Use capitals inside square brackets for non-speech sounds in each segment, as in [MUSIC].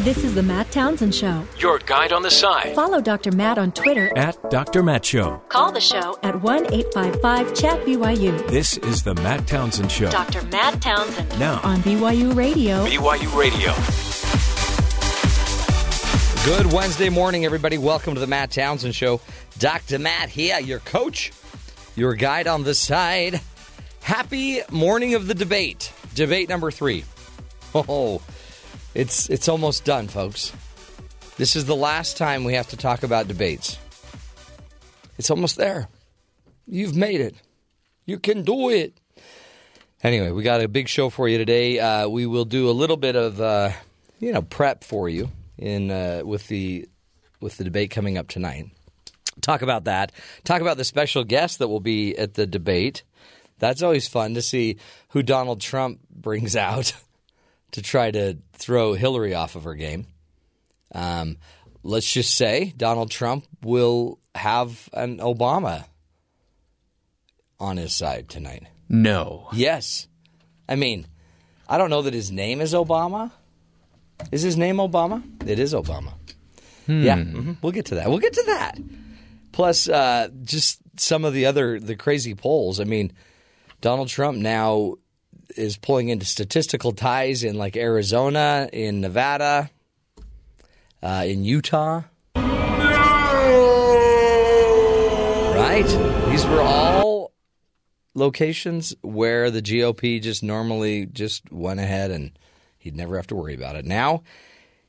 This is the Matt Townsend Show. Your guide on the side. Follow Dr. Matt on Twitter. At Dr. Matt Show. Call the show at 1 855 Chat BYU. This is the Matt Townsend Show. Dr. Matt Townsend. Now on BYU Radio. BYU Radio. Good Wednesday morning, everybody. Welcome to the Matt Townsend Show. Dr. Matt here, your coach, your guide on the side. Happy morning of the debate. Debate number three. Oh, it's it's almost done, folks. This is the last time we have to talk about debates. It's almost there. You've made it. You can do it. Anyway, we got a big show for you today. Uh, we will do a little bit of uh, you know prep for you in uh, with the with the debate coming up tonight. Talk about that. Talk about the special guest that will be at the debate. That's always fun to see who Donald Trump brings [LAUGHS] out to try to throw Hillary off of her game. Um, let's just say Donald Trump will have an Obama on his side tonight. No. Yes. I mean, I don't know that his name is Obama. Is his name Obama? It is Obama. Yeah, mhm. we'll get to that. We'll get to that. Plus, uh, just some of the other the crazy polls. I mean, Donald Trump now is pulling into statistical ties in like Arizona, in Nevada, uh, in Utah. Right? These were all locations where the GOP just normally just went ahead and he'd never have to worry about it. Now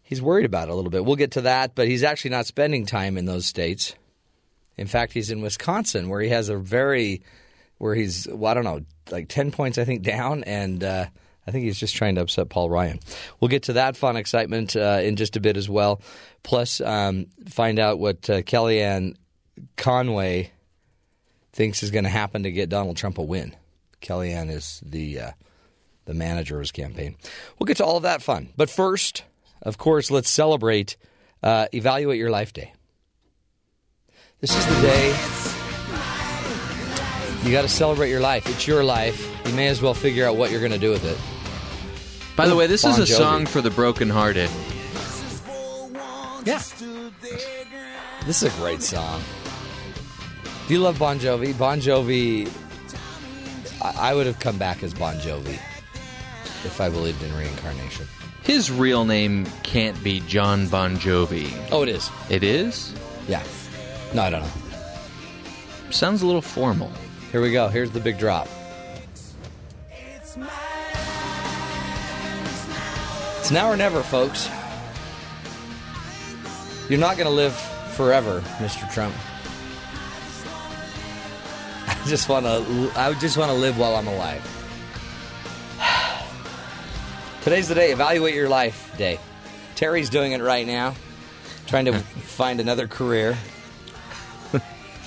he's worried about it a little bit. We'll get to that, but he's actually not spending time in those states. In fact, he's in Wisconsin where he has a very where he's well, I don't know, like 10 points I think down and uh, I think he's just trying to upset Paul Ryan. We'll get to that fun excitement uh, in just a bit as well. Plus, um, find out what uh, Kellyanne Conway thinks is going to happen to get Donald Trump a win. Kellyanne is the uh, the manager of his campaign. We'll get to all of that fun, but first, of course, let's celebrate uh, Evaluate Your Life Day. This is the day you got to celebrate your life. It's your life. You may as well figure out what you're going to do with it. By the way, this Bon is a Jovi. song for the brokenhearted. Yeah. This is a great song. Do you love Bon Jovi? Bon Jovi, I, I would have come back as Bon Jovi if I believed in reincarnation. His real name can't be John Bon Jovi. Oh, it is. It is? Yeah. No, I don't know. Sounds a little formal. Here we go. Here's the big drop. It's now or never, folks. You're not going to live forever, Mr. Trump. [LAUGHS] I just want to. I just want to live while I'm alive. [SIGHS] Today's the day. Evaluate your life day. Terry's doing it right now, trying to [LAUGHS] find another career.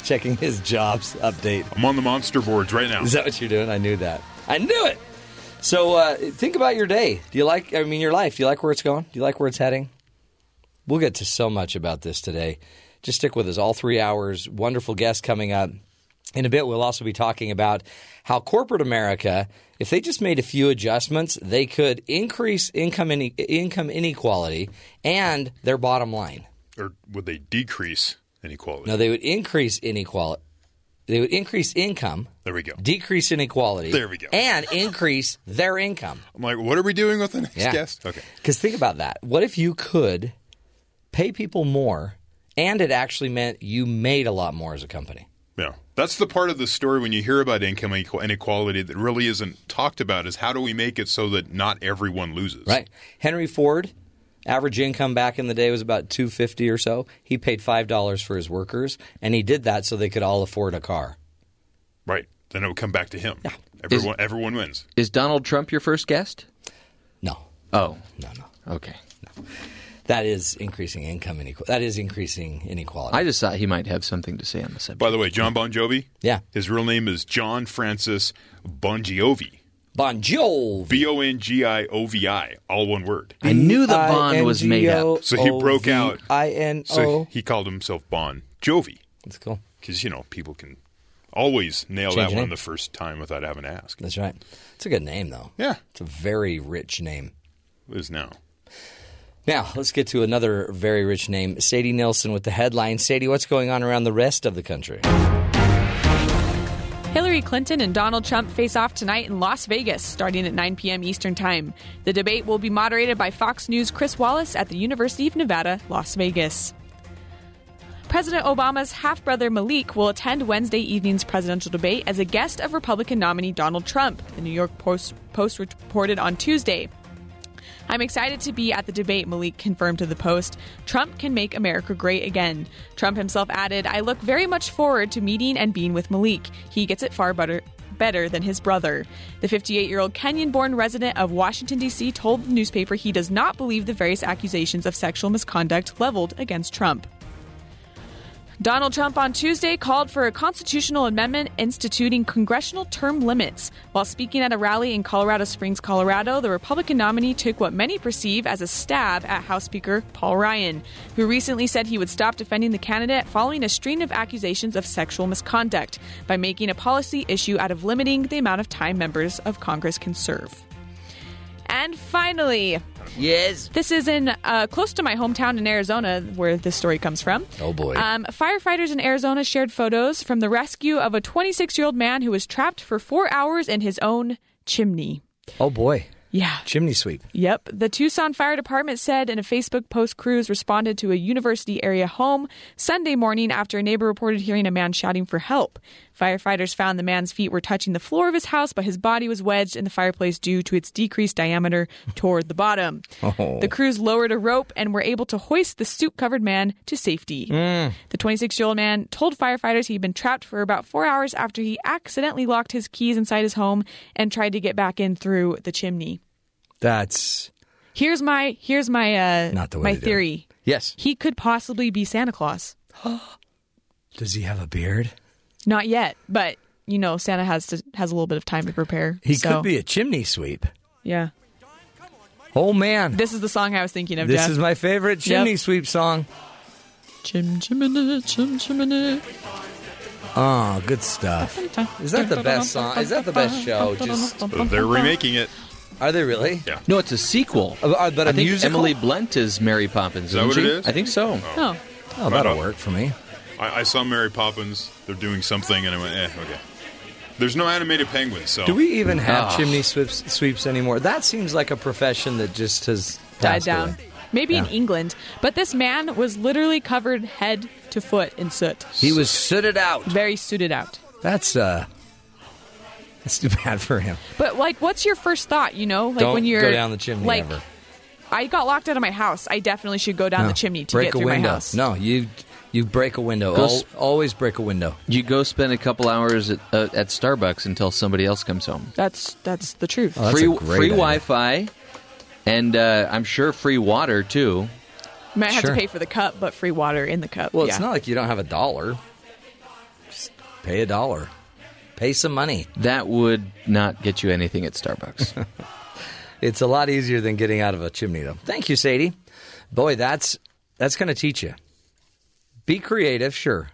Checking his jobs update. I'm on the monster boards right now. Is that what you're doing? I knew that. I knew it. So uh, think about your day. Do you like? I mean, your life. Do you like where it's going? Do you like where it's heading? We'll get to so much about this today. Just stick with us all three hours. Wonderful guests coming up. In a bit, we'll also be talking about how corporate America, if they just made a few adjustments, they could increase income ine- income inequality and their bottom line. Or would they decrease inequality? No, they would increase inequality. They would increase income, There we go. decrease inequality. There we go. And increase their income. I'm like, what are we doing with the next Yeah. guest? Okay. Because think about that. What if you could pay people more and it actually meant you made a lot more as a company? Yeah. That's the part of the story when you hear about income inequality that really isn't talked about is how do we make it so that not everyone loses? Right. Henry Ford, average income back in the day was about 250 or so. He paid $5 for his workers and he did that so they could all afford a car. Right. Then it would come back to him. Yeah. Everyone, everyone wins. Is Donald Trump your first guest? No. Oh, No, no. okay. No. That is increasing income inequality. That is increasing inequality. I just thought he might have something to say on the subject. By the way, John Bon Jovi, yeah. his real name is John Francis Bon Jovi. Bon Jovi. B O N G I O V I, all one word. I knew the bond was made up. So he broke out. I N So he called himself Bon Jovi That's cool. because, you know, people can always nail Change that one name. the first time without having to ask. That's right. It's a good name, though. Yeah. It's a very rich name. It is now. Now, let's get to another very rich name, Sadie Nilsson with the headline. Sadie, what's going on around the rest of the country? Hillary Clinton and Donald Trump face off tonight in Las Vegas, starting at 9 p.m. Eastern Time. The debate will be moderated by Fox News' Chris Wallace at the University of Nevada, Las Vegas. President Obama's half brother Malik will attend Wednesday evening's presidential debate as a guest of Republican nominee Donald Trump, the New York Post, Post reported on Tuesday. I'm excited to be at the debate, Malik confirmed to the Post. Trump can make America great again. Trump himself added, I look very much forward to meeting and being with Malik. He gets it far better. Better than his brother. The 58 year old Kenyan born resident of Washington, D.C., told the newspaper he does not believe the various accusations of sexual misconduct leveled against Trump. Donald Trump on Tuesday called for a constitutional amendment instituting congressional term limits. While speaking at a rally in Colorado Springs, Colorado, the Republican nominee took what many perceive as a stab at House Speaker Paul Ryan, who recently said he would stop defending the candidate following a string of accusations of sexual misconduct by making a policy issue out of limiting the amount of time members of Congress can serve. And finally, Yes. this is in uh, close to my hometown in Arizona, where this story comes from. Oh, boy. Um, firefighters in Arizona shared photos from the rescue of a 26 year old man who was trapped for four hours in his own chimney. Oh, boy. Yeah. Chimney sweep. Yep. The Tucson Fire Department said in a Facebook post crews responded to a university area home Sunday morning after a neighbor reported hearing a man shouting for help. Firefighters found the man's feet were touching the floor of his house, but his body was wedged in the fireplace due to its decreased diameter [LAUGHS] toward the bottom. Oh. The crews lowered a rope and were able to hoist the soup covered man to safety. Mm. The 26 year old man told firefighters he'd been trapped for about four hours after he accidentally locked his keys inside his home and tried to get back in through the chimney. That's Here's my here's my uh Not the way my to it. theory. yes. He could possibly be Santa Claus. [GASPS] Does he have a beard? Not yet, but you know Santa has to has a little bit of time to prepare. He so, could be a chimney sweep. Yeah. Oh man, This is the song I was thinking of. this Jeff. is my favorite chimney Yep. sweep song. chim chimney chim chimney. Oh, good stuff. Is that the best song? Is that the best show? Just They're remaking it. Are they really? Yeah. No, it's a sequel. Uh, uh, but a I think musical? Emily Blunt is Mary Poppins. that isn't what she? it is? I think so. Oh, Oh, that'll on. work for me. I, I saw Mary Poppins. They're doing something, and I went, eh, okay. There's no animated penguins, so Do we even have Ah. chimney sweeps, sweeps anymore? That seems like a profession that just has died down. away. Maybe in England, but this man was literally covered head to foot in soot. He was sooted out. Very suited out. That's uh, that's too bad for him. But like, what's your first thought? You know, like Don't when you're go down the chimney like, ever. I got locked out of my house. I definitely should go down No. the chimney to break get a through window. my house. No, you you break a window. Go Al- s- always break a window. You go spend a couple hours at, uh, at Starbucks until somebody else comes home. That's that's the truth. Oh, that's free a free. Wi-Fi, and uh, I'm sure free water too. Might have Sure. to pay for the cup, but free water in the cup. Well, yeah. it's not like you don't have a dollar. Just pay a dollar. Pay some money. That would not get you anything at Starbucks. [LAUGHS] It's a lot easier than getting out of a chimney, though. Thank you, Sadie. Boy, that's that's going to teach you. Be creative, sure,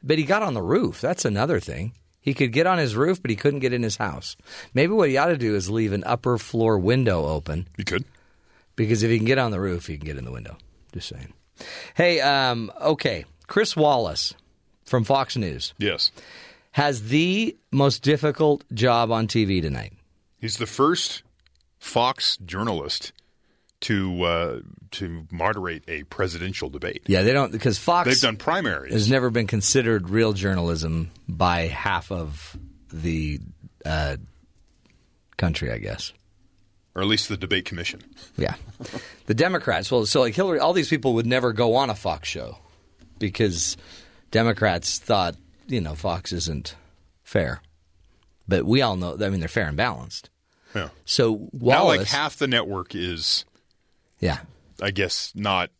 but he got on the roof. That's another thing. He could get on his roof, but he couldn't get in his house. Maybe what he ought to do is leave an upper floor window open you could. because if he can get on the roof, he can get in the window. Just saying. Hey, um, okay, Chris Wallace from Fox News Yes. Has the most difficult job on TV tonight. He's the first Fox journalist to uh, to moderate a presidential debate. Yeah, they don't because Fox They've done primaries. has never been considered real journalism by half of the uh, country, I guess. or at least the debate commission. Yeah, the Democrats. Well, so like Hillary, all these people would never go on a Fox show because Democrats thought you know Fox isn't fair, but we all know. I mean, they're fair and balanced. Yeah. So Now, Wallace, like half the network is, yeah, I guess, not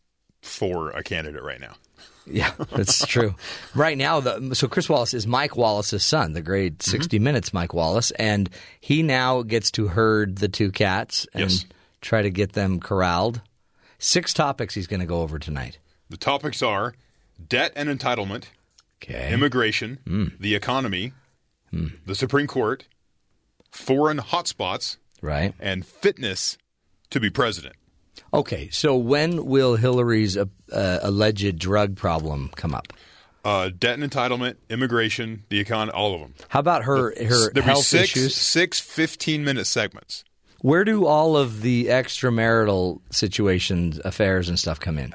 for a candidate right now. Yeah, that's [LAUGHS] true. Right now, the, so Chris Wallace is Mike Wallace's son, the great mm-hmm. 60 Minutes Mike Wallace, and he now gets to herd the two cats and Yes. try to get them corralled. Six topics he's going to go over tonight. The topics are debt and entitlement, Okay. immigration, the economy, the Supreme Court, foreign hotspots, right. and fitness to be president. Okay, so when will Hillary's uh, uh, alleged drug problem come up? Uh, debt and entitlement, immigration, the econ, all of them. How about her her There'd be health six, issues? six 15 minute segments. Where do all of the extramarital situations, affairs, and stuff come in?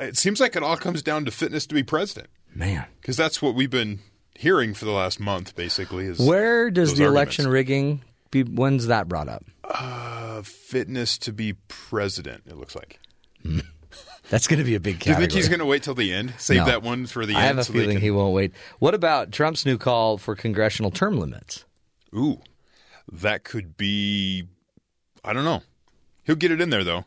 It seems like it all comes down to fitness to be president Man, because that's what we've been hearing for the last month, basically. Is where does the arguments. election rigging? Be, when's that brought up? Uh, fitness to be president? It looks like. [LAUGHS] That's going to be a big Do you think he's going to wait till the end? Save No. that one for the I end. have a so feeling can- he won't wait. What about Trump's new call for congressional term limits? Ooh, that could be. I don't know. He'll get it in there though.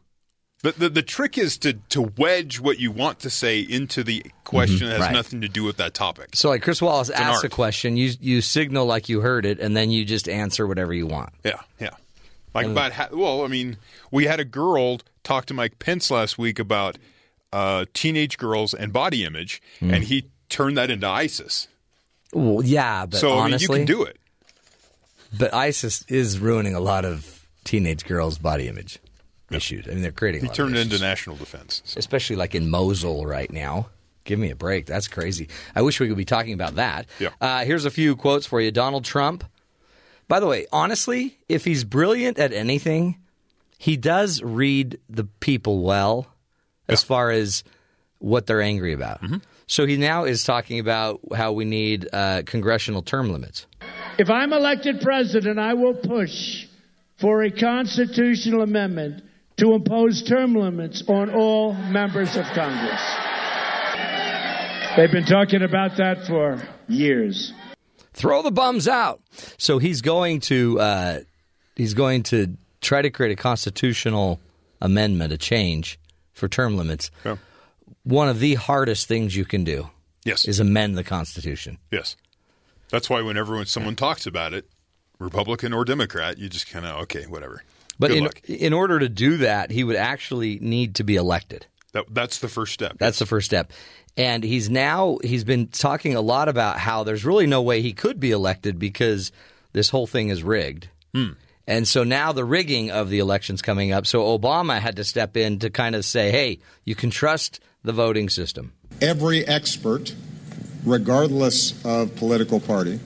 The, the the trick is to to wedge what you want to say into the question that has Mm-hmm. right. nothing to do with that topic. So, like Chris Wallace asks a question, you you signal like you heard it, and then you just answer whatever you want. Yeah, yeah. Like about ha- well, I mean, we had a girl talk to Mike Pence last week about uh, teenage girls and body image, Mm. and he turned that into ISIS. Well, yeah, but so honestly, I mean, you can do it. But ISIS is ruining a lot of teenage girls' body image issues. I mean, they're creating. A He lot turned of it into national defense. So- especially like in Mosul right now. Give me a break. That's crazy. I wish we could be talking about that. Yeah. Uh, here's a few quotes for you. Donald Trump. By the way, honestly, if he's brilliant at anything, he does read the people well as far as what they're angry about. Mm-hmm. So he now is talking about how we need uh, congressional term limits. If I'm elected president, I will push for a constitutional amendment to impose term limits on all members of Congress. They've been talking about that for years. throw the bums out. So he's going to uh, he's going to try to create a constitutional amendment, a change for term limits. Yeah. One of the hardest things you can do Yes. is amend the Constitution. Yes. That's why whenever when someone talks about it, Republican or Democrat, you just kind of okay, whatever. But in, in order to do that, he would actually need to be elected. That, that's the first step. That's the first step. And he's now he's been talking a lot about how there's really no way he could be elected because this whole thing is rigged. Hmm. And so now the rigging of the election's coming up. So Obama had to step in to kind of say, "Hey, you can trust the voting system." every expert, regardless of political party,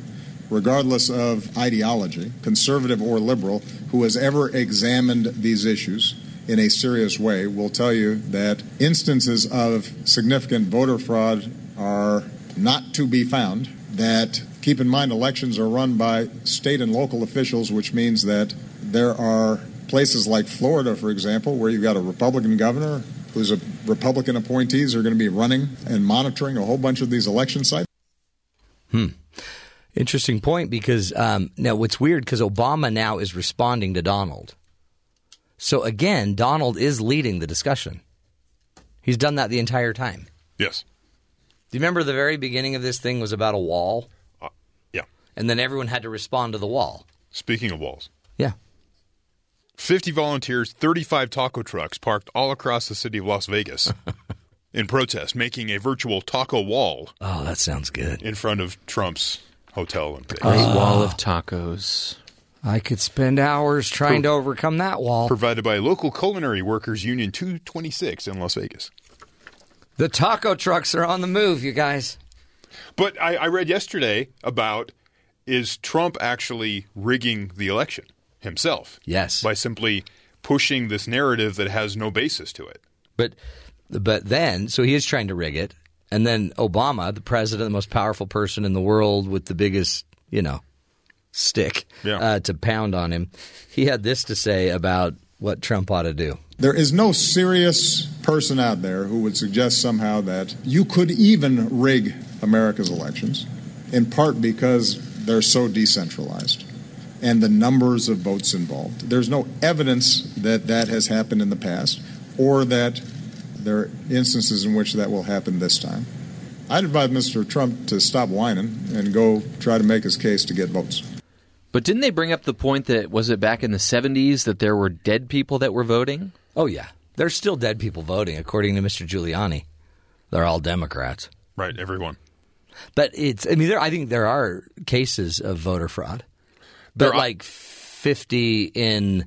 regardless of ideology, conservative or liberal, who has ever examined these issues in a serious way will tell you that instances of significant voter fraud are not to be found. That, keep in mind, elections are run by state and local officials, which means that there are places like Florida, for example, where you've got a Republican governor whose Republican appointees are going to be running and monitoring a whole bunch of these election sites. Hmm. Interesting point because um, now what's weird because Obama now is responding to Donald. So again, Donald is leading the discussion. He's done that the entire time. yes. Do you remember the very beginning of this thing was about a wall, Uh, yeah. and then everyone had to respond to the wall? Speaking of walls, Yeah. 50 volunteers, 35 taco trucks parked all across the city of Las Vegas [LAUGHS] in protest, making a virtual taco wall Oh, that sounds good. in front of Trump's hotel in Vegas. Great ah. wall of tacos. I could spend hours trying to overcome that wall. Provided by local culinary workers union 226 in Las Vegas. The taco trucks are on the move, you guys. But I, I read yesterday about is Trump actually rigging the election himself? Yes. By simply pushing this narrative that has no basis to it. But but then, so he is trying to rig it, and then Obama, the president, the most powerful person in the world with the biggest, you know, stick Yeah. uh, to pound on him, he had this to say about what Trump ought to do. There is no serious person out there who would suggest somehow that you could even rig America's elections, in part because they're so decentralized and the numbers of votes involved. There's no evidence that that has happened in the past or that there are instances in which that will happen this time. I'd advise Mr. Trump to stop whining and go try to make his case to get votes. But didn't they bring up the point that was it back in the 70s that there were dead people that were voting? Oh yeah, there's still dead people voting, according to Mr. Giuliani. They're all Democrats. Right, everyone. But it's, I mean, there, I think there are cases of voter fraud. But There are- like 50 in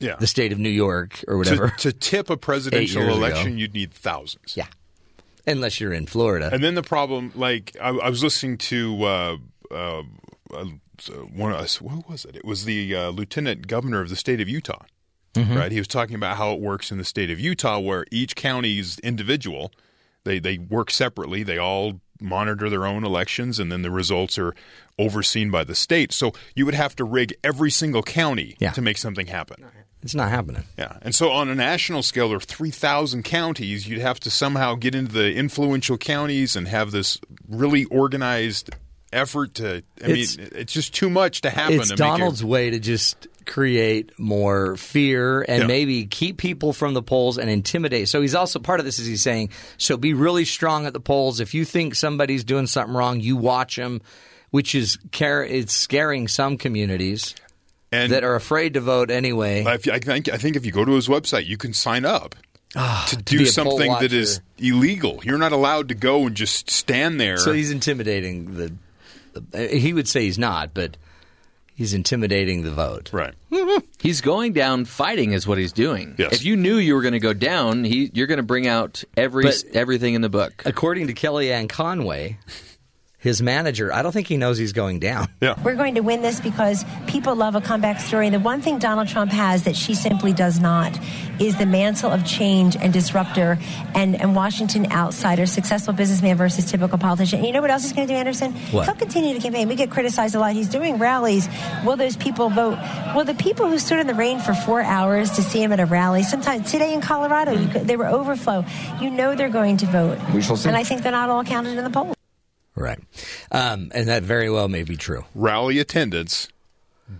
Yeah. the state of New York or whatever. To, to tip a [LAUGHS] presidential years ago. election, you'd need thousands. yeah, unless you're in Florida. And then the problem, like I, I was listening to uh, uh, uh, one. Uh, what was it? It was the uh, lieutenant governor of the state of Utah. Right, he was talking about how it works in the state of Utah, where each county is individual. They they work separately. They all monitor their own elections, and then the results are overseen by the state. So you would have to rig every single county Yeah. to make something happen. It's not happening. Yeah, and so on a national scale, there are three thousand counties. You'd have to somehow get into the influential counties and have this really organized effort to. I It's- mean, it's just too much to happen. It's to make it- Donald's way to just create more fear and Yeah. maybe keep people from the polls and intimidate. So he's also part of this is he's saying, so be really strong at the polls. If you think somebody's doing something wrong, you watch them, which is care. It's scaring some communities and that are afraid to vote anyway. If you- I think I think if you go to his website, you can sign up ah, to be do a something that is illegal. You're not allowed to go and just stand there. So he's intimidating the, the. Eh, he would say he's not, but he's intimidating the vote. right. [LAUGHS] He's going down fighting, is what he's doing. Yes. If you knew you were going to go down, he, you're going to bring out every But- everything in the book. According to Kellyanne Conway, his manager, I don't think he knows he's going down. Yeah. We're going to win this because people love a comeback story. And the one thing Donald Trump has that she simply does not is the mantle of change and disruptor and, and Washington outsider, successful businessman versus typical politician. And you know what else he's going to do, Anderson? What? He'll continue to campaign. We get criticized a lot. He's doing rallies. Will those people vote? Will the people who stood in the rain for four hours to see him at a rally, sometimes today in Colorado, you could, they were overflow. You know they're going to vote. We shall see. And I think they're not all counted in the polls. Right. Um, and that very well may be true. Rally attendance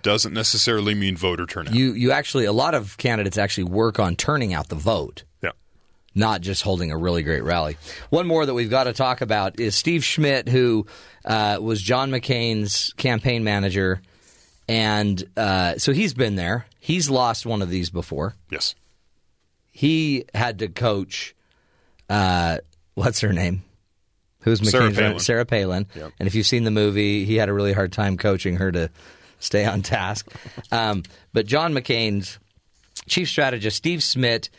doesn't necessarily mean voter turnout. You you actually a lot of candidates actually work on turning out the vote, yeah. not just holding a really great rally. One more that we've got to talk about is Steve Schmidt, who uh, was John McCain's campaign manager, and uh, so he's been there. He's lost one of these before. Yes. He had to coach. Uh, what's her name? Who's Sarah Palin. Sarah Palin. Yep. And if you've seen the movie, he had a really hard time coaching her to stay on task. Um, but John McCain's chief strategist, Steve Schmidt,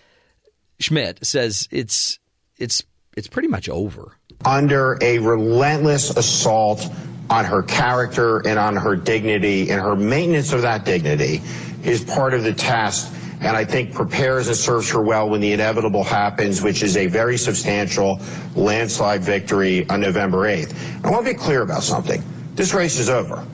Schmidt says it's it's it's pretty much over. under a relentless assault on her character and on her dignity and her maintenance of that dignity is part of the test and I think prepares and serves her well when the inevitable happens, which is a very substantial landslide victory on November 8th. I want to be clear about something. This race is over.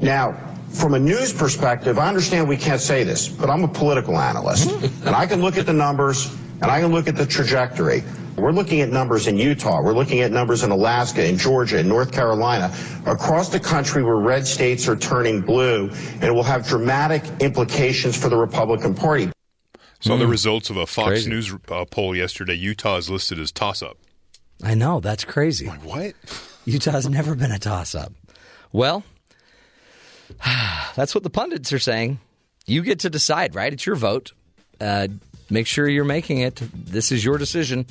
Now, from a news perspective, I understand we can't say this, but I'm a political analyst, [LAUGHS] and I can look at the numbers and I can look at the trajectory. We're looking at numbers in Utah. We're looking at numbers in Alaska, in Georgia, in North Carolina, across the country where red states are turning blue, and it will have dramatic implications for the Republican Party. Saw the results of a Fox Crazy. News uh, poll yesterday. Utah is listed as toss up. I know that's crazy. What? [LAUGHS] Utah's never been a toss up. Well, [SIGHS] that's what the pundits are saying. You get to decide, right? It's your vote. Uh, make sure you're making it. This is your decision.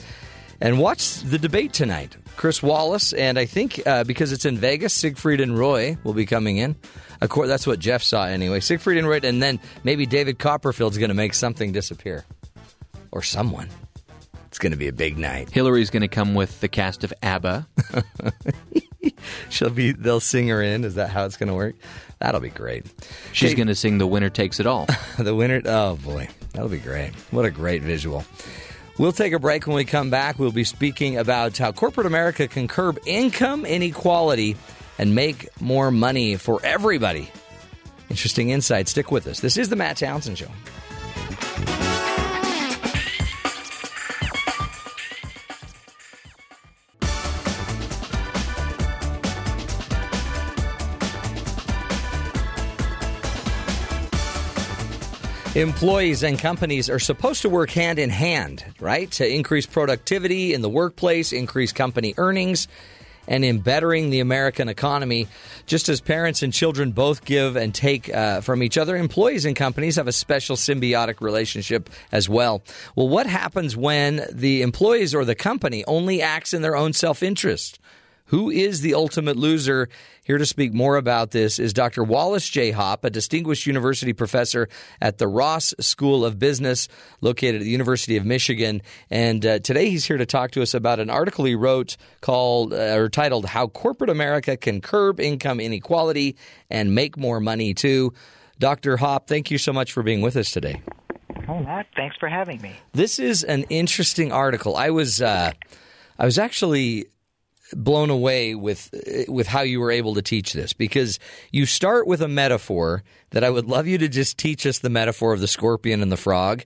And watch the debate tonight. Chris Wallace, and I think uh, because it's in Vegas, Siegfried and Roy will be coming in. Of course, that's what Jeff saw anyway. Siegfried and Roy, and then maybe David Copperfield's going to make something disappear. Or someone. It's going to be a big night. Hillary's going to come with the cast of ABBA. [LAUGHS] She'll be. They'll sing her in. Is that how it's going to work? That'll be great. She's going to sing "The Winner Takes It All." [LAUGHS] the winner. Oh boy, that'll be great. What a great visual. We'll take a break. When we come back, we'll be speaking about how corporate America can curb income inequality and make more money for everybody. Interesting insight. Stick with us. This is the Matt Townsend Show. Employees and companies are supposed to work hand in hand, right? To increase productivity in the workplace, increase company earnings, and in bettering the American economy. Just as parents and children both give and take uh, from each other, employees and companies have a special symbiotic relationship as well. Well, what happens when the employees or the company only acts in their own self interest? Who is the ultimate loser? Here to speak more about this is Dr. Wallace J. Hopp, a distinguished university professor at the Ross School of Business, located at the University of Michigan. And uh, today he's here to talk to us about an article he wrote called uh, or titled "How Corporate America Can Curb Income Inequality and Make More Money Too." Dr. Hopp, thank you so much for being with us today. Oh, Matt, thanks for having me. This is an interesting article. I was uh, I was actually blown away with with how you were able to teach this because you start with a metaphor that I would love you to just teach us the metaphor of the scorpion and the frog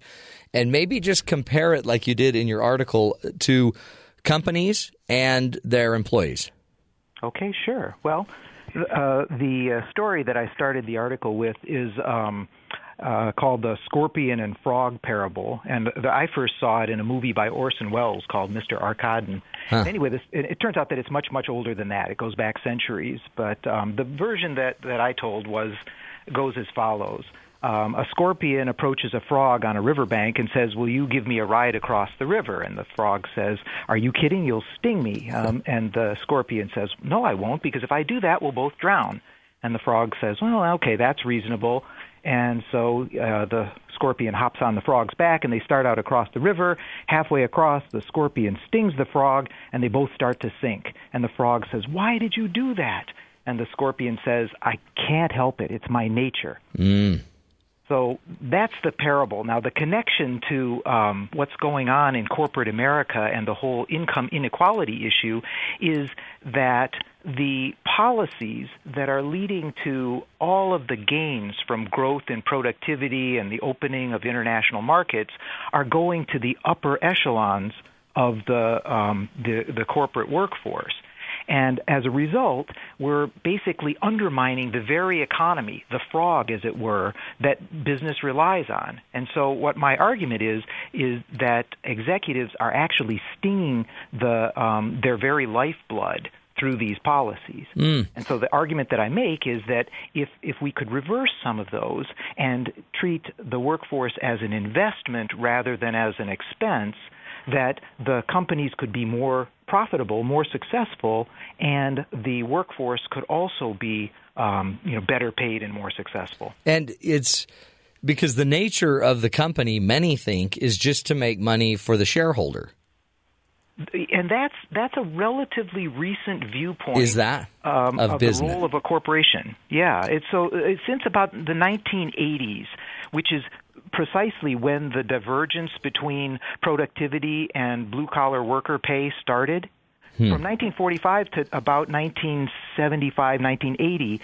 and maybe just compare it like you did in your article to companies and their employees. Okay, sure. Well, uh, the uh, story that I started the article with is um, uh, called the Scorpion and Frog Parable, and the, I first saw it in a movie by Orson Welles called Mr. Arkadin. Huh. Anyway, this, it, it turns out that it's much much older than that. It goes back centuries, but um, the version that that I told was goes as follows. Um, a scorpion approaches a frog on a riverbank and says, "Will you give me a ride across the river?" And the frog says, "Are you kidding? You'll sting me." Um, and the scorpion says, "No, I won't, because if I do that, we'll both drown." And the frog says, "Well, okay, that's reasonable." And so uh, the scorpion hops on the frog's back, and they start out across the river. Halfway across, the scorpion stings the frog, and they both start to sink. And the frog says, "Why did you do that?" And the scorpion says, "I can't help it. It's my nature." Mm. So that's the parable. Now, the connection to um, what's going on in corporate America and the whole income inequality issue is that the policies that are leading to all of the gains from growth in productivity and the opening of international markets are going to the upper echelons of the um, the, the corporate workforce. And as a result, we're basically undermining the very economy, the frog, as it were, that business relies on. And so, what my argument is is that executives are actually stinging the um, their very lifeblood through these policies. Mm. And so the argument that I make is that if if we could reverse some of those and treat the workforce as an investment rather than as an expense, that the companies could be more profitable, more successful, and the workforce could also be um, you know better paid and more successful. And it's because the nature of the company, many think, is just to make money for the shareholder. And that's that's a relatively recent viewpoint. Is that um, of, of the role of a corporation? Yeah, it's so it's since about the 1980s, which is precisely when the divergence between productivity and blue collar worker pay started. Hmm. From 1945 to about 1975, 1980,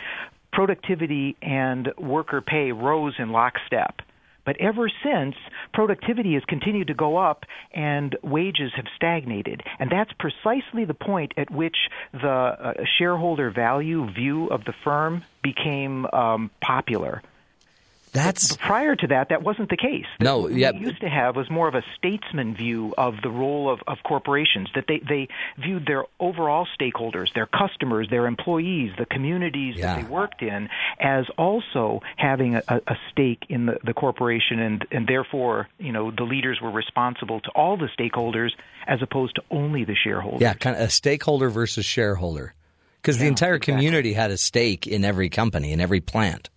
productivity and worker pay rose in lockstep. But ever since, productivity has continued to go up and wages have stagnated. And that's precisely the point at which the uh, shareholder value view of the firm became um, popular. That's But prior to that, that wasn't the case. No, what yeah. we used to have was more of a statesman view of the role of, of corporations. That they they viewed their overall stakeholders, their customers, their employees, the communities Yeah. that they worked in, as also having a, a stake in the, the corporation, and and therefore, you know, the leaders were responsible to all the stakeholders as opposed to only the shareholders. yeah, kind of a stakeholder versus shareholder, because the entire exactly. community had a stake in every company in every plant.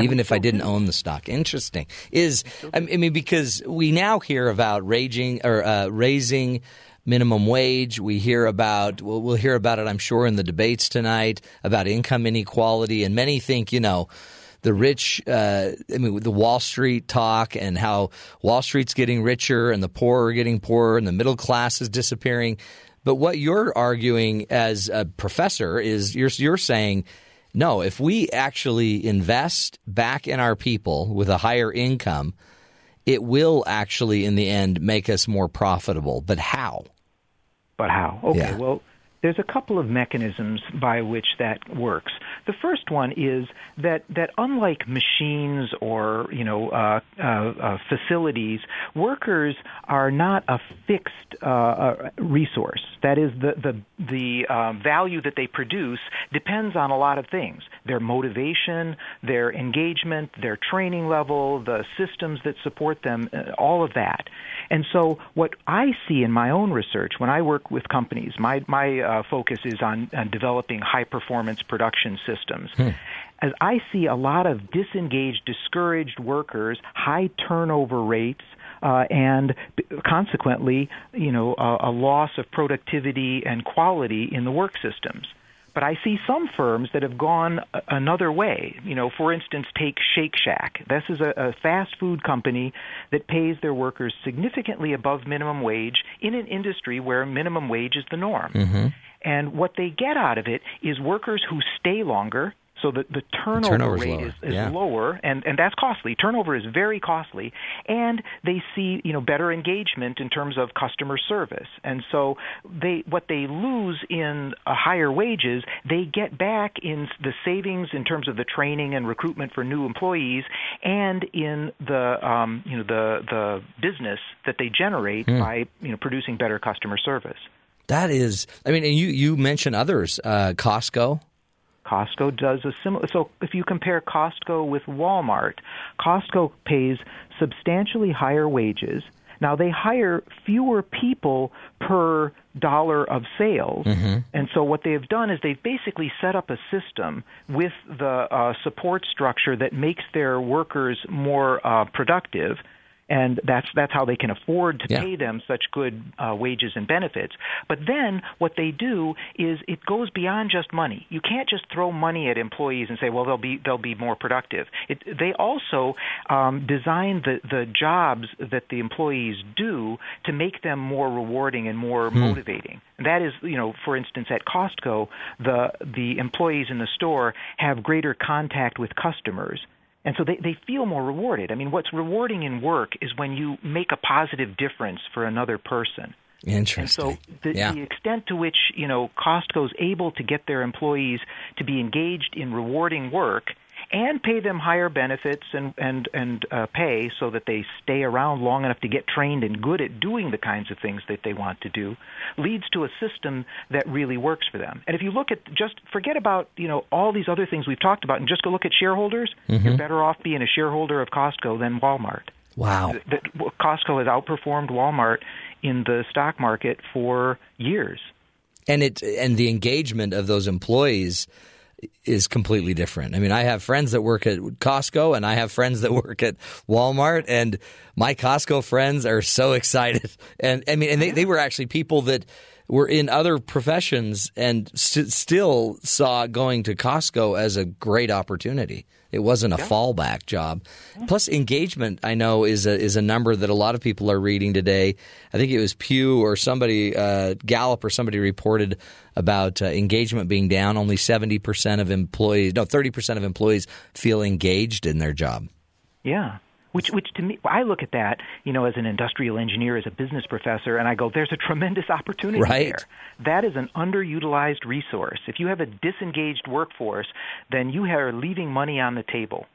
Even if I didn't own the stock, interesting is I mean because we now hear about raging or uh, raising minimum wage. We hear about we'll, we'll hear about it. I'm sure in the debates tonight about income inequality, and many think you know the rich. Uh, I mean the Wall Street talk and how Wall Street's getting richer and the poor are getting poorer and the middle class is disappearing. But what you're arguing as a professor is you're you're saying no, if we actually invest back in our people with a higher income, it will actually, in the end, make us more profitable. But how? But how? Okay, Yeah. well, there's a couple of mechanisms by which that works. The first one is that that unlike machines or you know uh, uh, uh, facilities, workers are not a fixed uh, uh, resource. That is, the the the uh, value that they produce depends on a lot of things. their motivation, their engagement, their training level, the systems that support them, uh, all of that. And so, what I see in my own research when I work with companies, my my uh, focus is on, on developing high performance production systems. As I see a lot of disengaged, discouraged workers, high turnover rates, uh, and b- consequently, you know, a, a loss of productivity and quality in the work systems. But I see some firms that have gone another way. You know, for instance, take Shake Shack. This is a, a fast food company that pays their workers significantly above minimum wage in an industry where minimum wage is the norm. Mm-hmm. And what they get out of it is workers who stay longer. So the, the turnover rate lower, is, is yeah. lower, and, and that's costly. Turnover is very costly, and they see you know better engagement in terms of customer service. And so they what they lose in uh, higher wages, they get back in the savings in terms of the training and recruitment for new employees, and in the um, you know the the business that they generate Hmm. by you know producing better customer service. That is, I mean, and you you mentioned others, uh, Costco. Costco does a similar. So if you compare Costco with Walmart, Costco pays substantially higher wages. Now they hire fewer people per dollar of sales, and so what they have done is they've basically set up a system with the uh, support structure that makes their workers more uh, productive. And that's that's how they can afford to Yeah. pay them such good uh, wages and benefits. But then what they do is it goes beyond just money. You can't just throw money at employees and say, well, they'll be they'll be more productive. It, they also um, design the the jobs that the employees do to make them more rewarding and more motivating. That is, you know, for instance, at Costco, the the employees in the store have greater contact with customers. And so they, they feel more rewarded. I mean, what's rewarding in work is when you make a positive difference for another person. Interesting. And so the, yeah. the extent to which you know Costco's able to get their employees to be engaged in rewarding work and pay them higher benefits and and and uh, pay so that they stay around long enough to get trained and good at doing the kinds of things that they want to do leads to a system that really works for them. And if you look at just forget about you know all these other things we've talked about and just go look at shareholders, you're better off being a shareholder of Costco than Walmart wow. that Costco has outperformed Walmart in the stock market for years. and it and the engagement of those employees is completely different. I mean, I have friends that work at Costco and I have friends that [LAUGHS] work at Walmart and my Costco friends are so excited. [LAUGHS] And I mean, and they, they were actually people that were in other professions and st- still saw going to Costco as a great opportunity. It wasn't a fallback job. Plus, engagement I know is a is a number that a lot of people are reading today. I think it was Pew or somebody, uh, Gallup or somebody reported about uh, engagement being down. Only seventy percent of employees, no, thirty percent of employees feel engaged in their job. Yeah. Which, which to me, I look at that, you know, as an industrial engineer, as a business professor, and I go, there's a tremendous opportunity Right. there. That is an underutilized resource. If you have a disengaged workforce, then you are leaving money on the table.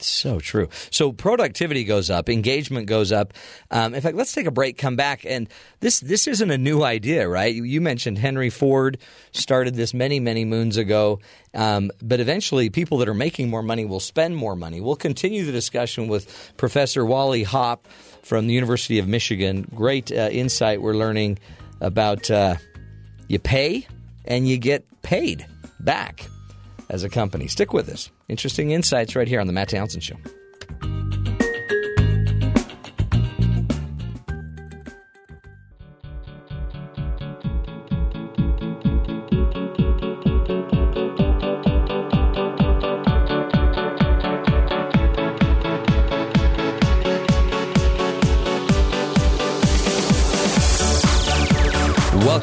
So true. So productivity goes up, engagement goes up. Um, in fact, let's take a break, come back, and this this isn't a new idea, right? You, mentioned Henry Ford started this many many moons ago, um, but eventually people that are making more money will spend more money. We'll continue the discussion with Professor Wally Hopp from the University of Michigan. Great uh, insight we're learning about uh, you pay and you get paid back as a company. Stick with us. Interesting insights right here on the Matt Townsend Show.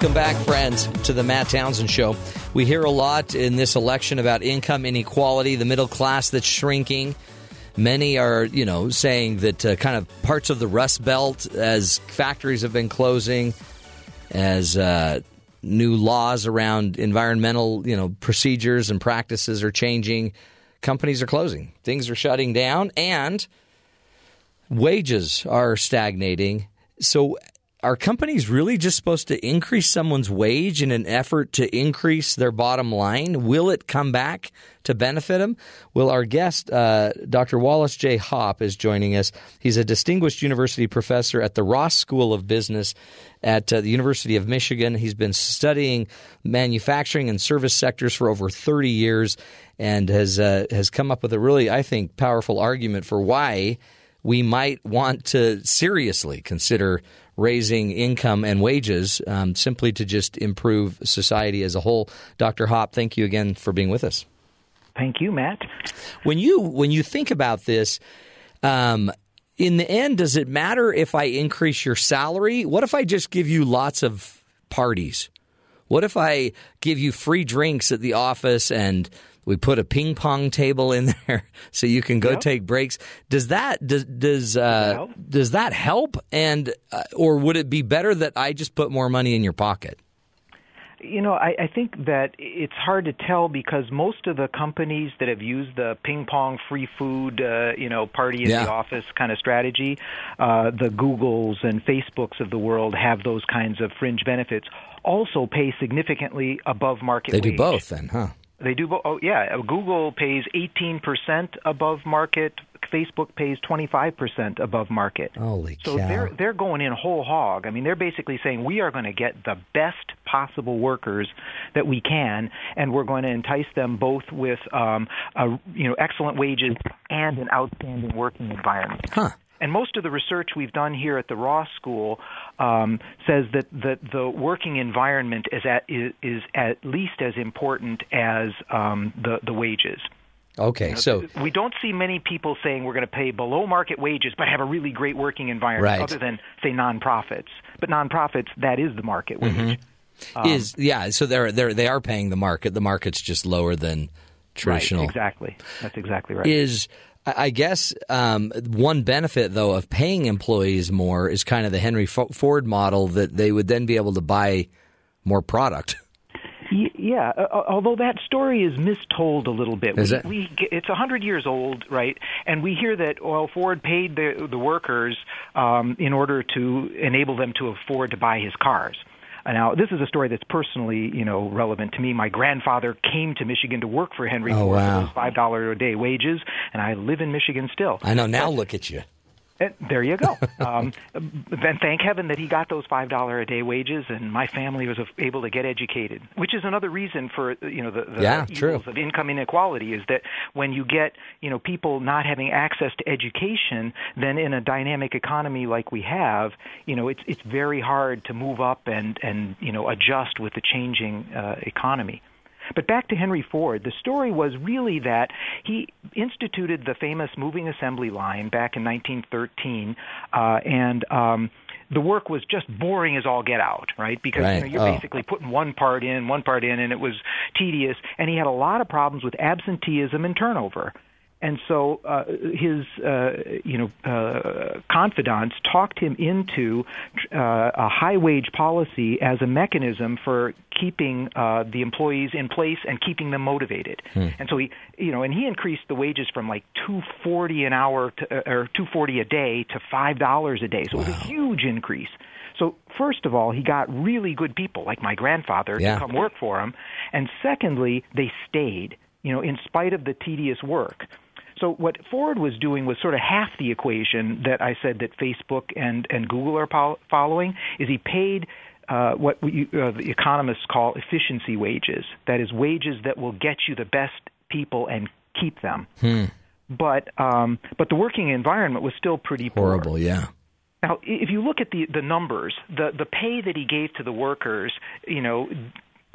Welcome back, friends, to the Matt Townsend Show. We hear a lot in this election about income inequality, the middle class that's shrinking. Many are, you know, saying that uh, kind of parts of the Rust Belt, as factories have been closing, as uh, new laws around environmental, you know, procedures and practices are changing, companies are closing, things are shutting down, and wages are stagnating. So, are companies really just supposed to increase someone's wage in an effort to increase their bottom line? Will it come back to benefit them? Well, our guest, uh, Dr. Wallace J. Hopp, is joining us. He's a distinguished university professor at the Ross School of Business at uh, the University of Michigan. He's been studying manufacturing and service sectors for over 30 years and has uh, has come up with a really, I think, powerful argument for why we might want to seriously consider raising income and wages um, simply to just improve society as a whole. Dr. Hopp, thank you again for being with us. Thank you, Matt. When you when you think about this, um, in the end, does it matter if I increase your salary? What if I just give you lots of parties? What if I give you free drinks at the office and we put a ping pong table in [LAUGHS] there so you can go Yep. take breaks. Does that does does uh, does that help? And uh, or would it be better that I just put more money in your pocket? You know, I, I think that it's hard to tell because most of the companies that have used the ping pong free food, uh, you know, party in Yeah. the office kind of strategy, uh, the Googles and Facebooks of the world have those kinds of fringe benefits. Also, pay significantly above market. They do both, then, huh? They do. Bo- oh, yeah. Google pays 18% above market. Facebook pays 25% above market. Holy So cow! they're they're going in whole hog. I mean, they're basically saying we are going to get the best possible workers that we can, and we're going to entice them both with um, a, you know excellent wages and an outstanding working environment. Huh. And most of the research we've done here at the Ross School um, says that, that the working environment is at is, is at least as important as um, the the wages. Okay, so We don't see many people saying we're going to pay below market wages but have a really great working environment, Right. other than say nonprofits. But nonprofits, that is the market wage. Mhm. Um, is yeah. So they're they are they are paying the market. The market's just lower than traditional. Right, exactly. That's exactly right. is I guess um, one benefit though of paying employees more is kind of the Henry Ford model that they would then be able to buy more product. [LAUGHS] Yeah, uh, although that story is mistold a little bit. Is it? we get- it's a hundred years old, right? And we hear that well, Ford paid the the workers um, in order to enable them to afford to buy his cars. Now, this is a story that's personally, you know, relevant to me. My grandfather came to Michigan to work for Henry Oh, Ford wow. for those five dollar a day wages, and I live in Michigan still. I know. Now look at you. Uh, There you go. [LAUGHS] Um, then thank heaven that he got those five dollar a day wages, and my family was able to get educated. Which is another reason for you know the, the Yeah, evils true. of income inequality is that when you get you know people not having access to education, then in a dynamic economy like we have, you know it's it's very hard to move up and and you know adjust with the changing uh, economy. But back to Henry Ford, the story was really that he instituted the famous moving assembly line back in 1913, uh, and um, the work was just boring as all get out, right? Because you know, Right. you're Oh. basically putting one part in, one part in, and it was tedious. And he had a lot of problems with absenteeism and turnover. And so uh, his, uh, you know, uh, confidants talked him into uh, a high wage policy as a mechanism for keeping uh, the employees in place and keeping them motivated. Hmm. And so he, you know, and he increased the wages from like two forty an hour to, uh, or two forty a day to five dollars a day. So it was a huge increase. So first of all, he got really good people like my grandfather Yeah. to come work for him, and secondly, they stayed. You know, in spite of the tedious work. So what Ford was doing was sort of half the equation that I said that Facebook and and Google are following. Is he paid uh, what we, uh, the economists call efficiency wages? That is wages that will get you the best people and keep them. Hmm. But um, but the working environment was still pretty poor. Horrible. Yeah. Now, if you look at the the numbers, the the pay that he gave to the workers, you know,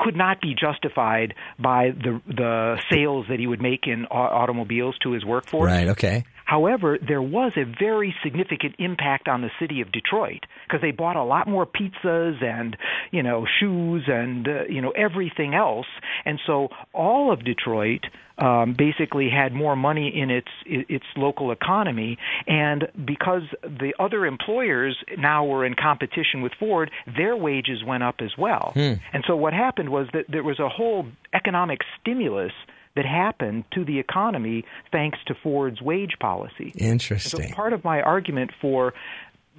could not be justified by the the sales that he would make in au- automobiles to his workforce. Right. Okay. However, there was a very significant impact on the city of Detroit because they bought a lot more pizzas and you know shoes and uh, you know everything else, and so all of Detroit um, basically had more money in its its local economy, and because the other employers now were in competition with Ford, their wages went up as well. Hmm. And so what happened was that there was a whole economic stimulus that happened to the economy thanks to Ford's wage policy. Interesting. So part of my argument for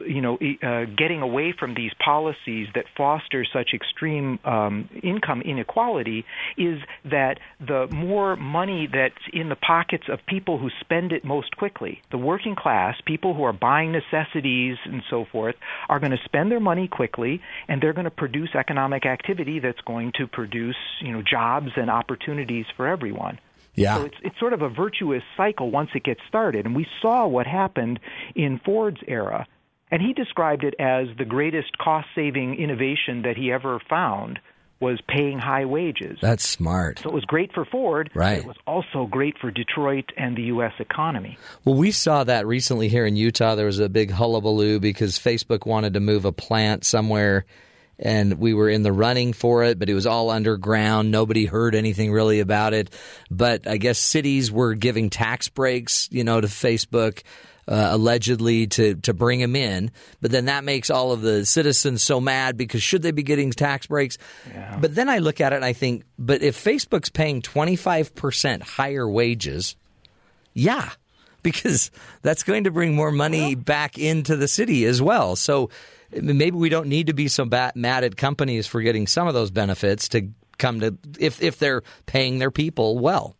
you know, uh, getting away from these policies that foster such extreme um, income inequality is that the more money that's in the pockets of people who spend it most quickly, the working class, people who are buying necessities and so forth, are going to spend their money quickly, and they're going to produce economic activity that's going to produce, you know, jobs and opportunities for everyone. Yeah. So it's it's sort of a virtuous cycle once it gets started, and we saw what happened in Ford's era, and he described it as the greatest cost-saving innovation that he ever found was paying high wages. That's smart. So it was great for Ford. but Right. It was also great for Detroit and the U.S. economy. Well, we saw that recently here in Utah. There was a big hullabaloo because Facebook wanted to move a plant somewhere, and we were in the running for it, but it was all underground. Nobody heard anything really about it. But I guess cities were giving tax breaks, you know, to Facebook. Uh, allegedly to to bring him in, but then that makes all of the citizens so mad because should they be getting tax breaks? But then I look at it and I think, but if Facebook's paying twenty five percent higher wages, yeah, [LAUGHS] because that's going to bring more money back into the city as well. So maybe we don't need to be so mad at companies for getting some of those benefits to come to if if they're paying their people well.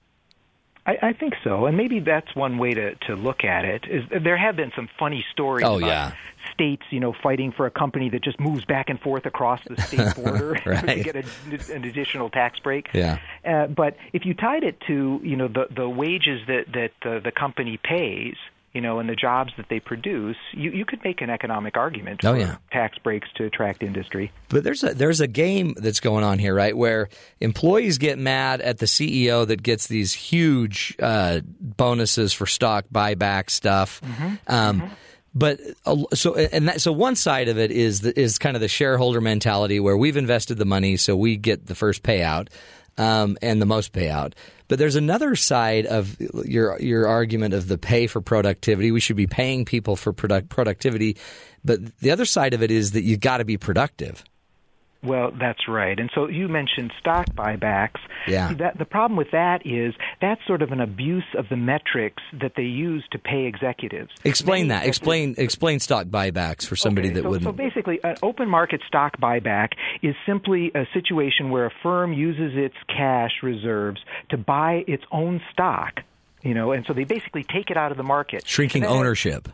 I, I think so, and maybe that's one way to to look at it. Is there have been some funny stories Oh, about yeah. states, you know, fighting for a company that just moves back and forth across the state [LAUGHS] border [LAUGHS] to get a, an additional tax break. Yeah. Uh, but if you tied it to you know the the wages that that uh, the company pays, you know, and the jobs that they produce, you you could make an economic argument Oh, for yeah. tax breaks to attract industry. But there's a there's a game that's going on here, right? Where employees get mad at the CEO that gets these huge uh, bonuses for stock buyback stuff. Um, But uh, so and that, so one side of it is the, is kind of the shareholder mentality where we've invested the money, so we get the first payout um, and the most payout. But there's another side of your your argument of the pay for productivity. We should be paying people for product productivity, but the other side of it is that you've got to be productive. Well, that's right. And so you mentioned stock buybacks. Yeah. That, the problem with that is that's sort of an abuse of the metrics that they use to pay executives. Explain Many that. Explain explain stock buybacks for somebody Okay, that so, wouldn't. So basically, an open market stock buyback is simply a situation where a firm uses its cash reserves to buy its own stock. You know, and so they basically take it out of the market. Shrinking ownership.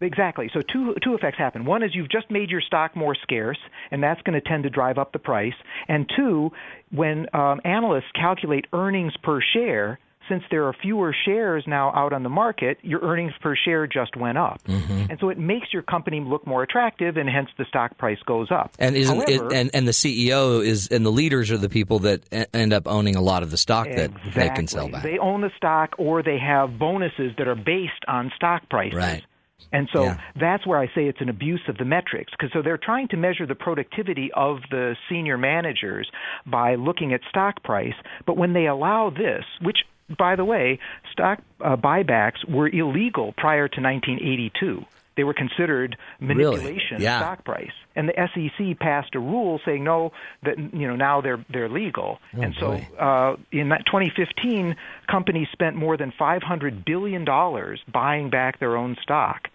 Exactly. So two two effects happen. One is you've just made your stock more scarce, and that's going to tend to drive up the price. And two, when um, analysts calculate earnings per share, since there are fewer shares now out on the market, your earnings per share just went up, Mm-hmm. and so it makes your company look more attractive, and hence the stock price goes up. And isn't However, it, and and the CEO is and the leaders are the people that end up owning a lot of the stock that they can sell back. They own the stock, or they have bonuses that are based on stock prices. Right. And so Yeah. that's where I say it's an abuse of the metrics because so they're trying to measure the productivity of the senior managers by looking at stock price, but when they allow this, which by the way, stock uh, buybacks were illegal prior to 1982. They were considered manipulation Yeah. of stock price, and the SEC passed a rule saying no, that you know now they're they're legal. Oh, and so uh, in that 2015, companies spent more than 500 billion dollars buying back their own stock.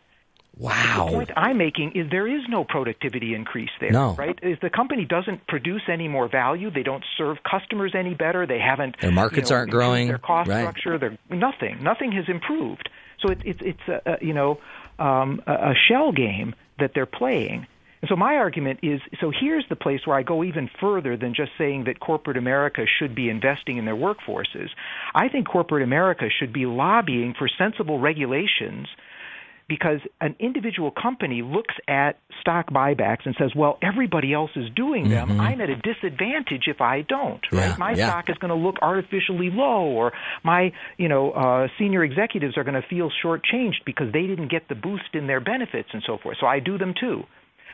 Wow. The point I'm making is there is no productivity increase there, No. right? Is the company doesn't produce any more value, they don't serve customers any better, they haven't Their markets you know, aren't growing, their cost right. structure, their nothing, nothing has improved. So it, it, it's a, a, you know um, a, a shell game that they're playing. And so my argument is so here's the place where I go even further than just saying that corporate America should be investing in their workforces. I think corporate America should be lobbying for sensible regulations because an individual company looks at stock buybacks and says, "Well, everybody else is doing them. I'm at a disadvantage if I don't." Right? Yeah, My yeah. stock is going to look artificially low, or my, you know, uh, senior executives are going to feel shortchanged because they didn't get the boost in their benefits and so forth. So I do them too.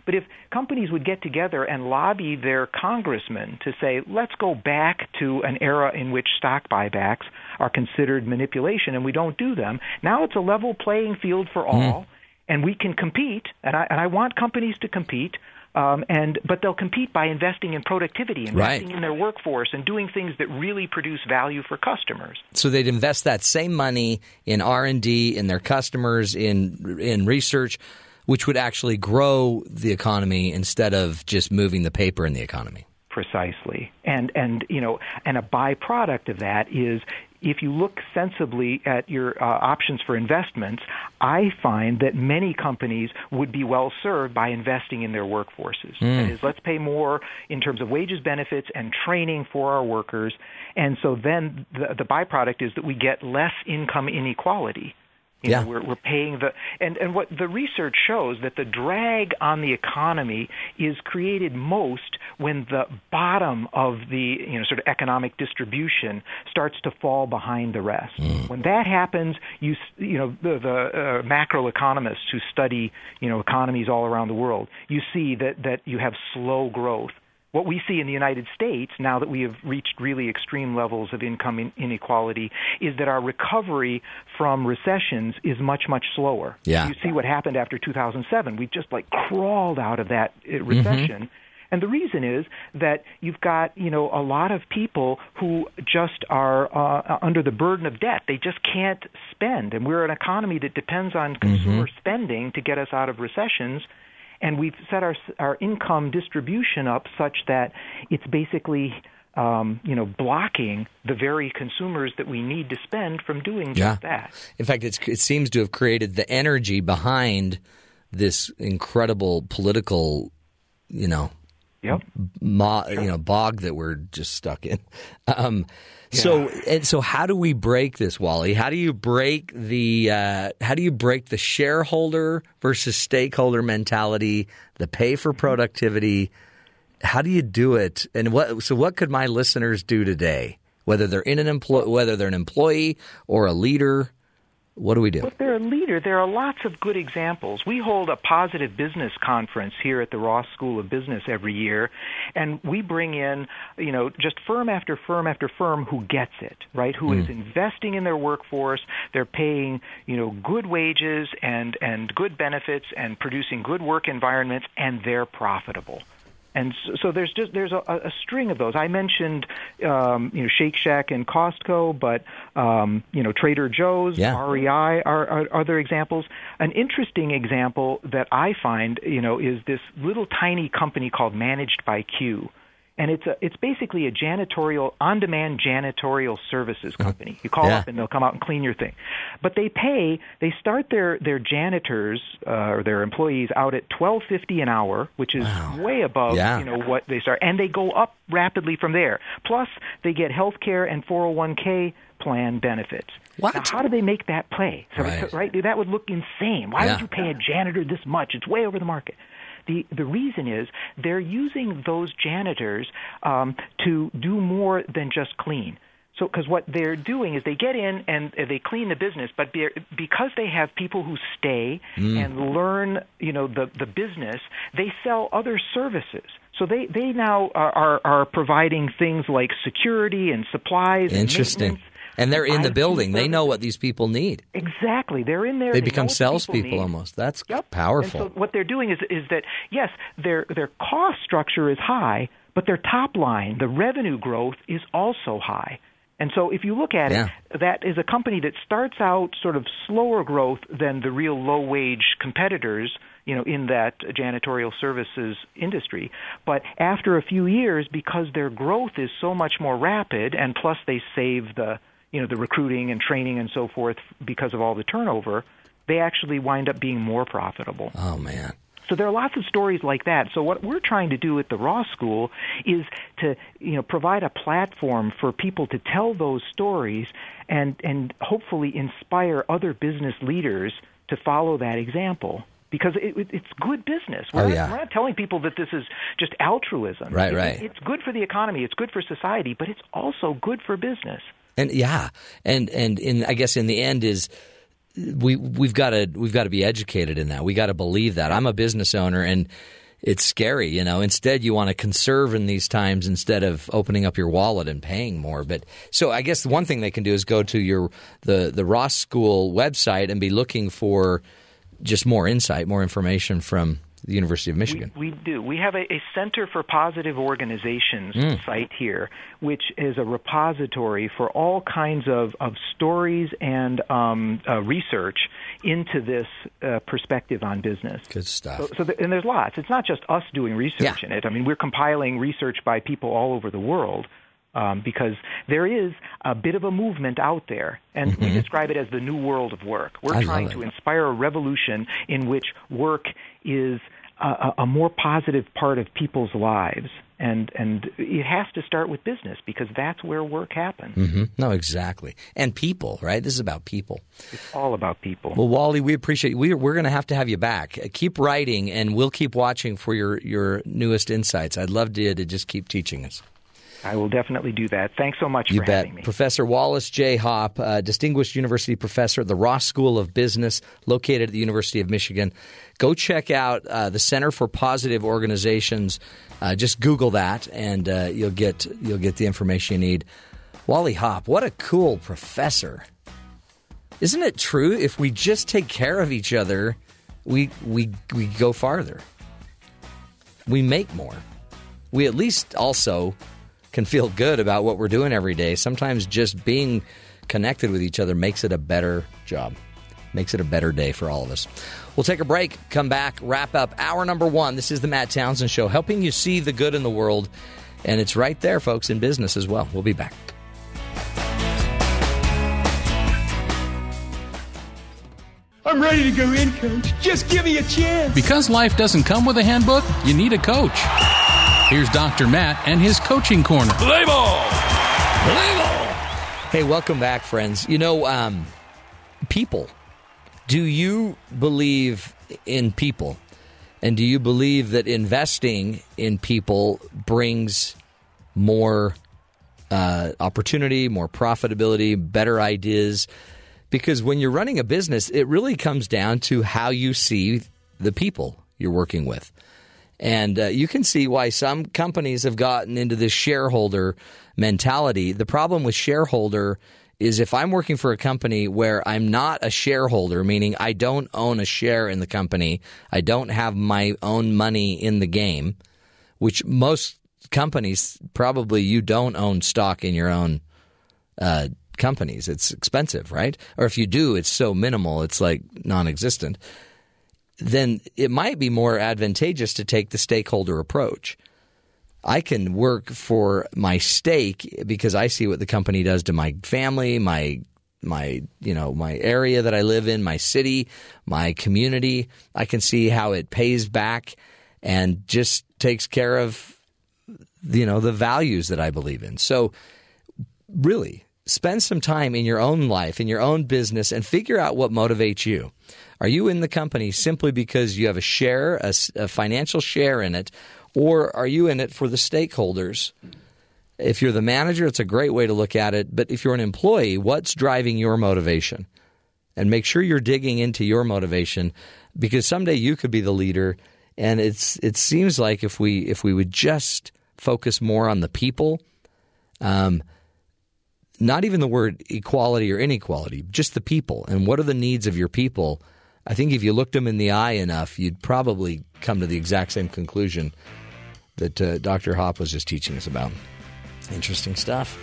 But if companies would get together and lobby their congressmen to say, let's go back to an era in which stock buybacks are considered manipulation and we don't do them, now it's a level playing field for all and we can compete. And I, and I want companies to compete. Um, and but they'll compete by investing in productivity, investing Right. in their workforce, and doing things that really produce value for customers. so they'd invest that same money in R and D, in their customers, in in research. Which would actually grow the economy instead of just moving the paper in the economy. Precisely, and and you know, and a byproduct of that is if you look sensibly at your uh, options for investments, I find that many companies would be well served by investing in their workforces. Mm. That is, let's pay more in terms of wages, benefits, and training for our workers. And so then the, the byproduct is that we get less income inequality. You yeah. know, we're, we're paying the and and what the research shows that the drag on the economy is created most when the bottom of the you know sort of economic distribution starts to fall behind the rest. Mm. When that happens, you you know the, the uh, macroeconomists who study you know economies all around the world, you see that that you have slow growth what we see in the United States, now that we have reached really extreme levels of income inequality, is that our recovery from recessions is much, much slower. Yeah. You see what happened after 2007. We just like crawled out of that uh, recession. Mm-hmm. And the reason is that you've got, you know, a lot of people who just are uh, under the burden of debt. They just can't spend. And we're an economy that depends on consumer mm-hmm. spending to get us out of recessions and we've set our our income distribution up such that it's basically um, you know blocking the very consumers that we need to spend from doing yeah. just that. In fact, it seems to have created the energy behind this incredible political, you know, yep. mo- you know, bog that we're just stuck in. [LAUGHS] Um, so and so, how do we break this, Wally? How do you break the uh, how do you break the shareholder versus stakeholder mentality, the pay for productivity? How do you do it? And what so what could my listeners do today? Whether they're in an employ, whether they're an employee or a leader, what do we do? If they're a leader, there are lots of good examples. We hold a positive business conference here at the Ross School of Business every year, and we bring in, you know, just firm after firm after firm who gets it, right? Who mm. is investing in their workforce, they're paying, you know, good wages and and good benefits and producing good work environments and they're profitable. And so, so, there's just there's a, a, string of those. I mentioned um, you know Shake Shack and Costco, but um, you know Trader Joe's, yeah. REI are, are other examples. An interesting example that I find you know is this little tiny company called Managed by Q and it's a, it's basically a janitorial on-demand janitorial services company. You call Yeah. up and they'll come out and clean your thing, but they pay. They start their their janitors uh, or their employees out at twelve fifty an hour, which is way above Yeah. you know what they start, and they go up rapidly from there. Plus, they get health care and four hundred one k plan benefits. What? Now, how do they make that play? So, Right. right? That would look insane. Why Yeah. would you pay a janitor this much? It's way over the market. The the reason is they're using those janitors um, to do more than just clean. So, because what they're doing is they get in and they clean the business, but be- because they have people who stay and learn, you know, the the business, they sell other services. So they they now are are, are providing things like security and supplies. Interesting. maintenance. And they're in the building. They know what these people need. Exactly, they're in there. They become salespeople almost. That's Yep. powerful. And so what they're doing is is that yes, their their cost structure is high, but their top line, the revenue growth is also high. And so if you look at Yeah. it, that is a company that starts out sort of slower growth than the real low wage competitors, you know, in that janitorial services industry. But after a few years, because their growth is so much more rapid and plus they save the you know the recruiting and training and so forth because of all the turnover, they actually wind up being more profitable. oh man. So there are lots of stories like that. So what we're trying to do at the Ross School is to you know provide a platform for people to tell those stories and and hopefully inspire other business leaders to follow that example. Because it, it, it's good business. Oh, we're, Oh, not, yeah. we're not telling people that this is just altruism. Right, It- right. It's good for the economy. It's good for society, but it's also good for business. And yeah, and and in I guess in the end is we we've got to we've got to be educated in that. We got to believe that. I'm a business owner and it's scary, you know. Instead, you want to conserve in these times instead of opening up your wallet and paying more. But so I guess the one thing they can do is go to your the the Ross School website and be looking for just more insight, more information from the University of Michigan. We, we do. We have a, a Center for Positive Organizations Mm. site here, which is a repository for all kinds of, of stories and um, uh, research into this uh, perspective on business. Good stuff. So, so the, and there's lots. It's not just us doing research in it. I mean, we're compiling research by people all over the world. Um, because there is a bit of a movement out there, and we Mhm. describe it as the new world of work. We're I trying to inspire a revolution in which work is a, a, more positive part of people's lives, and and it has to start with business because that's where work happens. Mm-hmm. No, exactly. And people, right? This is about people. It's all about people. Well, Wally, we appreciate we we're going to have to have you back. Uh, Keep writing, and we'll keep watching for your your newest insights. I'd love to to just keep teaching us. I will definitely do that. Thanks so much You for bet. having me. Professor Wallace J. Hopp, uh, distinguished university professor at the Ross School of Business, located at the University of Michigan. Go check out uh, the Center for Positive Organizations. Uh, just Google that, and uh, you'll get you'll get the information you need. Wally Hopp, what a cool professor! Isn't it true? If we just take care of each other, we we we go farther. We make more. We at least also can feel good about what we're doing every day. Sometimes just being connected with each other makes it a better job, makes it a better day for all of us. We'll take a break, come back, wrap up hour number one. This is the Matt Townsend Show, helping you see the good in the world. And it's right there, folks, in business as well. We'll be back. I'm ready to go in, coach. Just give me a chance. Because life doesn't come with a handbook, you need a coach. Here's Dr. Matt and his coaching corner. Play ball! Play ball! Hey, welcome back, friends. You know, um, people. Do you believe in people? And do you believe that investing in people brings more uh, opportunity, more profitability, better ideas? Because when you're running a business, it really comes down to how you see the people you're working with. And uh, you can see why some companies have gotten into this shareholder mentality. The problem with shareholder is if I'm working for a company where I'm not a shareholder, meaning I don't own a share in the company, I don't have my own money in the game, which most companies probably you don't own stock in your own uh, companies. It's expensive, right? Or if you do, it's so minimal, it's like non existent then it might be more advantageous to take the stakeholder approach. I can work for my stake because I see what the company does to my family, my my you know my area that I live in, my city, my community. I can see how it pays back and just takes care of you know the values that I believe in. So really spend some time in your own life, in your own business, and figure out what motivates you. Are you in the company simply because you have a share, a, a, financial share in it, or are you in it for the stakeholders? If you're the manager, it's a great way to look at it. But if you're an employee, what's driving your motivation? And make sure you're digging into your motivation because someday you could be the leader. And it's it seems like if we if we would just focus more on the people, um, not even the word equality or inequality, just the people and what are the needs of your people. I think if you looked them in the eye enough, you'd probably come to the exact same conclusion that uh, Dr. Hopp was just teaching us about. Interesting stuff.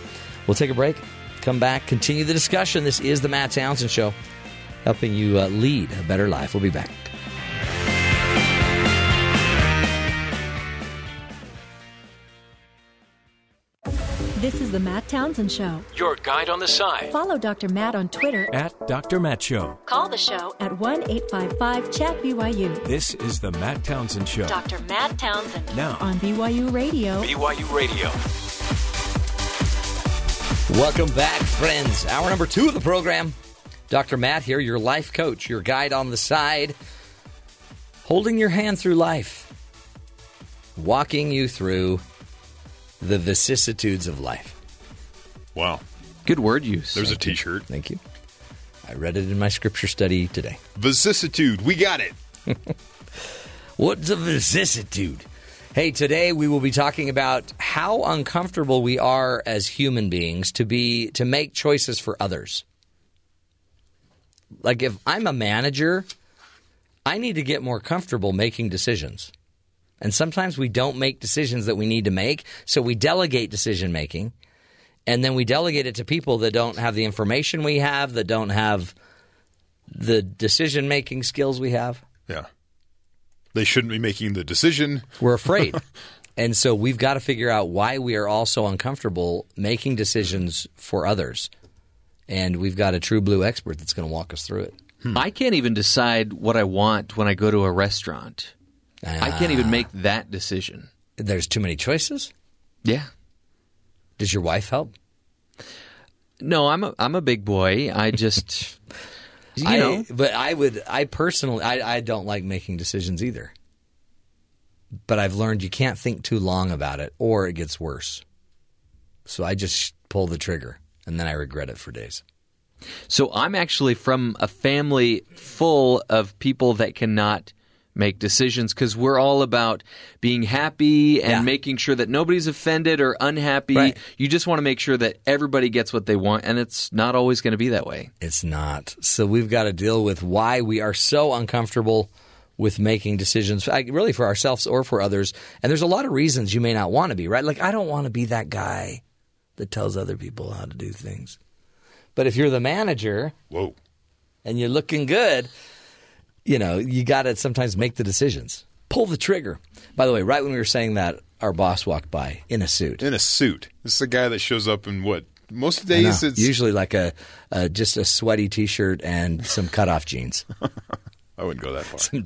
We'll take a break, come back, continue the discussion. This is the Matt Townsend Show, helping you uh, lead a better life. We'll be back. This is the Matt Townsend Show. Your guide on the side. Follow Dr. Matt on Twitter At Dr. Matt Show. Call the show at 1 855 Chat BYU. This is the Matt Townsend Show. Dr. Matt Townsend. Now. On BYU Radio. BYU Radio. Welcome back, friends. Hour number two of the program. Dr. Matt here, your life coach, your guide on the side, holding your hand through life, walking you through the vicissitudes of life. Wow. Good word use. There's a t shirt. Thank you. I read it in my scripture study today. Vicissitude. We got it. [LAUGHS] What's a vicissitude? Hey, today we will be talking about how uncomfortable we are as human beings to be to make choices for others. Like if I'm a manager, I need to get more comfortable making decisions. And sometimes we don't make decisions that we need to make, so we delegate decision making. And then we delegate it to people that don't have the information we have, that don't have the decision making skills we have. Yeah. They shouldn't be making the decision. We're afraid. [LAUGHS] and so we've got to figure out why we are all so uncomfortable making decisions for others. And we've got a true blue expert that's going to walk us through it. Hmm. I can't even decide what I want when I go to a restaurant. I can't even make that decision. There's too many choices? Yeah. Does your wife help? No, I'm a I'm a big boy. I [LAUGHS] just you I- know but I would. I personally, I, I don't like making decisions either. But I've learned you can't think too long about it, or it gets worse. So I just pull the trigger, and then I regret it for days. So I'm actually from a family full of people that cannot make decisions because we're all about being happy and Yeah. making sure that nobody's offended or unhappy. Right. You just want to make sure that everybody gets what they want, and it's not always going to be that way. It's not. So we've got to deal with why we are so uncomfortable with making decisions, really for ourselves or for others. And there's a lot of reasons you may not want to be, right? Like, I don't want to be that guy that tells other people how to do things. But if you're the manager, whoa, and you're looking good, you know, you got to sometimes make the decisions. Pull the trigger. By the way, right when we were saying that, our boss walked by in a suit. In a suit. This is a guy that shows up in what? Most of the I know. days it's usually like a, a just a sweaty t-shirt and some cutoff jeans. [LAUGHS] I wouldn't go that far.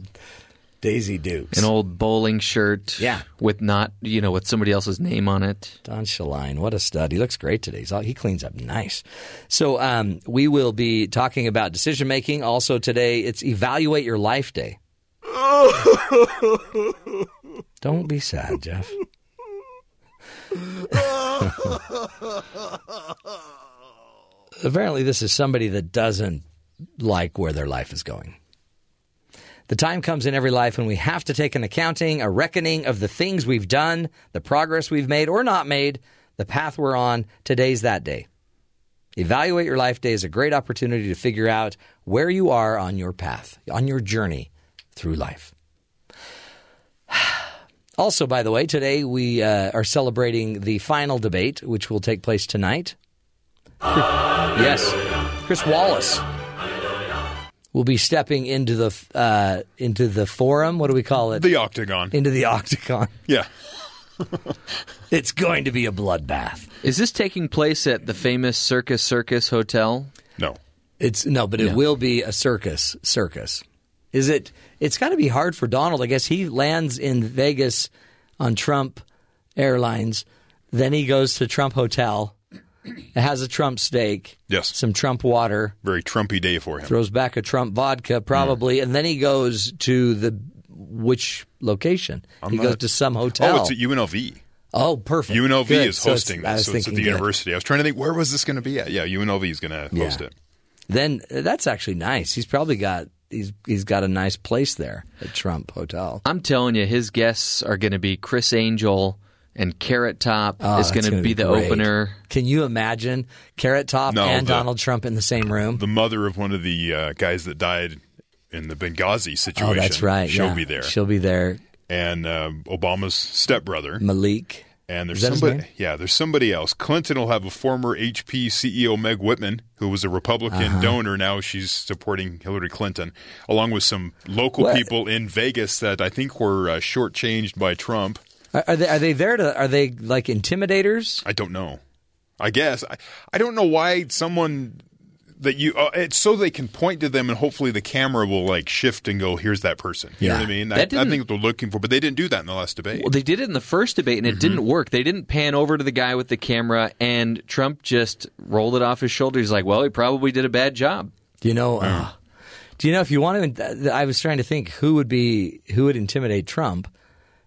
Daisy Dukes. An old bowling shirt, Yeah. with not you know with somebody else's name on it. Don Shaline, what a stud. He looks great today. He's all, he cleans up nice. So um, we will be talking about decision making. Also today, it's Evaluate Your Life Day. [LAUGHS] Don't be sad, Jeff. [LAUGHS] Apparently, this is somebody that doesn't like where their life is going. The time comes in every life when we have to take an accounting, a reckoning of the things we've done, the progress we've made or not made, the path we're on. Today's that day. Evaluate Your Life Day is a great opportunity to figure out where you are on your path, on your journey through life. [SIGHS] Also, by the way, today we uh, are celebrating the final debate, which will take place tonight. [LAUGHS] yes, Chris Wallace will be stepping into the uh, into the forum. What do we call it? The octagon. Into the octagon. Yeah. [LAUGHS] It's going to be a bloodbath. Is this taking place at the famous Circus Circus Hotel? No. It's no, but it Yeah. will be a circus. Circus. Is it? It's got to be hard for Donald. I guess he lands in Vegas on Trump Airlines, then he goes to Trump Hotel, has a Trump steak, Yes. some Trump water, Very Trumpy day for him. throws back a Trump vodka probably, and then he goes to the which location? he not- goes to some hotel. Oh, it's at UNLV. Oh, perfect. UNLV Good. is hosting I was this. So it's at thinking the good. university. I was trying to think where was this going to be at? Yeah, UNLV is going to host Yeah. it. Then uh, that's actually nice. He's probably got he's he's got a nice place there at Trump Hotel. I'm telling you, his guests are going to be Criss Angel and Carrot Top Oh, is going to gonna be, the great. opener. Can you imagine Carrot Top No, and the- Donald Trump in the same room? The mother of one of the uh, guys that died in the Benghazi situation. oh, that's right. She'll yeah. be there. She'll be there. and um, Obama's stepbrother. Malik. And there's Is somebody, yeah, there's somebody else. Clinton will have a former HP CEO, Meg Whitman, who was a Republican Uh-huh. donor. Now she's supporting Hillary Clinton, along with some local What? people in Vegas that I think were uh, shortchanged by Trump. Are, are they are they there to? Are they like intimidators? I don't know. I guess I, I don't know why someone that you uh, it's so they can point to them and hopefully the camera will like shift and go here's that person. You know Yeah. what I mean? That I, I think they're looking for, but they didn't do that in the last debate. Well, they did it in the first debate and it didn't work. They didn't pan over to the guy with the camera, and Trump just rolled it off his shoulder. He's like, "Well, he probably did a bad job." You know? Uh, do you know if you want to? I was trying to think who would be who would intimidate Trump.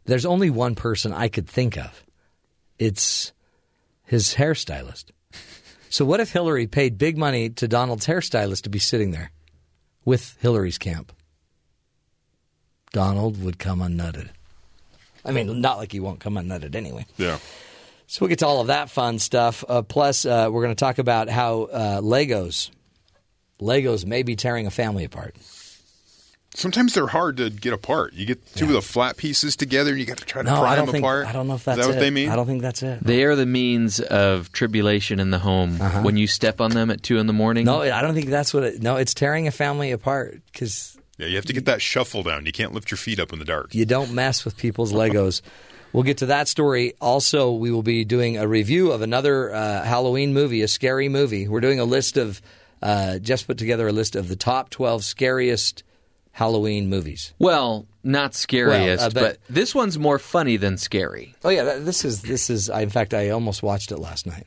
There's only one person I could think of. It's his hairstylist. So what if Hillary paid big money to Donald's hairstylist to be sitting there with Hillary's camp? Donald would come unnutted. I mean, not like he won't come unnutted anyway. Yeah. So we'll get to all of that fun stuff. Uh, plus, uh, we're going to talk about how uh, Legos, Legos may be tearing a family apart. Sometimes they're hard to get apart. You get two of the flat pieces together, and you got to try to No, pry I don't them think. apart. I don't know if Is that's that what it. they mean? I don't think that's it. They are the means of tribulation in the home. When you step on them at two in the morning, Uh-huh. No, I don't think that's what. it No, it's tearing a family apart because Yeah, you have to get that shuffle down. You can't lift your feet up in the dark. you don't mess with people's Legos. [LAUGHS] We'll get to that story. Also, we will be doing a review of another uh, Halloween movie, a scary movie. We're doing a list of, uh, just put together a list of the top 12 scariest Halloween movies. Well, not scariest, Well, uh, but, but- this one's more funny than scary. Oh, yeah, this is, this is, in fact, I almost watched it last night.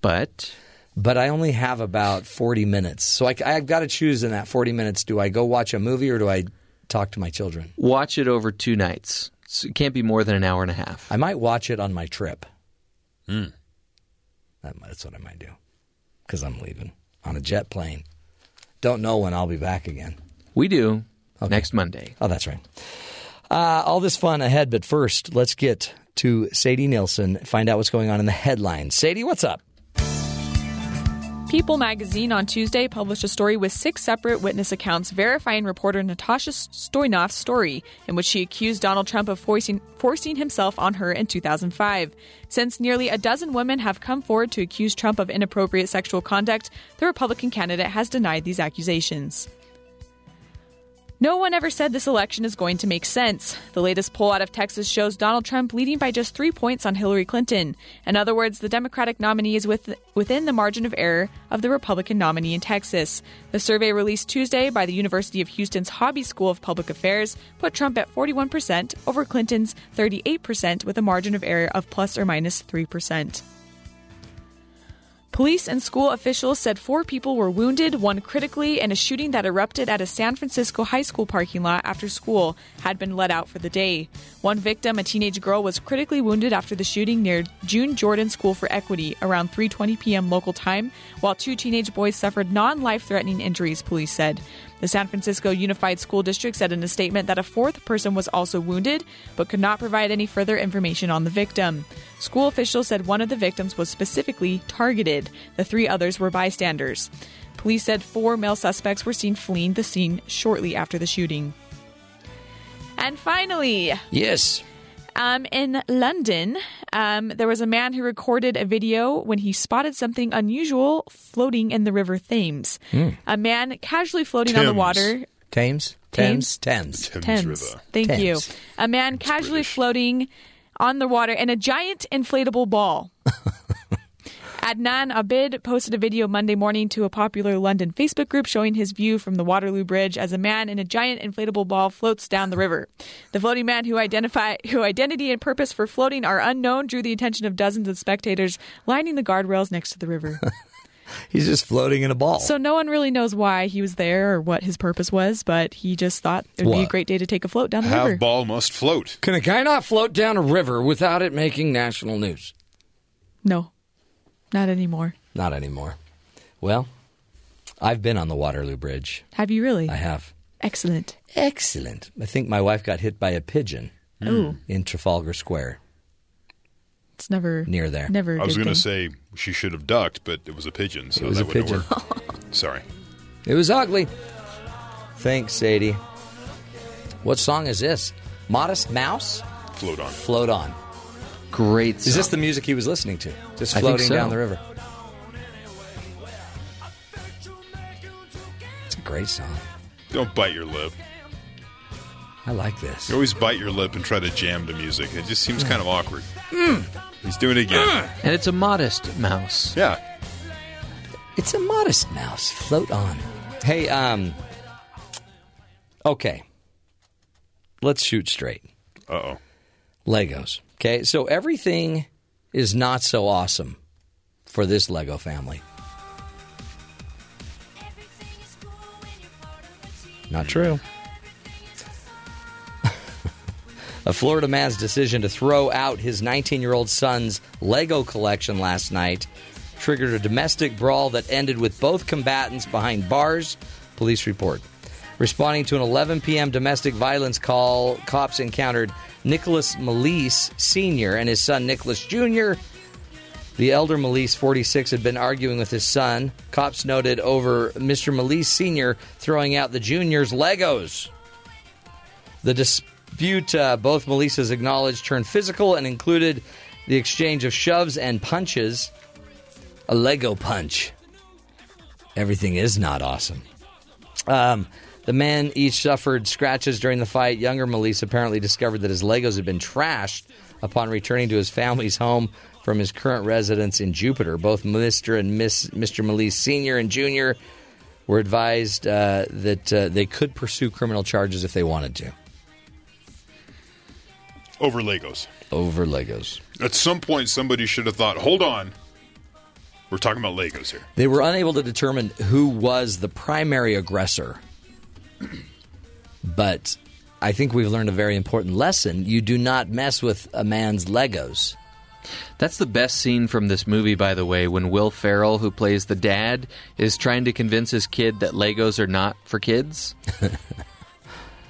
But But I only have about 40 minutes. So I, I've got to choose in that 40 minutes do I go watch a movie or do I talk to my children? watch it over two nights. So it can't be more than an hour and a half. I might watch it on my trip. That, that's what I might do because I'm leaving on a jet plane. Don't know when I'll be back again. We do next Monday. Oh, that's right. Uh, all this fun ahead, but first, let's get to Sadie Nielsen, find out what's going on in the headlines. Sadie, what's up? People magazine on Tuesday published a story with six separate witness accounts verifying reporter Natasha Stoynoff's story, in which she accused Donald Trump of forcing, forcing himself on her in 2005. Since nearly a dozen women have come forward to accuse Trump of inappropriate sexual conduct, the Republican candidate has denied these accusations. No one ever said this election is going to make sense. The latest poll out of Texas shows Donald Trump leading by just three points on Hillary Clinton. In other words, the Democratic nominee is with, within the margin of error of the Republican nominee in Texas. The survey released Tuesday by the University of Houston's Hobby School of Public Affairs put Trump at 41% over Clinton's 38% with a margin of error of plus or minus 3%. Police and school officials said four people were wounded, one critically, in a shooting that erupted at a San Francisco high school parking lot after school had been let out for the day. One victim, a teenage girl, was critically wounded after the shooting near June Jordan School for Equity around 3:20 p.m. local time, while two teenage boys suffered non-life-threatening injuries, police said. The San Francisco Unified School District said in a statement that a fourth person was also wounded, but could not provide any further information on the victim. School officials said one of the victims was specifically targeted. The three others were bystanders. Police said four male suspects were seen fleeing the scene shortly after the shooting. And finally, Yes. Um, in London, um, there was a man who recorded a video when he spotted something unusual floating in the River Thames. A man casually floating on the water. Thames. water. Thames? Thames? Thames. Thames. Thank Thames. you. A man casually floating on the water in a giant inflatable ball. [LAUGHS] Adnan Abid posted a video Monday morning to a popular London Facebook group showing his view from the Waterloo Bridge as a man in a giant inflatable ball floats down the river. The floating man who identify who identity and purpose for floating are unknown drew the attention of dozens of spectators lining the guardrails next to the river. [LAUGHS] He's just floating in a ball. So no one really knows why he was there or what his purpose was, but he just thought it would be a great day to take a float down the Have river. ball must float. Can a guy not float down a river without it making national news? No, not anymore. Not anymore. Well, I've been on the Waterloo Bridge. Have you really? I have. Excellent. Excellent. I think my wife got hit by a pigeon mm. Ooh. in Trafalgar Square. It's never Near there. Never. a I was going to say she should have ducked, but it was a pigeon, so It was that a pigeon. work. [LAUGHS] Sorry. It was ugly. Thanks, Sadie. What song is this? Modest Mouse? Float on. Float on. Great. Is this the music he was listening to? Just I think floating so. down the river. It's a great song. Don't bite your lip. I like this. You always bite your lip and try to jam to music. It just seems kind of awkward. Mm. He's doing it again. And it's a modest mouse. Yeah. It's a modest mouse. Float on. Hey, um, okay. Let's shoot straight. Uh oh. Legos. Okay, so everything is not so awesome for this Lego family. Not true. [LAUGHS] A Florida man's decision to throw out his 19 year old son's Lego collection last night triggered a domestic brawl that ended with both combatants behind bars, police report. Responding to an 11 p.m. domestic violence call, cops encountered Nicholas Melise Sr. and his son Nicholas Jr. The elder Melise, 46, had been arguing with his son. Cops noted over Mr. Melise Sr. throwing out the junior's Legos. The dispute, uh, both Melisas acknowledged, turned physical and included the exchange of shoves and punches. A Lego punch. Everything is not awesome. Um, the men each suffered scratches during the fight. Younger Melise apparently discovered that his Legos had been trashed upon returning to his family's home from his current residence in Jupiter. Both Mr. and Miss, Mr. Melise Sr. and Jr. were advised uh, that uh, they could pursue criminal charges if they wanted to. Over Legos. Over Legos. At some point, somebody should have thought, hold on. We're talking about Legos here. They were unable to determine who was the primary aggressor. But I think we've learned a very important lesson. You do not mess with a man's Legos. That's the best scene from this movie, by the way, when Will Ferrell, who plays the dad, is trying to convince his kid that Legos are not for kids. [LAUGHS]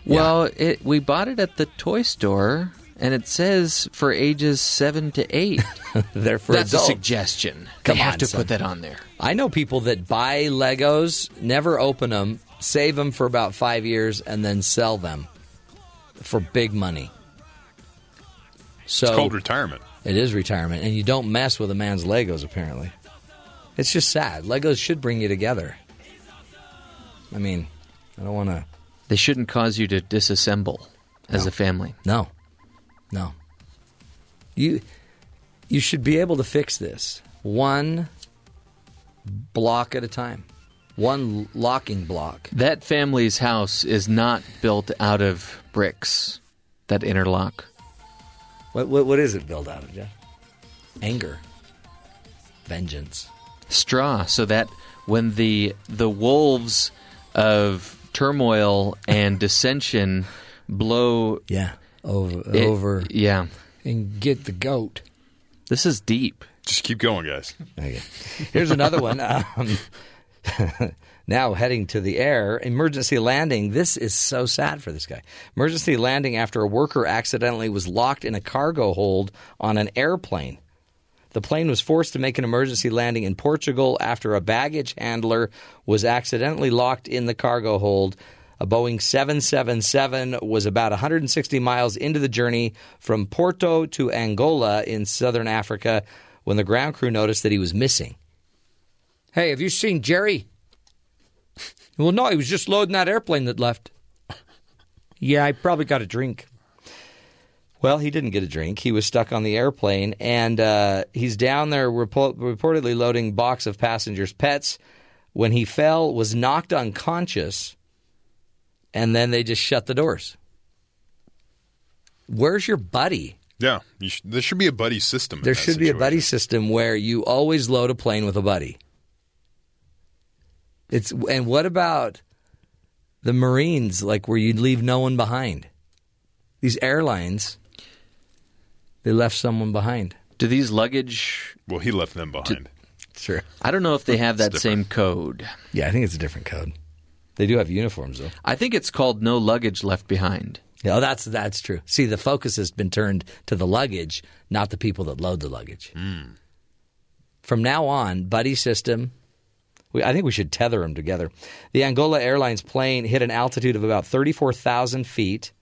Well, it, we bought it at the toy store, and it says for ages seven to eight. [LAUGHS] They're for That's adults. a suggestion. Come they have to son. put that on there. I know people that buy Legos, never open them, save them for about five years, and then sell them for big money. So It's called retirement. It is retirement, and you don't mess with a man's Legos. Apparently, it's just sad. Legos should bring you together. I mean, I don't want to. They shouldn't cause you to disassemble as a family. No, no. You you should be able to fix this one block at a time, one locking block. That family's house is not built out of bricks that interlock. What what, what is it built out of, Jeff? Anger, vengeance. straw so that when the the wolves of turmoil and dissension blow yeah over it- over yeah and get the goat this is deep Just keep going, guys. Okay. Here's another one. Um, [LAUGHS] now heading to the air, emergency landing. This is so sad for this guy. Emergency landing after a worker accidentally was locked in a cargo hold on an airplane. The plane was forced to make an emergency landing in Portugal after a baggage handler was accidentally locked in the cargo hold. A Boeing 777 was about 160 miles into the journey from Porto to Angola in southern Africa when the ground crew noticed that he was missing. Hey, have you seen Jerry? Well, no, he was just loading that airplane that left. Yeah, I probably got a drink. Well, he didn't get a drink. He was stuck on the airplane, and uh, he's down there repo- reportedly loading box of passengers' pets. When he fell, was knocked unconscious, and then they just shut the doors. Where's your buddy? Yeah, you sh- there should be a buddy system. in There that should be a buddy system where you always load a plane with a buddy. It's and what about the Marines, like where you'd leave no one behind? These airlines, they left someone behind. do these luggage Well, he left them behind. Sure. i don't know if they [LAUGHS] have that It's same code Yeah, I think it's a different code. They do have uniforms though. i think it's called no luggage left behind Yeah, oh, that's that's true. See, the focus has been turned to the luggage, not the people that load the luggage. Hmm. From now on, buddy system. I think we should tether them together. The Angola Airlines plane hit an altitude of about thirty-four thousand feet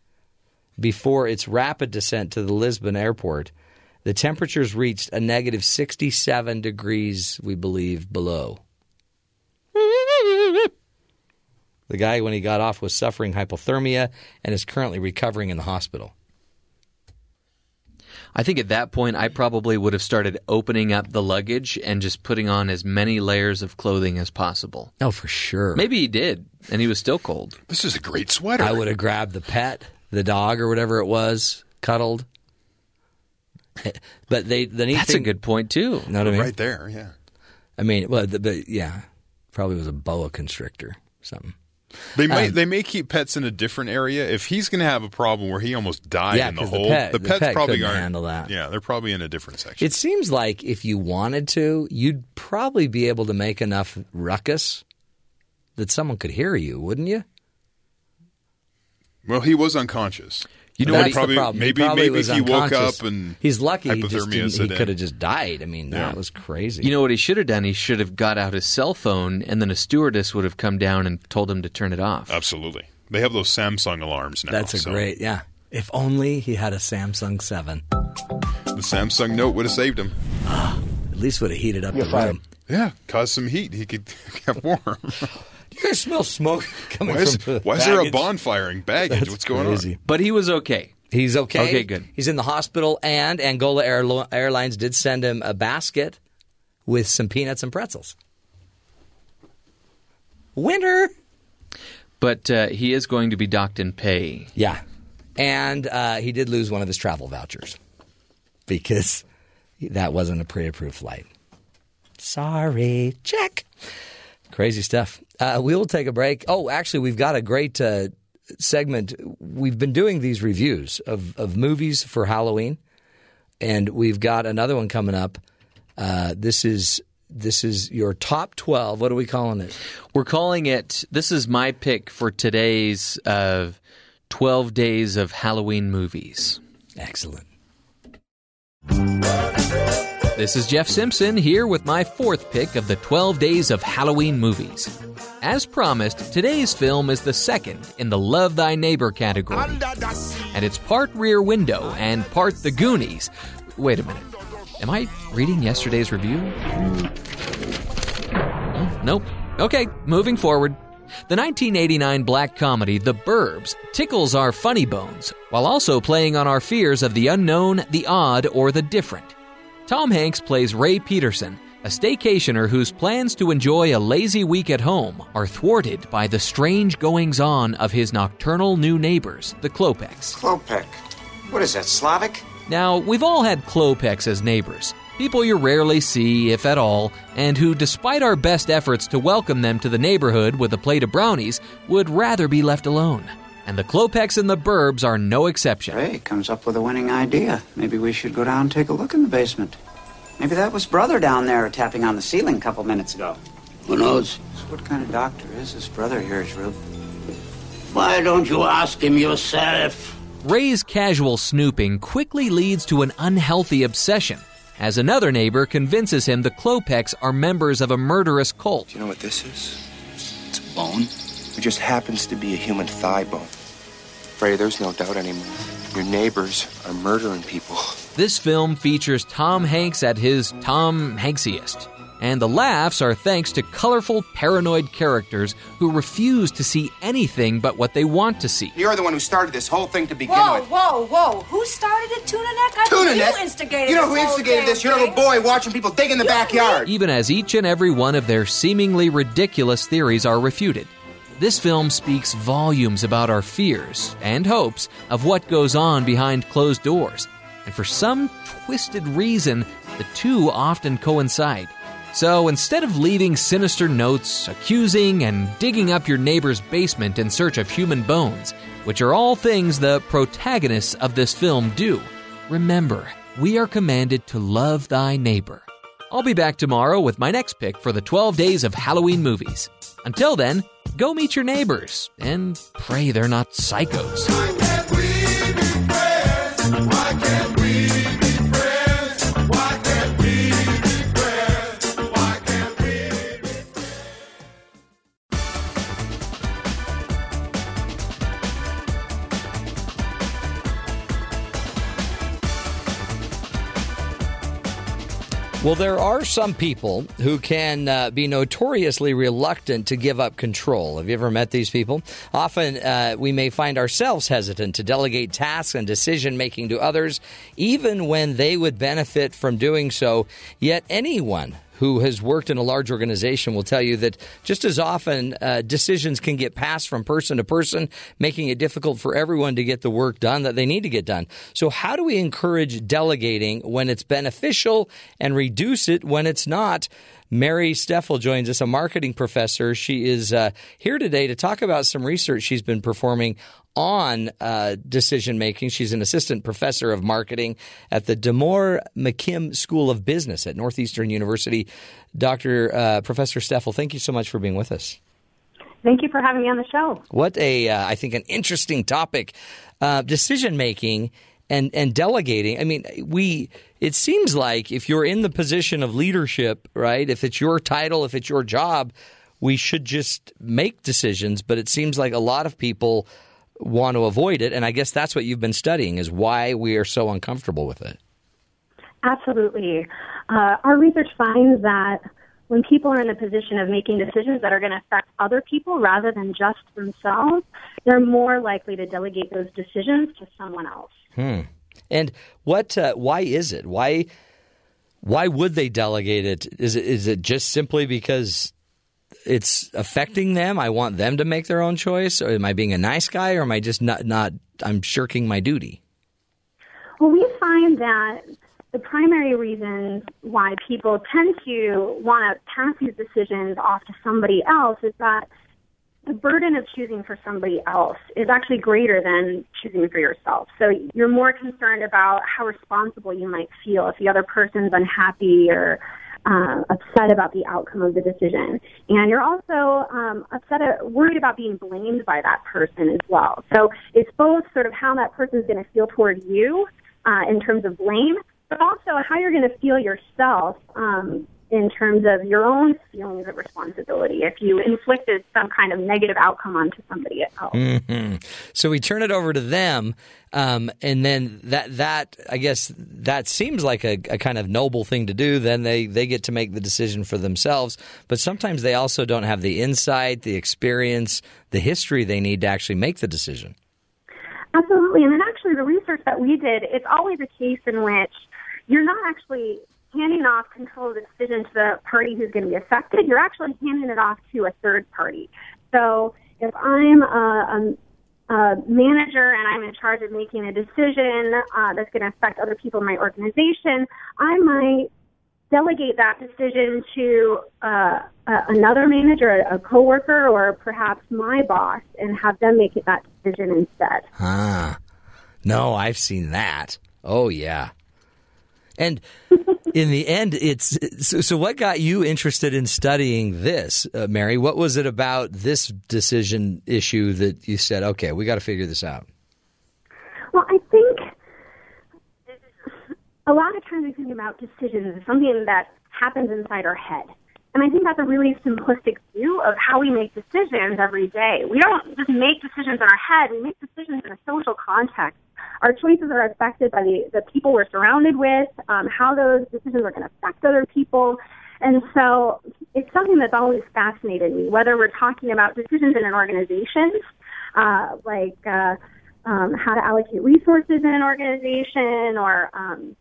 before its rapid descent to the Lisbon airport. The temperatures reached a negative sixty-seven degrees, we believe, below. The guy, when he got off, was suffering hypothermia and is currently recovering in the hospital. I think at that point i probably would have started opening up the luggage and just putting on as many layers of clothing as possible Oh, for sure. maybe he did and he was still cold This is a great sweater. I would have grabbed the pet, the dog or whatever it was, cuddled. [LAUGHS] But they the neat that's a good point too Know what I mean? right there. Yeah. I mean, well, the, but yeah, probably was a boa constrictor, something. They may Um, they may keep pets in a different area. If he's going to have a problem where he almost died Yeah, in the 'cause the hole, pet- the pets pet probably aren't handle that. Yeah, they're probably in a different section. It seems like if you wanted to, you'd probably be able to make enough ruckus that someone could hear you, wouldn't you? well, he was unconscious. You know That's what he- the Probably- problem. maybe- he probably maybe was if he woke up and he's lucky. He just didn't, he could have just died. I mean, that was crazy. You know what he should have done? He should have got out his cell phone, and then a stewardess would have come down and told him to turn it off. Absolutely. They have those Samsung alarms now. That's a so great. Yeah. If only he had a Samsung Seven. The Samsung Note would have saved him. Ah, at least would have heated up You're the fired. room. Yeah, caused some heat. He could [LAUGHS] get warm. [LAUGHS] You guys smell smoke [LAUGHS] coming why is, from the why is there a baggage? bonfire in baggage? That's What's going crazy. on? But he was okay. He's okay. Okay, good. He's in the hospital, and Angola Airlo- Airlines did send him a basket with some peanuts and pretzels. Winter. But uh, he is going to be docked in pay. Yeah. And uh, he did lose one of his travel vouchers because that wasn't a pre approved flight. Sorry. Check. Crazy stuff. Uh, we will take a break. Oh, actually, we've got a great uh, segment. We've been doing these reviews of, of movies for Halloween, and we've got another one coming up. Uh, this is this is your top twelve. What are we calling it? We're calling it. This is my pick for today's uh, 12 days of Halloween movies. Excellent. This is Jeff Simpson here with my fourth pick of the 12 days of Halloween movies. As promised, today's film is the second in the Love Thy Neighbor category. And it's part Rear Window and part The Goonies. Wait a minute. Am I reading yesterday's review? Oh, nope. Okay, moving forward. The 1989 black comedy The Burbs tickles our funny bones while also playing on our fears of the unknown, the odd, or the different. Tom Hanks plays Ray Peterson, a staycationer whose plans to enjoy a lazy week at home are thwarted by the strange goings on of his nocturnal new neighbors, the Klopeks. Klopek. What is that, Slavic? Now, we've all had Klopeks as neighbors, people you rarely see, if at all, and who, despite our best efforts to welcome them to the neighborhood with a plate of brownies, would rather be left alone. And the Klopeks and the Burbs are no exception. Ray comes up with a winning idea. Maybe we should go down and take a look in the basement. Maybe that was brother down there tapping on the ceiling a couple minutes ago. Who knows? So what kind of doctor is this brother of yours, Rube? Why don't you ask him yourself? Ray's casual snooping quickly leads to an unhealthy obsession, as another neighbor convinces him the Klopeks are members of a murderous cult. Do you know what this is? It's a bone. It just happens to be a human thigh bone. Freddy, there's no doubt anymore. Your neighbors are murdering people. This film features Tom Hanks at his Tom Hanksiest, and the laughs are thanks to colorful, paranoid characters who refuse to see anything but what they want to see. You're the one who started this whole thing to begin Whoa, with. whoa, whoa! whoa. Who started it, Tuna Neck? I Tuna Neck? you instigated You know who this whole instigated damn this? Your little boy watching people dig in the backyard. Even as each and every one of their seemingly ridiculous theories are refuted. This film speaks volumes about our fears and hopes of what goes on behind closed doors. And for some twisted reason, the two often coincide. So instead of leaving sinister notes, accusing, and digging up your neighbor's basement in search of human bones, which are all things the protagonists of this film do, remember, we are commanded to love thy neighbor. I'll be back tomorrow with my next pick for the 12 days of Halloween movies. Until then, go meet your neighbors and pray they're not psychos. Well, there are some people who can uh, be notoriously reluctant to give up control. Have you ever met these people? Often uh, we may find ourselves hesitant to delegate tasks and decision making to others, even when they would benefit from doing so. Yet anyone who has worked in a large organization will tell you that just as often uh, decisions can get passed from person to person, making it difficult for everyone to get the work done that they need to get done. So, how do we encourage delegating when it's beneficial and reduce it when it's not? Mary Steffel joins us, a marketing professor. She is uh, here today to talk about some research she's been performing on uh, decision making. She's an assistant professor of marketing at the D'Amore McKim School of Business at Northeastern University. Dr. Uh, professor Steffel, thank you so much for being with us. Thank you for having me on the show. What a, uh, I think, an interesting topic. Uh, decision making and and delegating. I mean, we. It seems like if you're in the position of leadership, right? If it's your title, if it's your job, we should just make decisions. But it seems like a lot of people want to avoid it, and I guess that's what you've been studying is why we are so uncomfortable with it. Absolutely. Uh, our research finds that when people are in a position of making decisions that are going to affect other people rather than just themselves, they're more likely to delegate those decisions to someone else. Hmm. And what? Uh, why is it? Why? Why would they delegate it? Is it is it just simply because it's affecting them? I want them to make their own choice, or am I being a nice guy, or am I just not not? I'm shirking my duty. Well, we find that the primary reasons why people tend to want to pass these decisions off to somebody else is that the burden of choosing for somebody else is actually greater than choosing for yourself. So you're more concerned about how responsible you might feel if the other person's unhappy or uh, upset about the outcome of the decision. And you're also um, upset, uh, worried about being blamed by that person as well. So it's both sort of how that person's going to feel toward you uh, in terms of blame, but also how you're going to feel yourself um, in terms of your own feelings of responsibility if you inflicted some kind of negative outcome onto somebody else. Mm-hmm. So we turn it over to them, um, and then that that I guess that seems like a, a, kind of noble thing to do. Then they they get to make the decision for themselves, but sometimes they also don't have the insight, the experience, the history they need to actually make the decision. Absolutely, and then actually the research that we did, it's always a case in which you're not actually handing off control of the decision to the party who's going to be affected. You're actually handing it off to a third party. So if I'm a, a, a manager and I'm in charge of making a decision uh, that's going to affect other people in my organization, I might delegate that decision to uh, another manager, a coworker, or perhaps my boss, and have them make that decision instead. Ah, no, I've seen that. Oh yeah. And [LAUGHS] in the end, it's so, so, What got you interested in studying this, uh, Mary? What was it about this decision issue that you said, "Okay, we got to figure this out"? Well, I think a lot of times we think about decisions as something that happens inside our head. And I think that's a really simplistic view of how we make decisions every day. We don't just make decisions in our head, we make decisions in a social context. Our choices are affected by the, the people we're surrounded with, um, how those decisions are going to affect other people. And so it's something that's always fascinated me, whether we're talking about decisions in an organization, uh, like uh, um, how to allocate resources in an organization or um,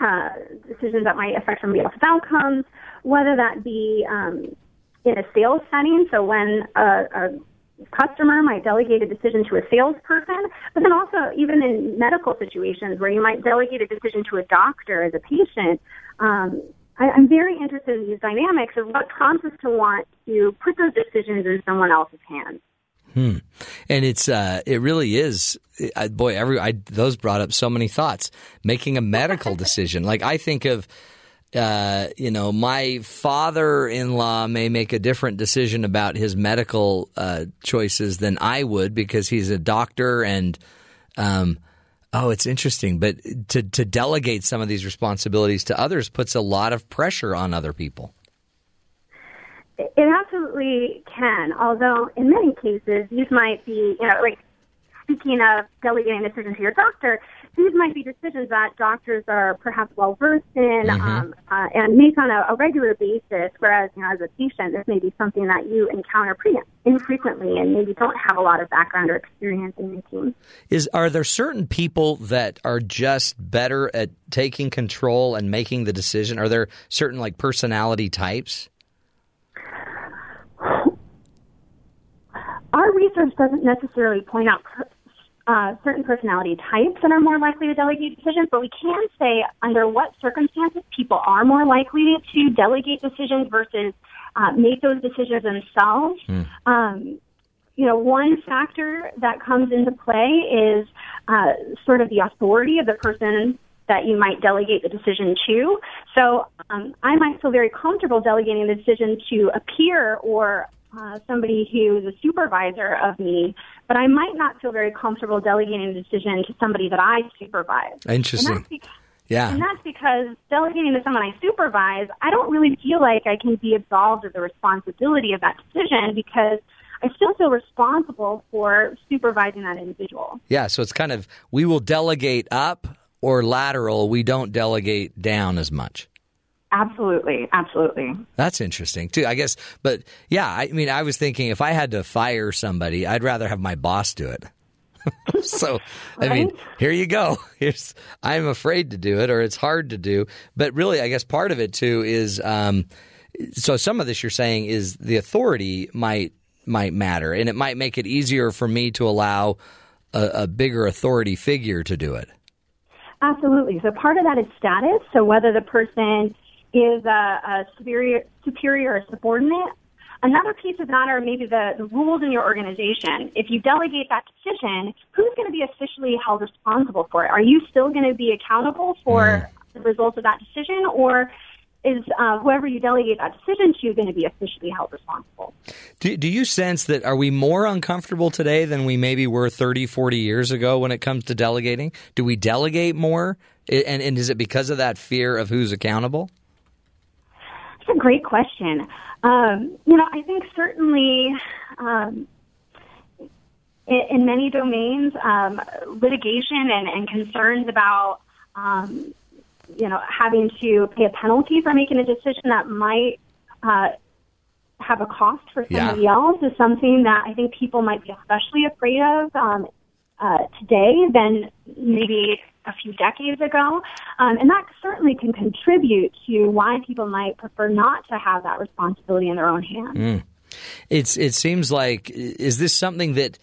uh, decisions that might affect somebody else's outcomes, whether that be um, in a sales setting, so when a, a customer might delegate a decision to a salesperson, but then also even in medical situations where you might delegate a decision to a doctor as a patient. Um, I, I'm very interested in these dynamics of what prompts us to want to put those decisions in someone else's hands. Hmm. And it's uh, it really is. I, boy, every I, those brought up so many thoughts. Making a medical [LAUGHS] decision, like I think of, uh, you know, my father-in-law may make a different decision about his medical uh, choices than I would because he's a doctor and. Um, oh, it's interesting, but to to delegate some of these responsibilities to others puts a lot of pressure on other people. It absolutely can, although in many cases these might be, you know, like speaking of delegating decisions to your doctor, these might be decisions that doctors are perhaps well versed in mm-hmm. um, uh, and make on a, a, regular basis. Whereas, you know, as a patient, this may be something that you encounter pretty infrequently and maybe don't have a lot of background or experience in making. Is are there certain people that are just better at taking control and making the decision? Are there certain like personality types? Our research doesn't necessarily point out uh, certain personality types that are more likely to delegate decisions, but we can say under what circumstances people are more likely to delegate decisions versus uh, make those decisions themselves. Mm. Um, you know, one factor that comes into play is uh, sort of the authority of the person that you might delegate the decision to. So um, I might feel very comfortable delegating the decision to a peer or uh, somebody who is a supervisor of me, but I might not feel very comfortable delegating a decision to somebody that I supervise. Interesting. And because, Yeah. and that's because delegating to someone I supervise, I don't really feel like I can be absolved of the responsibility of that decision because I still feel responsible for supervising that individual. Yeah, so it's kind of we will delegate up or lateral. We don't delegate down as much. Absolutely, absolutely. That's interesting too, I guess. But yeah, I mean, I was thinking if I had to fire somebody, I'd rather have my boss do it. [LAUGHS] so, I mean, here you go. [LAUGHS] Here's I'm afraid to do it, or it's hard to do. But really, I guess part of it too is um, so some of this you're saying is the authority might might matter, and it might make it easier for me to allow a, a bigger authority figure to do it. Absolutely. So part of that is status. So whether the person is a, a superior, superior or subordinate. Another piece of that are maybe the, the rules in your organization. If you delegate that decision, who's going to be officially held responsible for it? Are you still going to be accountable for the results of that decision, or is uh, whoever you delegate that decision to going to be officially held responsible? Do, do you sense that are we more uncomfortable today than we maybe were 30, 40 years ago when it comes to delegating? Do we delegate more? And, and is it because of that fear of who's accountable? That's a great question. Um, you know, I think certainly um, in, in many domains, um, litigation and, and concerns about, um, you know, having to pay a penalty for making a decision that might uh, have a cost for Yeah. somebody else is something that I think people might be especially afraid of um, uh, today than maybe a few decades ago. Um, and that certainly can contribute to why people might prefer not to have that responsibility in their own hands. Mm. It's it seems like is this something that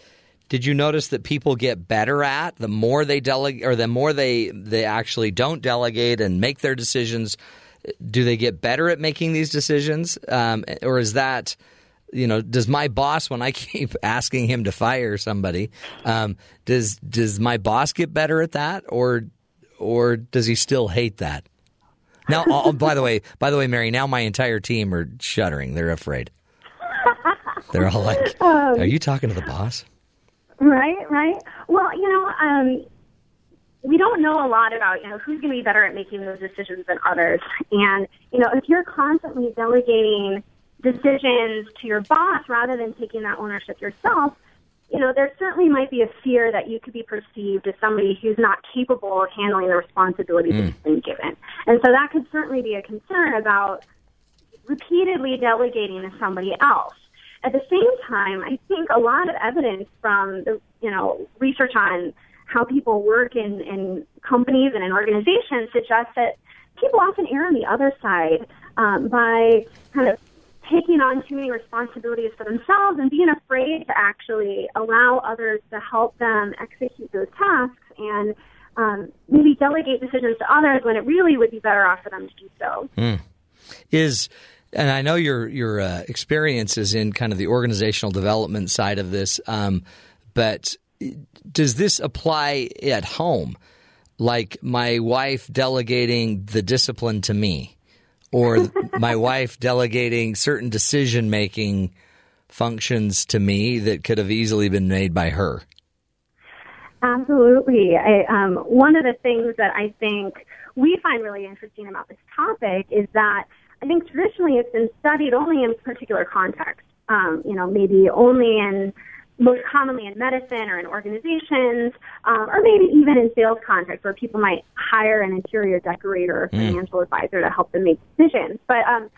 did you notice that people get better at the more they delegate or the more they they actually don't delegate and make their decisions do they get better at making these decisions um, or is that you know does my boss when I [LAUGHS] keep asking him to fire somebody um, does does my boss get better at that? Or or does he still hate that? Now oh, by the way by the way Mary now my entire team are shuddering. They're afraid. They're all like [LAUGHS] Um, are you talking to the boss? Right, right. Well, you know, um, we don't know a lot about, you know, who's going to be better at making those decisions than others. And, you know, if you're constantly delegating decisions to your boss rather than taking that ownership yourself, you know, there certainly might be a fear that you could be perceived as somebody who's not capable of handling the responsibilities Mm. that's been given. And so that could certainly be a concern about repeatedly delegating to somebody else. At the same time, I think a lot of evidence from the you know research on how people work in, in companies and in organizations suggests that people often err on the other side um, by kind of taking on too many responsibilities for themselves and being afraid to actually allow others to help them execute those tasks and um, maybe delegate decisions to others when it really would be better off for them to do so. Hmm. Is and I know your your uh, experience is in kind of the organizational development side of this, um, but does this apply at home? Like my wife delegating the discipline to me, or my wife delegating certain decision making functions to me that could have easily been made by her. Absolutely. I, um, one of the things that I think we find really interesting about this topic is that I think traditionally it's been studied only in particular contexts. Um, you know, maybe only in most commonly in medicine or in organizations, um, or maybe even in sales contexts where people might hire an interior decorator or Mm. financial advisor to help them make decisions. But um,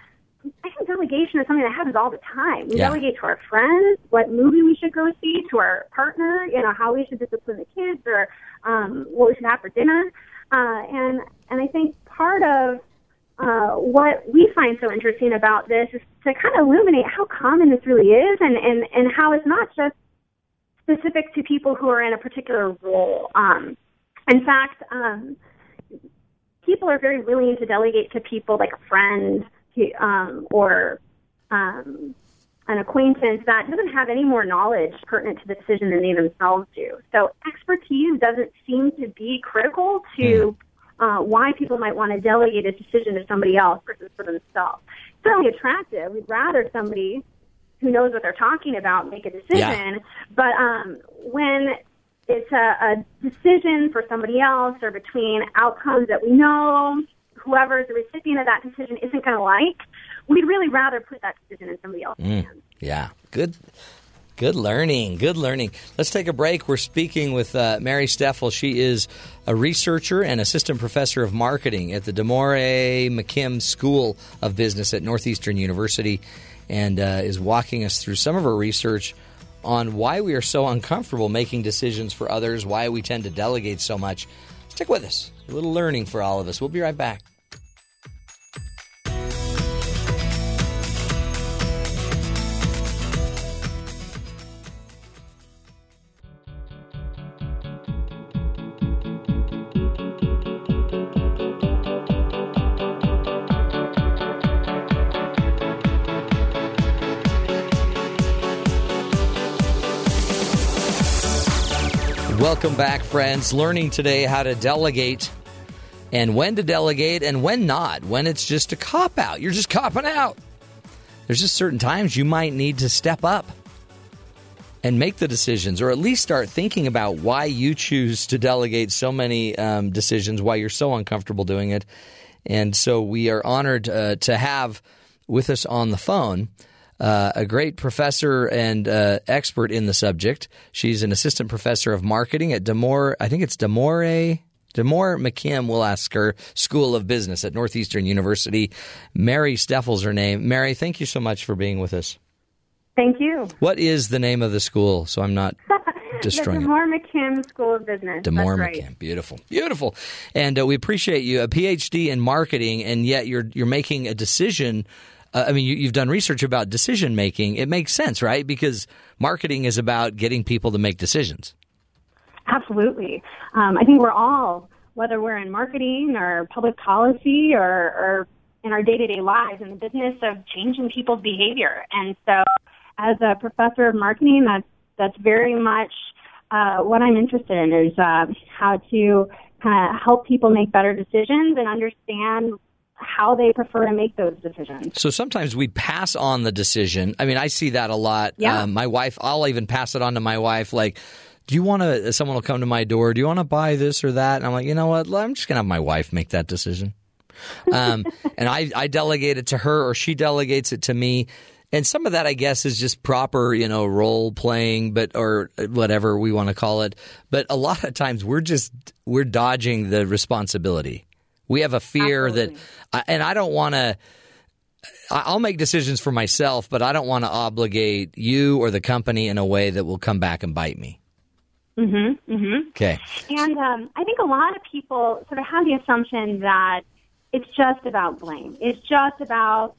I think delegation is something that happens all the time. We Yeah. delegate to our friends what movie we should go see, to our partner, you know, how we should discipline the kids or um, what we should have for dinner. Uh, and and I think part of uh, what we find so interesting about this is to kind of illuminate how common this really is and, and, and how it's not just specific to people who are in a particular role. Um, in fact, um, people are very willing to delegate to people like a friend um, or um, an acquaintance that doesn't have any more knowledge pertinent to the decision than they themselves do. So expertise doesn't seem to be critical to uh, why people might want to delegate a decision to somebody else versus for themselves. It's certainly attractive. We'd rather somebody who knows what they're talking about make a decision. Yeah. But um, when it's a, a decision for somebody else or between outcomes that we know whoever is the recipient of that decision isn't going to like, we'd really rather put that decision in somebody else's Mm, hands. yeah, good. Good learning. Good learning. Let's take a break. We're speaking with uh, Mary Steffel. She is a researcher and assistant professor of marketing at the D'Amore McKim School of Business at Northeastern University and uh, is walking us through some of her research on why we are so uncomfortable making decisions for others, why we tend to delegate so much. Stick with us. A little learning for all of us. We'll be right back. Welcome back, friends. Learning today how to delegate and when to delegate and when not. When it's just a cop out. You're just copping out. There's just certain times you might need to step up and make the decisions, or at least start thinking about why you choose to delegate so many um, decisions, why you're so uncomfortable doing it. And so we are honored uh, to have with us on the phone uh, a great professor and uh, expert in the subject. She's an assistant professor of marketing at D'Amore. I think it's D'Amore. D'Amore McKim, we'll ask her, School of Business at Northeastern University. Mary Steffel's her name. Mary, thank you so much for being with us. Thank you. What is the name of the school? So I'm not [LAUGHS] destroying the it. D'Amore McKim School of Business. D'Amore That's right. McKim. Beautiful, beautiful, and uh, we appreciate you. A PhD in marketing, and yet you're you're making a decision. Uh, I mean, you, you've done research about decision making. It makes sense, right? Because marketing is about getting people to make decisions. Absolutely. Um, I think we're all, whether we're in marketing or public policy or, or in our day to day lives, in the business of changing people's behavior. And so, as a professor of marketing, that's that's very much uh, what I'm interested in is uh, how to kind of help people make better decisions and understand how they prefer to make those decisions. So sometimes we pass on the decision. I mean, I see that a lot. Yeah. Um, my wife, I'll even pass it on to my wife. Like, do you want to? Someone will come to my door. Do you want to buy this or that? And I'm like, you know what? I'm just gonna have my wife make that decision. Um, [LAUGHS] and I, I delegate it to her, or she delegates it to me. And some of that, I guess, is just proper, you know, role playing, but or whatever we want to call it. But a lot of times, we're just we're dodging the responsibility. We have a fear that, and I don't want to. I'll make decisions for myself, but I don't want to obligate you or the company in a way that will come back and bite me. Mm-hmm. Mm-hmm. Okay. And um, I think a lot of people sort of have the assumption that it's just about blame. It's just about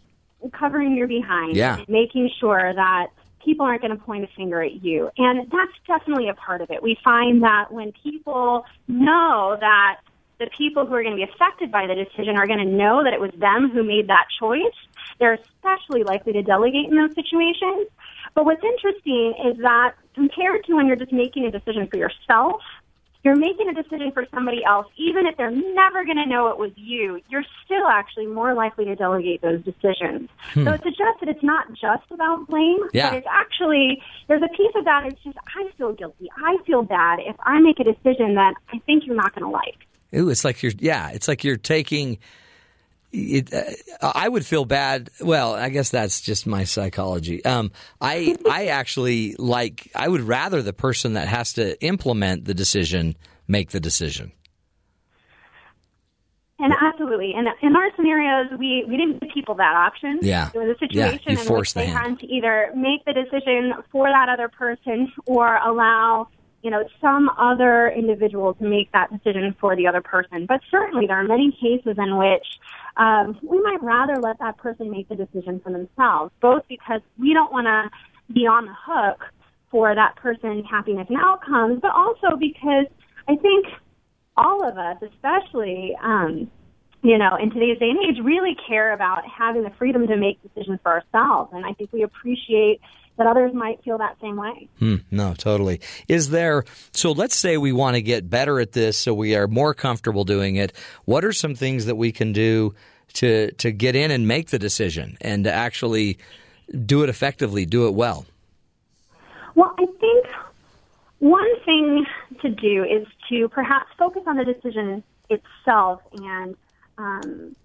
covering your behind, Yeah. making sure that people aren't going to point a finger at you. And that's definitely a part of it. We find that when people know that the people who are going to be affected by the decision are going to know that it was them who made that choice, they're especially likely to delegate in those situations. But what's interesting is that compared to when you're just making a decision for yourself, you're making a decision for somebody else, even if they're never going to know it was you, you're still actually more likely to delegate those decisions. Hmm. So it suggests that it's not just about blame, Yeah. but it's actually, there's a piece of that, it's just, I feel guilty. I feel bad if I make a decision that I think you're not going to like. Ooh, it's like you're yeah, it's like you're taking. It, uh, I would feel bad. Well, I guess that's just my psychology. Um, I [LAUGHS] I actually like. I would rather the person that has to implement the decision make the decision. And absolutely. And in our scenarios, we, we didn't give people that option. Yeah. It was a Yeah, situation you in which the they hand. had to either make the decision for that other person or allow, you know, some other individual to make that decision for the other person. But certainly there are many cases in which um, we might rather let that person make the decision for themselves, both because we don't want to be on the hook for that person's happiness and outcomes, but also because I think all of us, especially, um, you know, in today's day and age, really care about having the freedom to make decisions for ourselves. And I think we appreciate that others might feel that same way. Hmm, no, totally. Is there, so let's say we want to get better at this so we are more comfortable doing it. What are some things that we can do to, to get in and make the decision and to actually do it effectively, do it well? Well, I think one thing to do is to perhaps focus on the decision itself and um,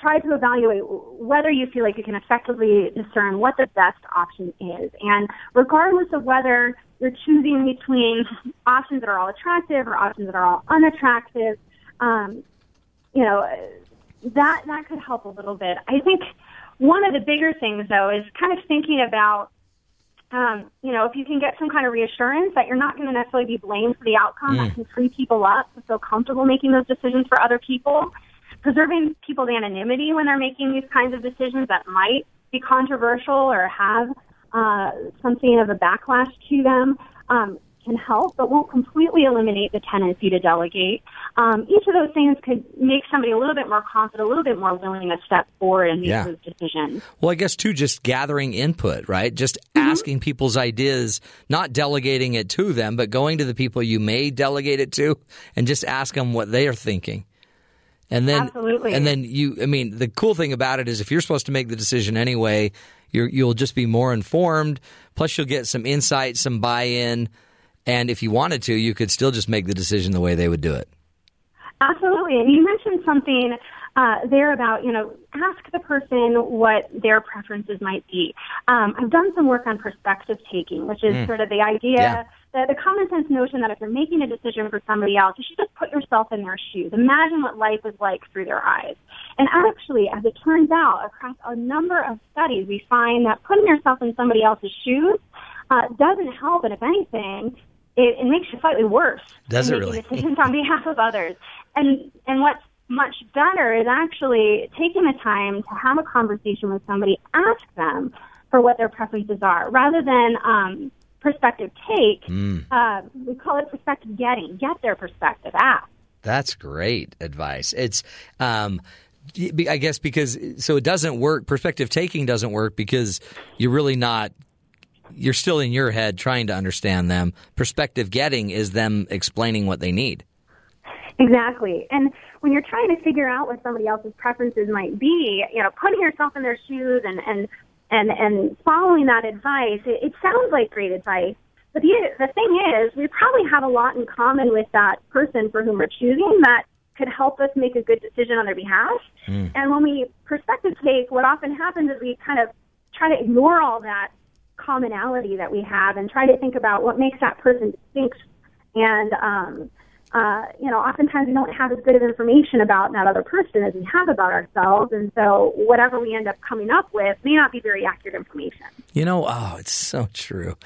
try to evaluate whether you feel like you can effectively discern what the best option is. And regardless of whether you're choosing between options that are all attractive or options that are all unattractive, um, you know, that that could help a little bit. I think one of the bigger things though is kind of thinking about um, you know, if you can get some kind of reassurance that you're not going to necessarily be blamed for the outcome, Mm. that can free people up to feel comfortable making those decisions for other people. Preserving people's anonymity when they're making these kinds of decisions that might be controversial or have uh, something of a backlash to them um, can help, but won't completely eliminate the tendency to delegate. Um, each of those things could make somebody a little bit more confident, a little bit more willing to step forward and make Yeah. those decisions. Well, I guess too, just gathering input, right? Just Mm-hmm. asking people's ideas, not delegating it to them, but going to the people you may delegate it to, and just ask them what they are thinking. And then, Absolutely. and then you. I mean, the cool thing about it is, if you're supposed to make the decision anyway, you're, you'll just be more informed. Plus, you'll get some insight, some buy-in, and if you wanted to, you could still just make the decision the way they would do it. Absolutely. And you mentioned something uh, there about, you know, ask the person what their preferences might be. Um, I've done some work on perspective taking, which is Mm. sort of the idea, Yeah. The, the common sense notion that if you're making a decision for somebody else, you should just put yourself in their shoes. Imagine what life is like through their eyes. And actually, as it turns out, across a number of studies, we find that putting yourself in somebody else's shoes uh, doesn't help, and if anything, it, it makes you slightly worse. Does it really? decisions on behalf of others. And and what's much better is actually taking the time to have a conversation with somebody, ask them for what their preferences are, rather than um, perspective take. Mm. Uh, we call it perspective getting. Get their perspective. Ask. That's great advice. It's, um, I guess because so it doesn't work. Perspective taking doesn't work because you're really not. You're still in your head trying to understand them. Perspective getting is them explaining what they need. Exactly. And when you're trying to figure out what somebody else's preferences might be, you know, putting yourself in their shoes and and and and following that advice, it, it sounds like great advice. But the the thing is, we probably have a lot in common with that person for whom we're choosing that could help us make a good decision on their behalf. And when we perspective take, what often happens is we kind of try to ignore all that commonality that we have and try to think about what makes that person distinct. And, um, uh, you know, oftentimes we don't have as good of information about that other person as we have about ourselves. And so whatever we end up coming up with may not be very accurate information. You know, oh, it's so true.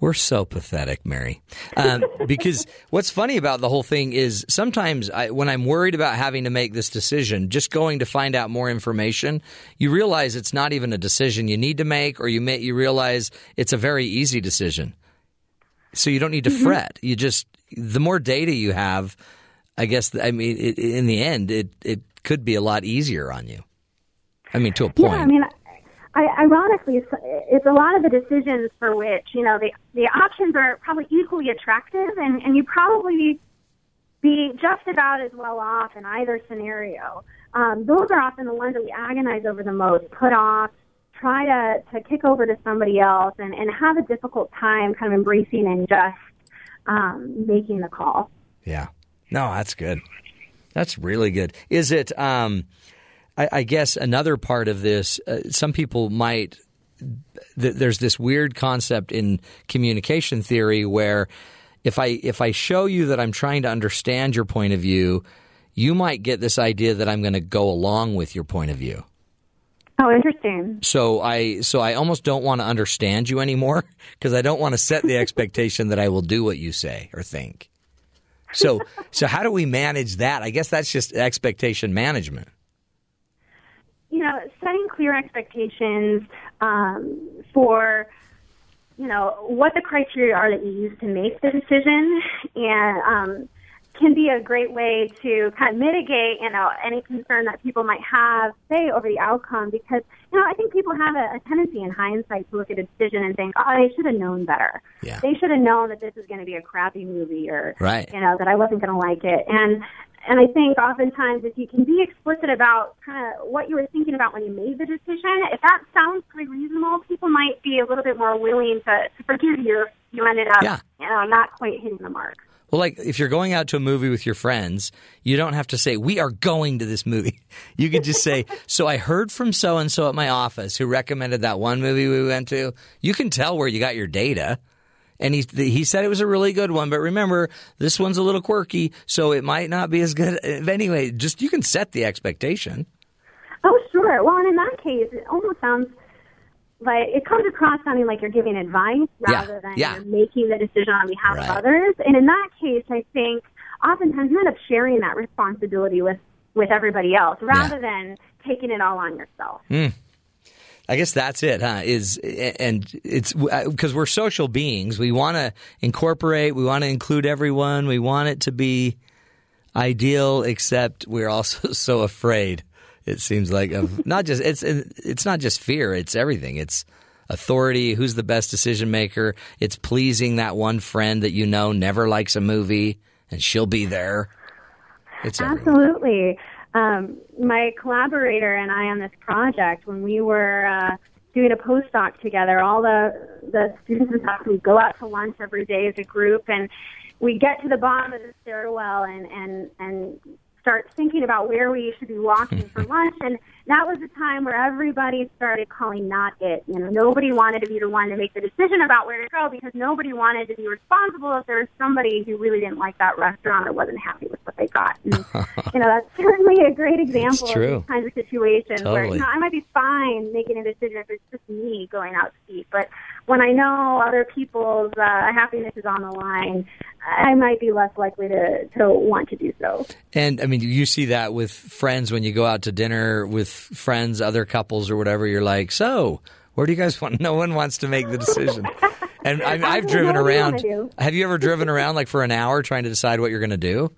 We're so pathetic, Mary. Um, [LAUGHS] because what's funny about the whole thing is sometimes I, when I'm worried about having to make this decision, just going to find out more information, you realize it's not even a decision you need to make, or you may, you realize it's a very easy decision. So you don't need to Mm-hmm. fret. You just the more data you have, I guess. I mean, it, in the end, it it could be a lot easier on you. I mean, to a point. Yeah, I mean, I, ironically, it's, it's a lot of the decisions for which you know the the options are probably equally attractive, and and you probably be just about as well off in either scenario. Um, those are often the ones that we agonize over the most, put off, try to to kick over to somebody else, and and have a difficult time kind of embracing and just um, making the call. Yeah. No, that's good. That's really good. Is it? Um, I, I guess another part of this. Uh, some people might. Th- there's this weird concept in communication theory where if I if I show you that I'm trying to understand your point of view, you might get this idea that I'm going to go along with your point of view. Oh, interesting. So I so I almost don't want to understand you anymore [LAUGHS] because I don't want to set the expectation that I will do what you say or think. So [LAUGHS] so how do we manage that? I guess that's just expectation management. you know, setting clear expectations um, for, you know, what the criteria are that you use to make the decision, and um, can be a great way to kind of mitigate, you know, any concern that people might have, say, over the outcome. Because, you know, I think people have a, a tendency in hindsight to look at a decision and think, oh, they should have known better. Yeah. They should have known that this was going to be a crappy movie, or Right. you know, that I wasn't going to like it. And and I think oftentimes if you can be explicit about kind of what you were thinking about when you made the decision, if that sounds pretty reasonable, people might be a little bit more willing to, to forgive you if you ended up, Yeah. you know, not quite hitting the mark. Well, like if you're going out to a movie with your friends, you don't have to say, We are going to this movie. [LAUGHS] You could just say, So I heard from so and so at my office who recommended that one movie we went to. You can tell where you got your data. And he, he said it was a really good one, but remember, this one's a little quirky, so it might not be as good. [LAUGHS] Anyway, just you can set the expectation. Oh, sure. Well, and in that case, it almost sounds like it comes across sounding like you're giving advice Yeah, rather than yeah. making the decision on behalf Right. of others. And in that case, I think oftentimes you end up sharing that responsibility with with everybody else rather than taking it all on yourself. Hmm. I guess that's it, huh? Is and it's because we're social beings. We want to incorporate. We want to include everyone. We want it to be ideal. Except we're also [LAUGHS] so afraid. It seems like of [LAUGHS] not just it's it's not just fear. It's everything. It's authority. Who's the best decision maker? It's pleasing that one friend that you know never likes a movie, and she'll be there. It's. Absolutely. Um, my collaborator and I on this project, when we were uh, doing a postdoc together, all the the students and we go out to lunch every day as a group, and we get to the bottom of the stairwell and and and start thinking about where we should be walking for [LAUGHS] lunch. And that was a time where everybody started calling not it. You know, nobody wanted to be the one to make the decision about where to go because nobody wanted to be responsible if there was somebody who really didn't like that restaurant or wasn't happy with what they got. And, [LAUGHS] you know, that's certainly a great example of these kinds of situations where Totally. you know I might be fine making a decision if it's just me going out to eat, but when I know other people's uh, happiness is on the line, I might be less likely to to want to do so. And I mean, you see that with friends when you go out to dinner with friends, other couples, or whatever. You're like, so where do you guys want? [LAUGHS] No one wants to make the decision. And [LAUGHS] I, I've driven What do you around. Have you ever driven around like for an hour trying to decide what you're going to do?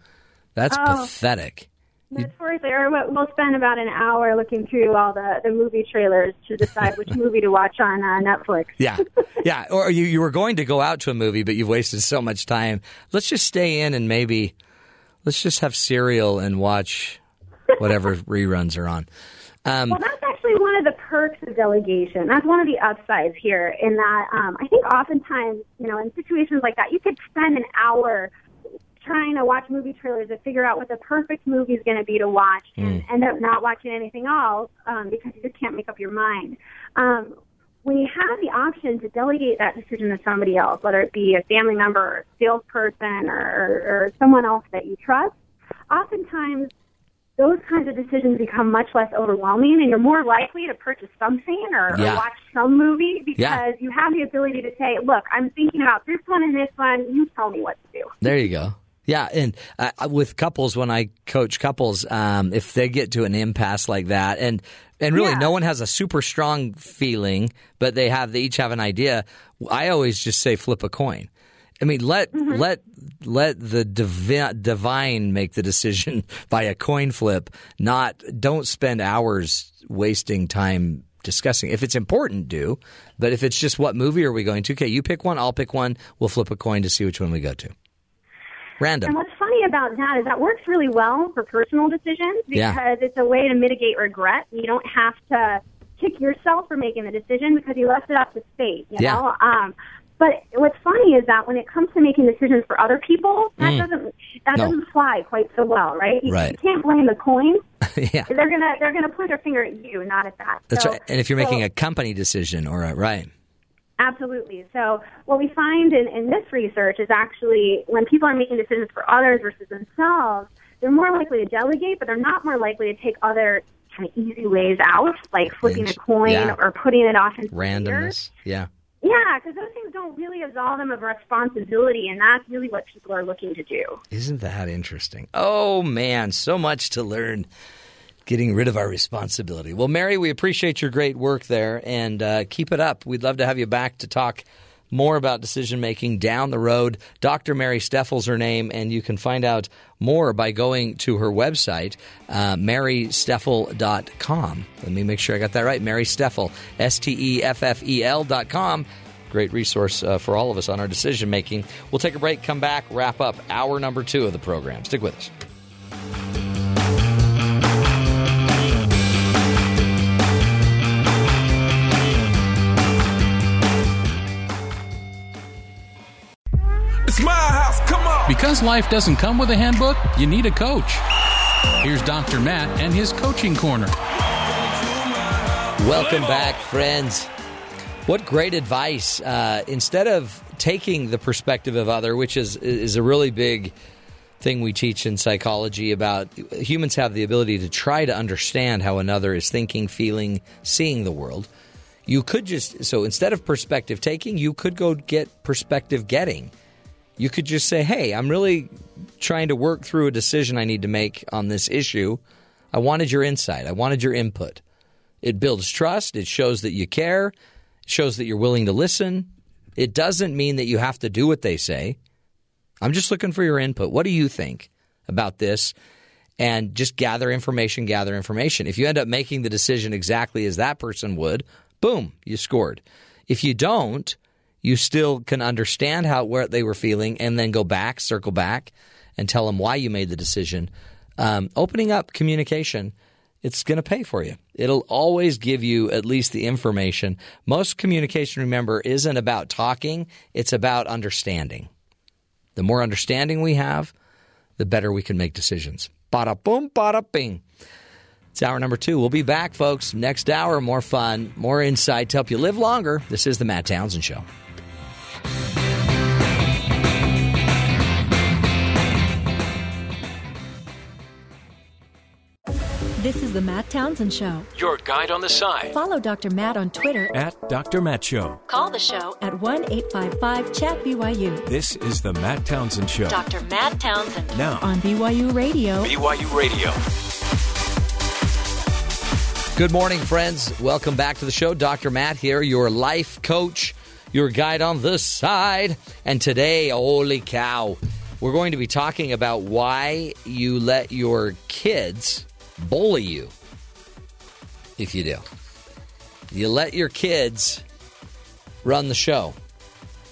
That's Oh. pathetic. Notoriously, or we'll we'll spend about an hour looking through all the, the movie trailers to decide which [LAUGHS] movie to watch on uh, Netflix. Yeah, yeah. Or you you were going to go out to a movie, but you've wasted so much time. Let's just stay in and maybe let's just have cereal and watch whatever reruns are on. Um, Well, that's actually one of the perks of delegation. That's one of the upsides here. In that, um, I think oftentimes, you know, in situations like that, you could spend an hour trying to watch movie trailers to figure out what the perfect movie is going to be to watch, and end up not watching anything else um, because you just can't make up your mind. Um, when you have the option to delegate that decision to somebody else, whether it be a family member or a salesperson or, or someone else that you trust, oftentimes those kinds of decisions become much less overwhelming and you're more likely to purchase something or, Yeah. or watch some movie because Yeah. you have the ability to say, look, I'm thinking about this one and this one. You tell me what to do. There you go. Yeah, and uh, with couples, when I coach couples, um, if they get to an impasse like that, and and really no one has a super strong feeling, but they have they each have an idea. I always just say flip a coin. I mean, let let let the divi- divine make the decision [LAUGHS] by a coin flip. Not don't spend hours wasting time discussing. If it's important, do. But if it's just what movie are we going to? Okay, you pick one, I'll pick one. We'll flip a coin to see which one we go to. Random. And what's funny about that is that works really well for personal decisions Yeah. because it's a way to mitigate regret. You don't have to kick yourself for making the decision because you left it up to fate. You Yeah. know. Um, but what's funny is that when it comes to making decisions for other people, that Mm. doesn't that No. doesn't fly quite so well, right? You, Right. you can't blame the coin. [LAUGHS] yeah, They're gonna they're gonna point their finger at you, not at that. that's So- right. And if you're making so- a company decision or a right, Absolutely. So what we find in, in this research is actually when people are making decisions for others versus themselves, they're more likely to delegate, but they're not more likely to take other kind of easy ways out, like flipping a coin Yeah. or putting it off in fear. randomness. Yeah. Yeah, because those things don't really absolve them of responsibility, and that's really what people are looking to do. Isn't that interesting? Oh man, so much to learn. Getting rid of our responsibility. Well, Mary, we appreciate your great work there, and uh, keep it up. We'd love to have you back to talk more about decision making down the road. Dr. Mary Steffel's her name, and you can find out more by going to her website, uh, marysteffel.com. Let me make sure I got that right. Mary Steffel, S T E F F E L dot com. Great resource uh, for all of us on our decision making. We'll take a break, come back, wrap up hour number two of the program. Stick with us. Because life doesn't come with a handbook, you need a coach. Here's Dr. Matt and his coaching corner. Welcome back, friends. What great advice! Uh, instead of taking the perspective of other, which is is a really big thing we teach in psychology about humans have the ability to try to understand how another is thinking, feeling, seeing the world. You could just so instead of perspective taking, you could go get perspective getting. You could just say, "Hey, I'm really trying to work through a decision I need to make on this issue. I wanted your insight. I wanted your input." It builds trust. It shows that you care. It shows that you're willing to listen. It doesn't mean that you have to do what they say. I'm just looking for your input. What do you think about this? And just gather information, gather information. If you end up making the decision exactly as that person would, boom, you scored. If you don't, you still can understand how where they were feeling and then go back, circle back, and tell them why you made the decision. Um, opening up communication it's going to pay for you. It'll always give you at least the information. Most communication, remember, isn't about talking, it's about understanding. The more understanding we have, the better we can make decisions. Bada boom, bada bing. It's hour number two. We'll be back, folks. Next hour, more fun, more insight to help you live longer. This is the Matt Townsend Show. This is the Matt Townsend Show. Your guide on the side. Follow Dr. Matt on Twitter At Dr. Matt Show. Call the show at 1 855 Chat BYU. This is the Matt Townsend Show. Dr. Matt Townsend. Now. On BYU Radio. BYU Radio. Good morning, friends. Welcome back to the show. Dr. Matt here, your life coach, your guide on the side. And today, holy cow, we're going to be talking about why you let your kids bully you. If you do, you let your kids run the show.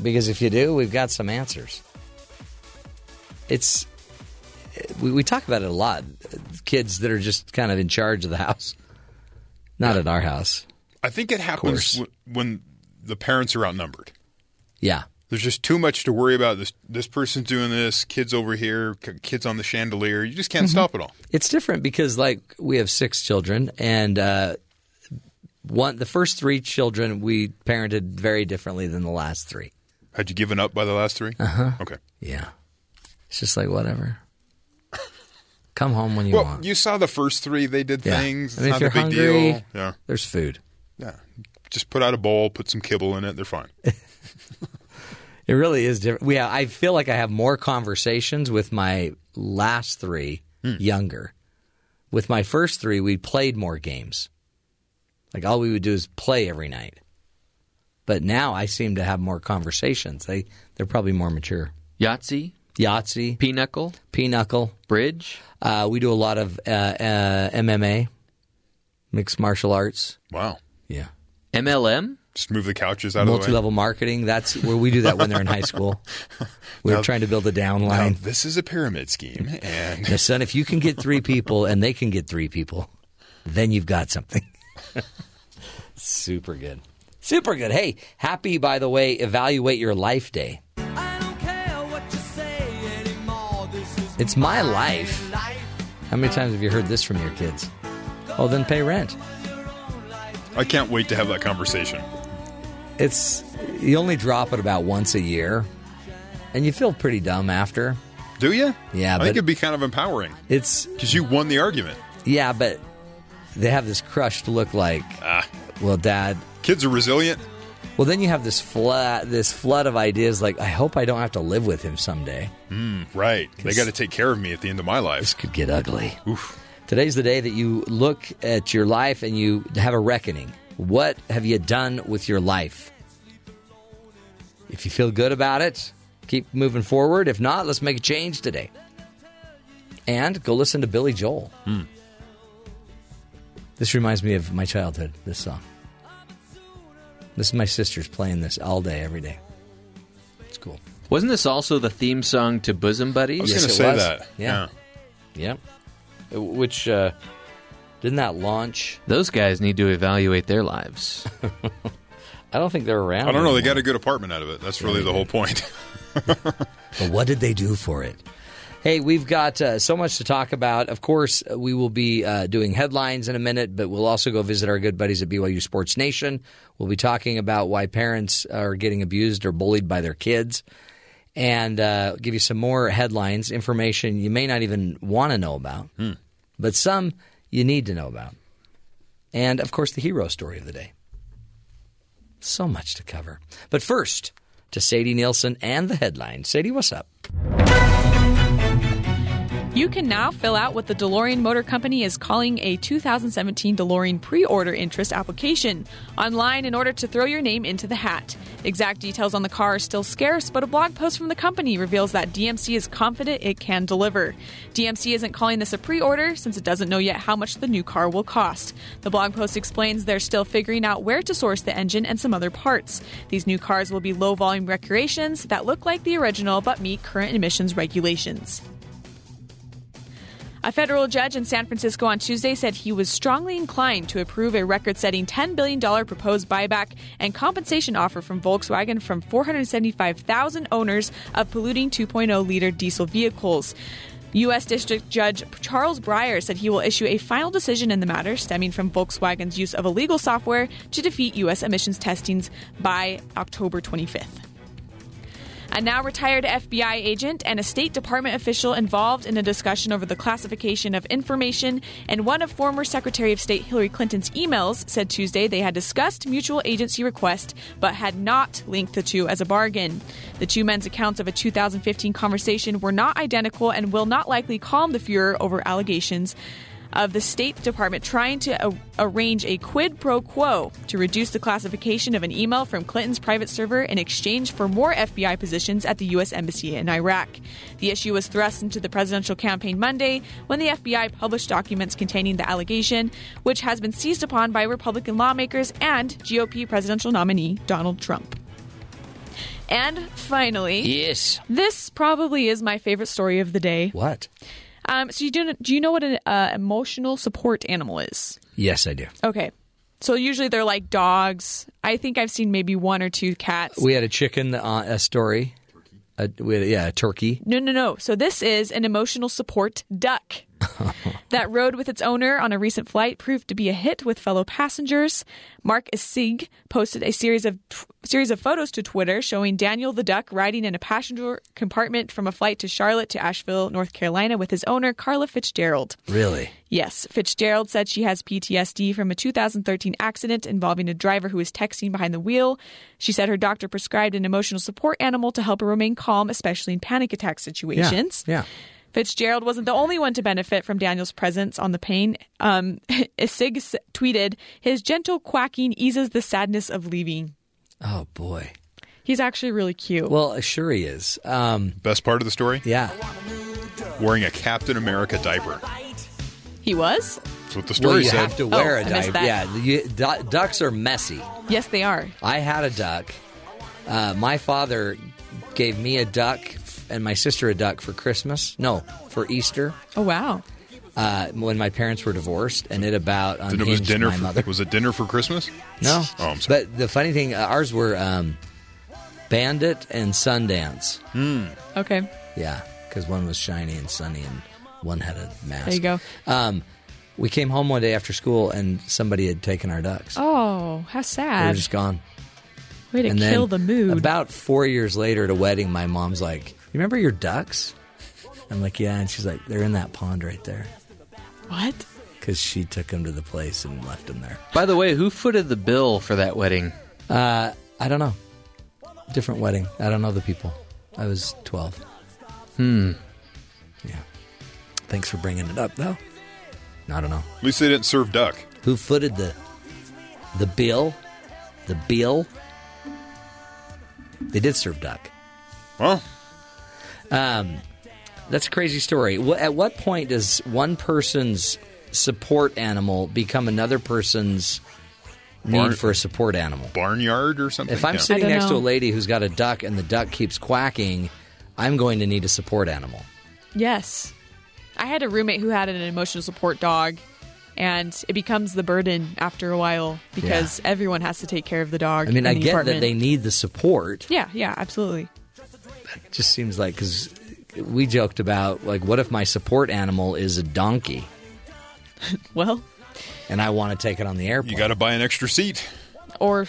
Because if you do, we've got some answers. It's we, we talk about it a lot. Kids that are just kind of in charge of the house. Not at our house. I think it happens w- when the parents are outnumbered. Yeah. There's just too much to worry about. This this person's doing this, kids over here, kids on the chandelier. You just can't Mhm. stop it all. It's different because like we have six children and uh, one the first three children we parented very differently than the last three. Had you given up by the last three? Uh huh. Okay. Yeah. It's just like whatever. Come home when you want. well, want. you saw the first three. They did Yeah. things. It's I mean, if not you're a big hungry, deal. Yeah. There's food. Yeah. Just put out a bowl, put some kibble in it. They're fine. [LAUGHS] It really is different. Yeah, I feel like I have more conversations with my last three younger. With my first three, we played more games. Like all we would do is play every night. But now I seem to have more conversations. They they're probably more mature. Yahtzee, Yahtzee, Pinochle, Pinochle, Bridge. Uh, we do a lot of uh, uh, MMA, mixed martial arts. Wow. Yeah. MLM. Just move the couches out of the way. Multi-level marketing. That's where we do that when they're in high school. [LAUGHS] We're Now- trying to build a downline. this is a pyramid scheme, and Now, son, if you can get three people and they can get three people, then you've got something. [LAUGHS] Super good. Super good. Hey, happy, by the way, Evaluate Your Life Day. It's my life. How many times have you heard this from your kids? Oh, then pay rent. I can't wait to have that conversation. It's you only drop it about once a year, and you feel pretty dumb after. Do you? Yeah, I think it'd be kind of empowering. It's because you won the argument. yeah, but they have this crushed look like, Ah. well, Dad. Kids are resilient. Well, then you have this flood, this flood of ideas. Like, I hope I don't have to live with him someday. Mm, right. They got to take care of me at the end of my life. This could get ugly. Oof. Today's the day that you look at your life and you have a reckoning. What have you done with your life? If you feel good about it, keep moving forward. If not, let's make a change today. And go listen to Billy Joel. This reminds me of my childhood, this song. This is my sister's playing this all day, every day. It's cool. Wasn't this also the theme song to Bosom Buddies? I was Yes, going to it say was. that. Yeah. Yep. Uh, Which, uh, didn't that launch? Those guys need to evaluate their lives. [LAUGHS] I don't think they're around. I don't know. They got a good apartment out of it. That's really the whole point. [LAUGHS] but what did they do for it? Hey, we've got uh, so much to talk about. Of course, we will be uh, doing headlines in a minute, but we'll also go visit our good buddies at BYU Sports Nation. We'll be talking about why parents are getting abused or bullied by their kids and uh, give you some more headlines, information you may not even want to know about, but some you need to know about. And of course, the hero story of the day. So much to cover. But first, to Sadie Nielsen and the headline. Sadie, what's up? You can now fill out what the DeLorean Motor Company is calling a 2017 DeLorean pre order interest application online in order to throw your name into the hat. Exact details on the car are still scarce, but a blog post from the company reveals that DMC is confident it can deliver. DMC isn't calling this a pre order since it doesn't know yet how much the new car will cost. The blog post explains they're still figuring out where to source the engine and some other parts. These new cars will be low volume recreations that look like the original but meet current emissions regulations. A federal judge in San Francisco on Tuesday said he was strongly inclined to approve a record setting $10 billion proposed buyback and compensation offer from Volkswagen from 475,000 owners of polluting 2.0 liter diesel vehicles. U.S. District Judge Charles Breyer said he will issue a final decision in the matter stemming from Volkswagen's use of illegal software to defeat U.S. emissions testings by October 25th. A now retired FBI agent and a State Department official involved in a discussion over the classification of information and one of former Secretary of State Hillary Clinton's emails said Tuesday they had discussed mutual agency request but had not linked the two as a bargain. The two men's accounts of a 2015 conversation were not identical and will not likely calm the furor over allegations of the State Department trying to a- arrange a quid pro quo to reduce the classification of an email from Clinton's private server in exchange for more FBI positions at the U.S. Embassy in Iraq. The issue was thrust into the presidential campaign Monday when the FBI published documents containing the allegation, which has been seized upon by Republican lawmakers and GOP presidential nominee Donald Trump. And finally, Yes. this probably is my favorite story of the day. What? Um, so you do do you know what an uh, emotional support animal is? Yes, I do. Okay, so usually they're like dogs. I think I've seen maybe one or two cats. We had a chicken uh, a story. A, we had, yeah, a turkey. No, no, no. So this is an emotional support duck. [LAUGHS] that rode with its owner on a recent flight proved to be a hit with fellow passengers. Mark Essig posted a series of series of photos to Twitter showing Daniel the duck riding in a passenger compartment from a flight to Charlotte to Asheville, North Carolina, with his owner Carla Fitzgerald. Really? Yes, Fitzgerald said she has PTSD from a 2013 accident involving a driver who was texting behind the wheel. She said her doctor prescribed an emotional support animal to help her remain calm, especially in panic attack situations. Yeah. Fitzgerald wasn't the only one to benefit from Daniel's presence on the plane. Um, [LAUGHS] Essig tweeted, His gentle quacking eases the sadness of leaving. Oh boy. He's actually really cute. Well, sure he is. Um, Best part of the story? Yeah. Wearing a Captain America diaper. He was? That's what the story well, you said. have to wear Oh, a I missed diaper. that. Yeah, you, du- ducks are messy. Yes, they are. I had a duck. Uh, my father gave me a duck and my sister a duck for Christmas. No, for Easter. Oh, wow. Uh, when my parents were divorced, and it about Then unhinged it was dinner. my For, mother. was it dinner for Christmas? No. Oh, I'm sorry. But the funny thing, uh, ours were um, Bandit and Sundance. Okay. Yeah, because one was shiny and sunny, and one had a mask. There you go. Um, we came home one day after school, and somebody had taken our ducks. Oh, how They were sad. just gone. Way to and kill then the mood. About four years later at a wedding, my mom's like, "You remember your ducks?" I'm like, "Yeah," and she's like, "They're in that pond right there," what? because she took them to the place and left them there. By the way, who footed the bill for that wedding? Uh, I don't know. Different wedding. I don't know the people. I was 12. Hmm. Yeah. Thanks for bringing it up, though. I don't know. At least they didn't serve duck. Who footed the the bill? The bill? They did serve duck. Well, Um, that's a crazy story. At what point does one person's support animal become another person's need for a support animal? barnyard or something. If I'm Yeah. sitting I don't next to a lady who's got a duck and the duck keeps quacking, I'm going to need a support animal. Yes. I had a roommate who had an emotional support dog, and it becomes the burden after a while because everyone has to take care of the dog. I mean, in I the get apartment. that they need the support, Yeah, yeah, absolutely. It just seems like because we joked about like, what if my support animal is a donkey [LAUGHS] Well, and I want to take it on the airplane? You got to buy an extra seat. or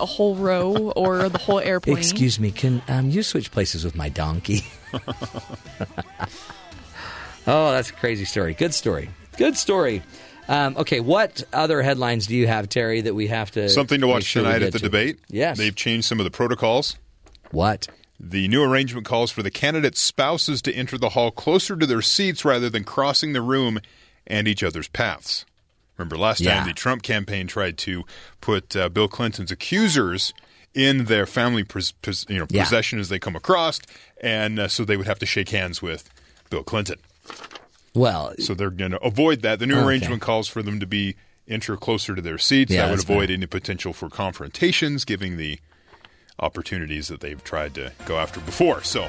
a whole row, or the whole airplane. Excuse me, can um, you switch places with my donkey? [LAUGHS] oh, that's a crazy story. Good story. Good story. Um, okay, what other headlines do you have, Terry, that we have to Something to watch sure tonight at the to? debate. Yes. They've changed some of the protocols. What? The new arrangement calls for the candidates' spouses to enter the hall closer to their seats rather than crossing the room and each other's paths. Remember last Yeah. time the Trump campaign tried to put uh, Bill Clinton's accusers in their family you know, Yeah. possession as they come across, and uh, so they would have to shake hands with Bill Clinton. Well, So they're going to avoid that. The new Okay. arrangement calls for them to be enter closer to their seats. Yeah, that would avoid fair. any potential for confrontations, giving the opportunities that they've tried to go after before. So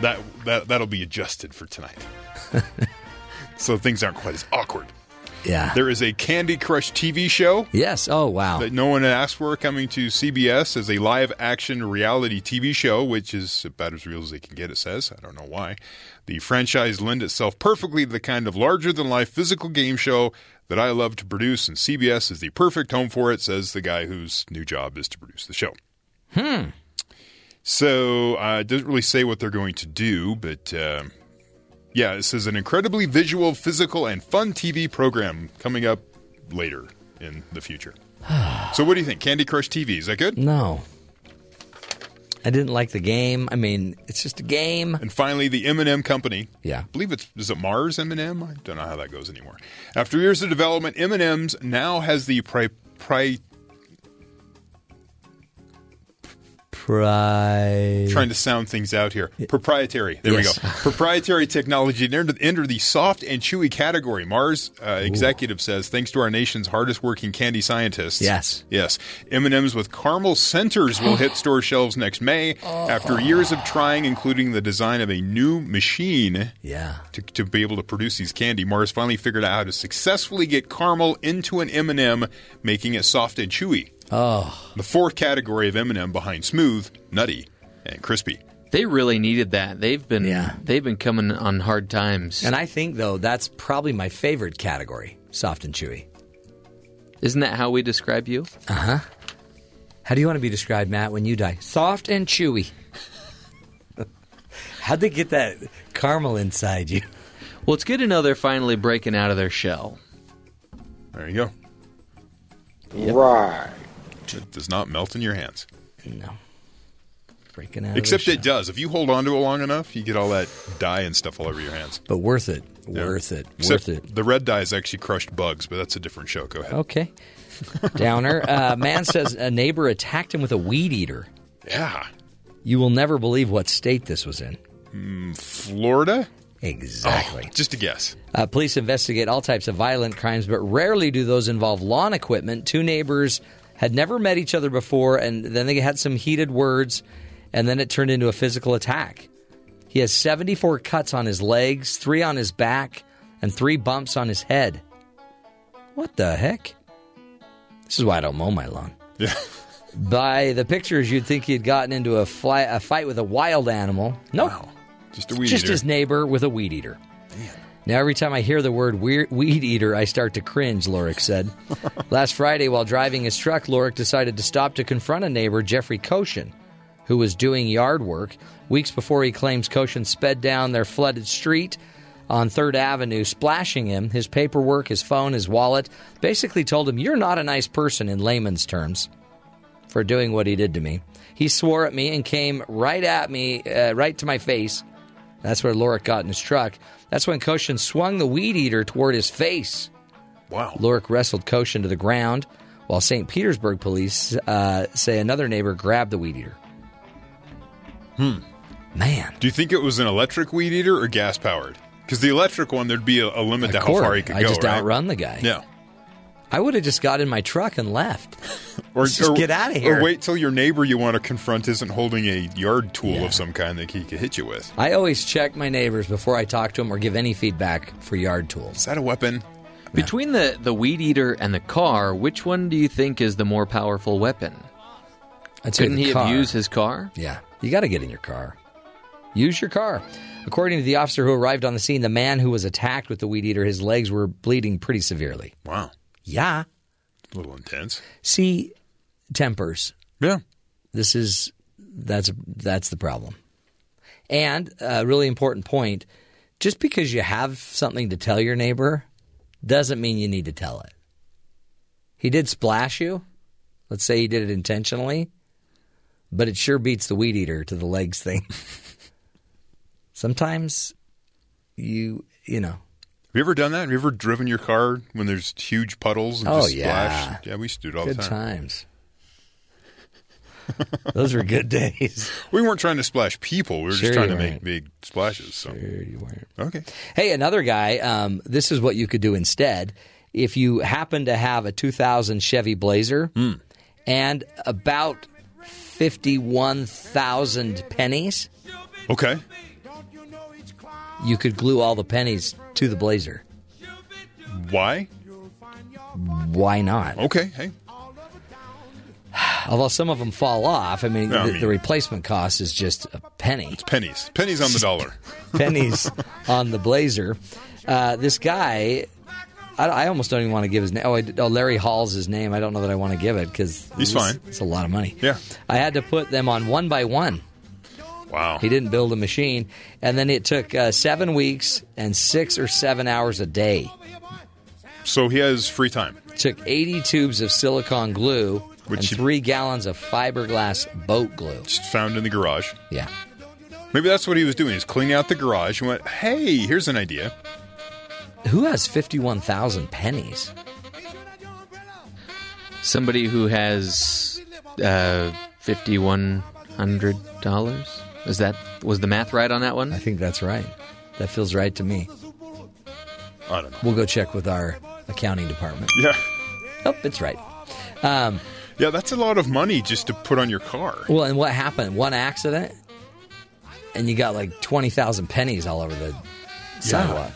that that that'll be adjusted for tonight. [LAUGHS] so things aren't quite as awkward. Yeah. There is a Candy Crush TV show Yes. Oh, wow. that no one asked for coming to CBS as a live action reality TV show, which is about as real as they can get, it says. I don't know why. The franchise lends itself perfectly to the kind of larger than life physical game show that I love to produce, and CBS is the perfect home for it, says the guy whose new job is to produce the show. Hmm. So uh, it doesn't really say what they're going to do, but uh, yeah, this is an incredibly visual, physical, and fun TV program coming up later in the future. [SIGHS] so what do you think? Candy Crush TV is that good? No. I didn't like the game. I mean, it's just a game. And finally, the M&M company. Yeah. I believe it's is it Mars M&M. I don't know how that goes anymore. After years of development, M&M's now has the pri- pri- Pride. trying to sound things out here. Proprietary. There Yes. we go. Proprietary technology to enter, the soft and chewy category. Mars uh, executive says, thanks to our nation's hardest working candy scientists. Yes. Yes. M&M's with caramel centers will hit [GASPS] store shelves next May after years of trying, including the design of a new machine. Yeah. To, to be able to produce these candy, Mars finally figured out how to successfully get caramel into an M&M, making it soft and chewy. Oh. The fourth category of M&M behind smooth, nutty, and crispy. They really needed that. They've been Yeah. they've been coming on hard times. And I think, though, that's probably my favorite category soft and chewy. Isn't that how we describe you? Uh huh. How do you want to be described, Matt, when you die? Soft and chewy. [LAUGHS] How'd they get that caramel inside you? Well, it's good to know they're finally breaking out of their shell. There you go. Right. It does not melt in your hands. No. Breaking out. Except it does. If you hold on to it long enough, you get all that dye and stuff all over your hands. But worth it. Yeah. Worth it. Except worth it. The red dye is actually crushed bugs, but that's a different show. Go ahead. Okay. Downer. [LAUGHS] Uh, man says a neighbor attacked him with a weed eater. Yeah. You will never believe what state this was in. Mm, Florida? Exactly. Oh, just a guess. Uh, police investigate all types of violent crimes, but rarely do those involve lawn equipment. Two neighbors had never met each other before, and then they had some heated words, and then it turned into a physical attack. He has 74 cuts on his legs, three on his back, and three bumps on his head. What the heck? This is why I don't mow my lawn. Yeah. [LAUGHS] By the pictures, you'd think he'd gotten into a, fly, a fight with a wild animal. Nope. Just a weed Just eater. his neighbor with a weed eater. Now, every time I hear the word weed eater, I start to cringe, Lorick said. [LAUGHS] Last Friday, while driving his truck, Lorick decided to stop to confront a neighbor, Jeffrey Koshin, who was doing yard work. Weeks before he claims Koshin sped down their flooded street on 3rd Avenue, splashing him, his paperwork, his phone, his wallet, basically told him, You're not a nice person in layman's terms for doing what he did to me. He swore at me and came right at me, uh, right to my face. That's where Lorick got in his truck. That's when Koshin swung the weed eater toward his face. Wow. Lorick wrestled Koshin to the ground, while St. Petersburg police uh, say another neighbor grabbed the weed eater. Hmm. Man. Do you think it was an electric weed eater or gas powered? Because the electric one, there'd be a, a limit A to how far he could I go. just right? outrun the guy. Yeah. I would have just got in my truck and left. [LAUGHS] Or Let's just or- get out of here. Or wait till your neighbor you want to confront isn't holding a yard tool of some kind that he could hit you with. I always check my neighbors before I talk to them or give any feedback for yard tools. Is that a weapon? Between the, the weed eater and the car, which one do you think is the more powerful weapon? I'd Couldn't he car. have used his car? Yeah. You got to get in your car. Use your car. According to the officer who arrived on the scene, the man who was attacked with the weed eater, his legs were bleeding pretty severely. Wow. Yeah. A little intense. See, tempers. Yeah. This is that's that's the problem. And a really important point: just because you have something to tell your neighbor, doesn't mean you need to tell it. He did splash you. Let's say he did it intentionally, but it sure beats the weed eater to the legs thing. [LAUGHS] Sometimes you you know Have you ever done that? Have you ever driven your car when there's huge puddles and Oh, just yeah. splash? Yeah, we used to do it all good the time. times. Those were good days. [LAUGHS] We weren't trying to splash people. We were Sure just trying to make big splashes. So. Sure you weren't. Okay. Hey, another guy. Um, this is what you could do instead. If you happen to have a 2000 Chevy Blazer Hmm. and about 51,000 pennies, Okay. You could glue all the pennies to the Blazer. Why? Why not? Okay. Hey. [SIGHS] Although some of them fall off, I mean, I the, mean- the replacement cost is just a penny. It's pennies. Pennies on the [LAUGHS] dollar. pennies on the Blazer. Uh, this guy, I, I almost don't even want to give his name. Oh, I, oh, Larry Hall's his name. I don't know that I want to give it because He's fine. It's a lot of money. Yeah. I had to put them on one by one. Wow. He didn't build a machine, and then it took uh, seven weeks and six or seven hours a day. So he has free time. Took eighty tubes of silicone glue Which and you- three gallons of fiberglass boat glue. Just found in the garage. Yeah. Maybe that's what he was doing. He's cleaning out the garage and went, hey, here's an idea. Who has fifty-one thousand pennies? Somebody who has uh, fifty one hundred dollars. Is that was the math right on that one? I think that's right. That feels right to me. I don't know. We'll go check with our accounting department. Yeah. Oh, it's right. Um, Yeah, that's a lot of money just to put on your car. well, and what happened? One accident, and you got like twenty thousand pennies all over the sidewalk.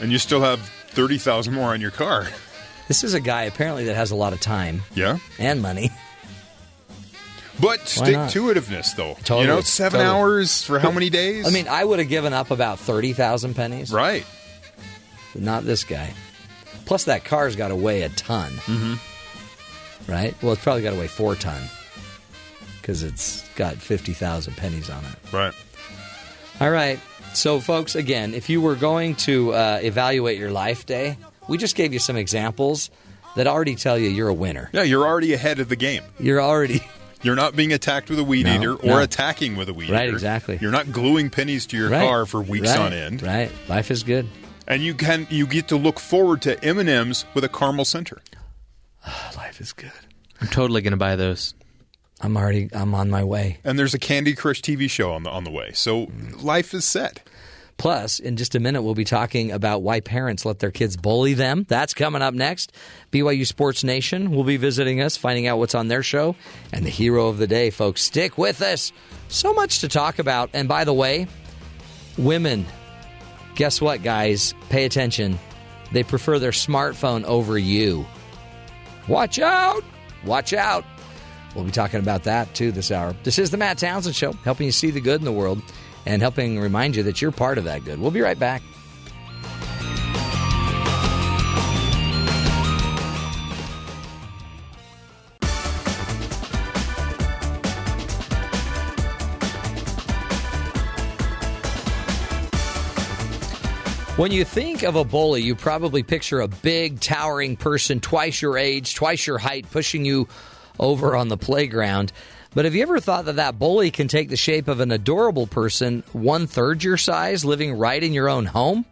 And you still have 30,000 more on your car. This is a guy apparently that has a lot of time Yeah. and money. [LAUGHS] But stick to itiveness, though. Totally, You know, seven totally. hours for how many days? I mean, I would have given up about thirty thousand pennies. right. But not this guy. Plus, that car's got to weigh a ton. Mm-hmm. Right? Well, it's probably got to weigh four ton because it's got fifty thousand pennies on it. Right. All right. So, folks, again, if you were going to uh, evaluate your life day, we just gave you some examples that already tell you you're a winner. Yeah, you're already ahead of the game. You're already. You're not being attacked with a weed No, eater or no. attacking with a weed Right, eater. Right, exactly. You're not gluing pennies to your Right, car for weeks right, on end. Right. Life is good. And you can you get to look forward to M&Ms with a caramel center. [SIGHS] Life is good. I'm totally going to buy those. I'm already. I'm on my way. And there's a Candy Crush TV show on the on the way. So mm. life is set. Plus, in just a minute, we'll be talking about why parents let their kids bully them. That's coming up next. BYU Sports Nation will be visiting us, finding out what's on their show. And the hero of the day, folks, stick with us. So much to talk about. And by the way, women, guess what, guys? Pay attention. They prefer their smartphone over you. Watch out! Watch out! We'll be talking about that too this hour. This is the Matt Townsend Show, helping you see the good in the world and helping remind you that you're part of that good. We'll be right back. When you think of a bully, you probably picture a big, towering person twice your age, twice your height, pushing you over on the playground. But have you ever thought that that bully can take the shape of an adorable person, one third your size, living right in your own home?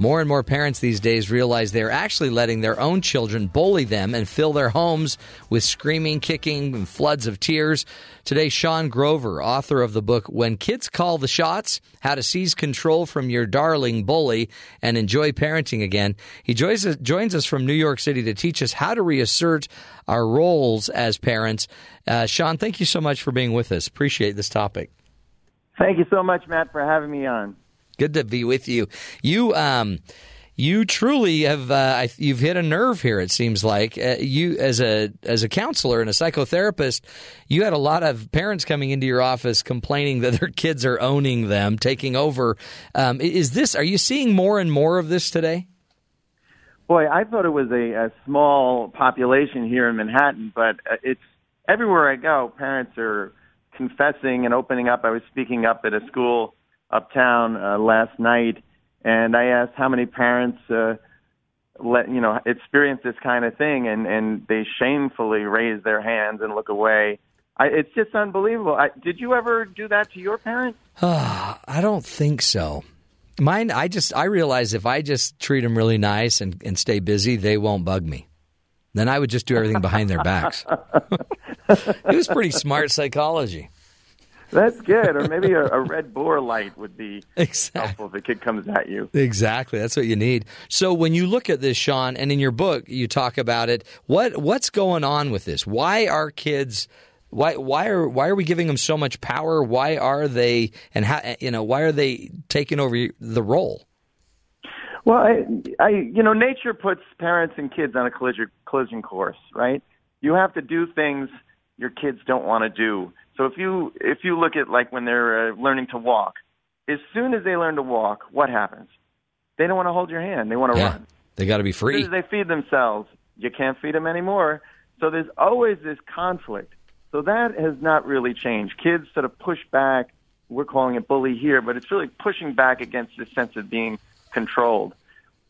More and more parents these days realize they're actually letting their own children bully them and fill their homes with screaming, kicking, and floods of tears. Today, Sean Grover, author of the book When Kids Call the Shots How to Seize Control from Your Darling Bully and Enjoy Parenting Again, he joins us, joins us from New York City to teach us how to reassert our roles as parents. Uh, Sean, thank you so much for being with us. Appreciate this topic. Thank you so much, Matt, for having me on. Good to be with you. You um you truly have uh, you've hit a nerve here. It seems like uh, you, as a as a counselor and a psychotherapist, you had a lot of parents coming into your office complaining that their kids are owning them, taking over. Um, is this? Are you seeing more and more of this today? Boy, I thought it was a, a small population here in Manhattan, but uh, it's everywhere I go. Parents are confessing and opening up. I was speaking up at a school uptown uh, last night and I asked how many parents uh, let you know experience this kind of thing, and and they shamefully raise their hands and look away. I, it's just unbelievable. I, did you ever do that to your parents? [SIGHS] I don't think so. Mine, I just I realize if I just treat them really nice and, and stay busy, they won't bug me. Then I would just do everything behind their backs. [LAUGHS] it was pretty smart psychology. That's good. Or maybe a, a red bore light would be [LAUGHS] exactly. helpful if the kid comes at you. Exactly. That's what you need. So when you look at this, Sean, and in your book you talk about it, what what's going on with this? Why are kids why why are why are we giving them so much power? Why are they and how you know why are they taking over the role? Well, I, I you know nature puts parents and kids on a collision collision course, right? You have to do things your kids don't want to do so if you if you look at like when they're uh, learning to walk, as soon as they learn to walk, what happens? They don't want to hold your hand. They want to yeah, run. They got to be free. As soon as they feed themselves, you can't feed them anymore. So there's always this conflict. So that has not really changed. Kids sort of push back. We're calling it bully here, but it's really pushing back against this sense of being controlled.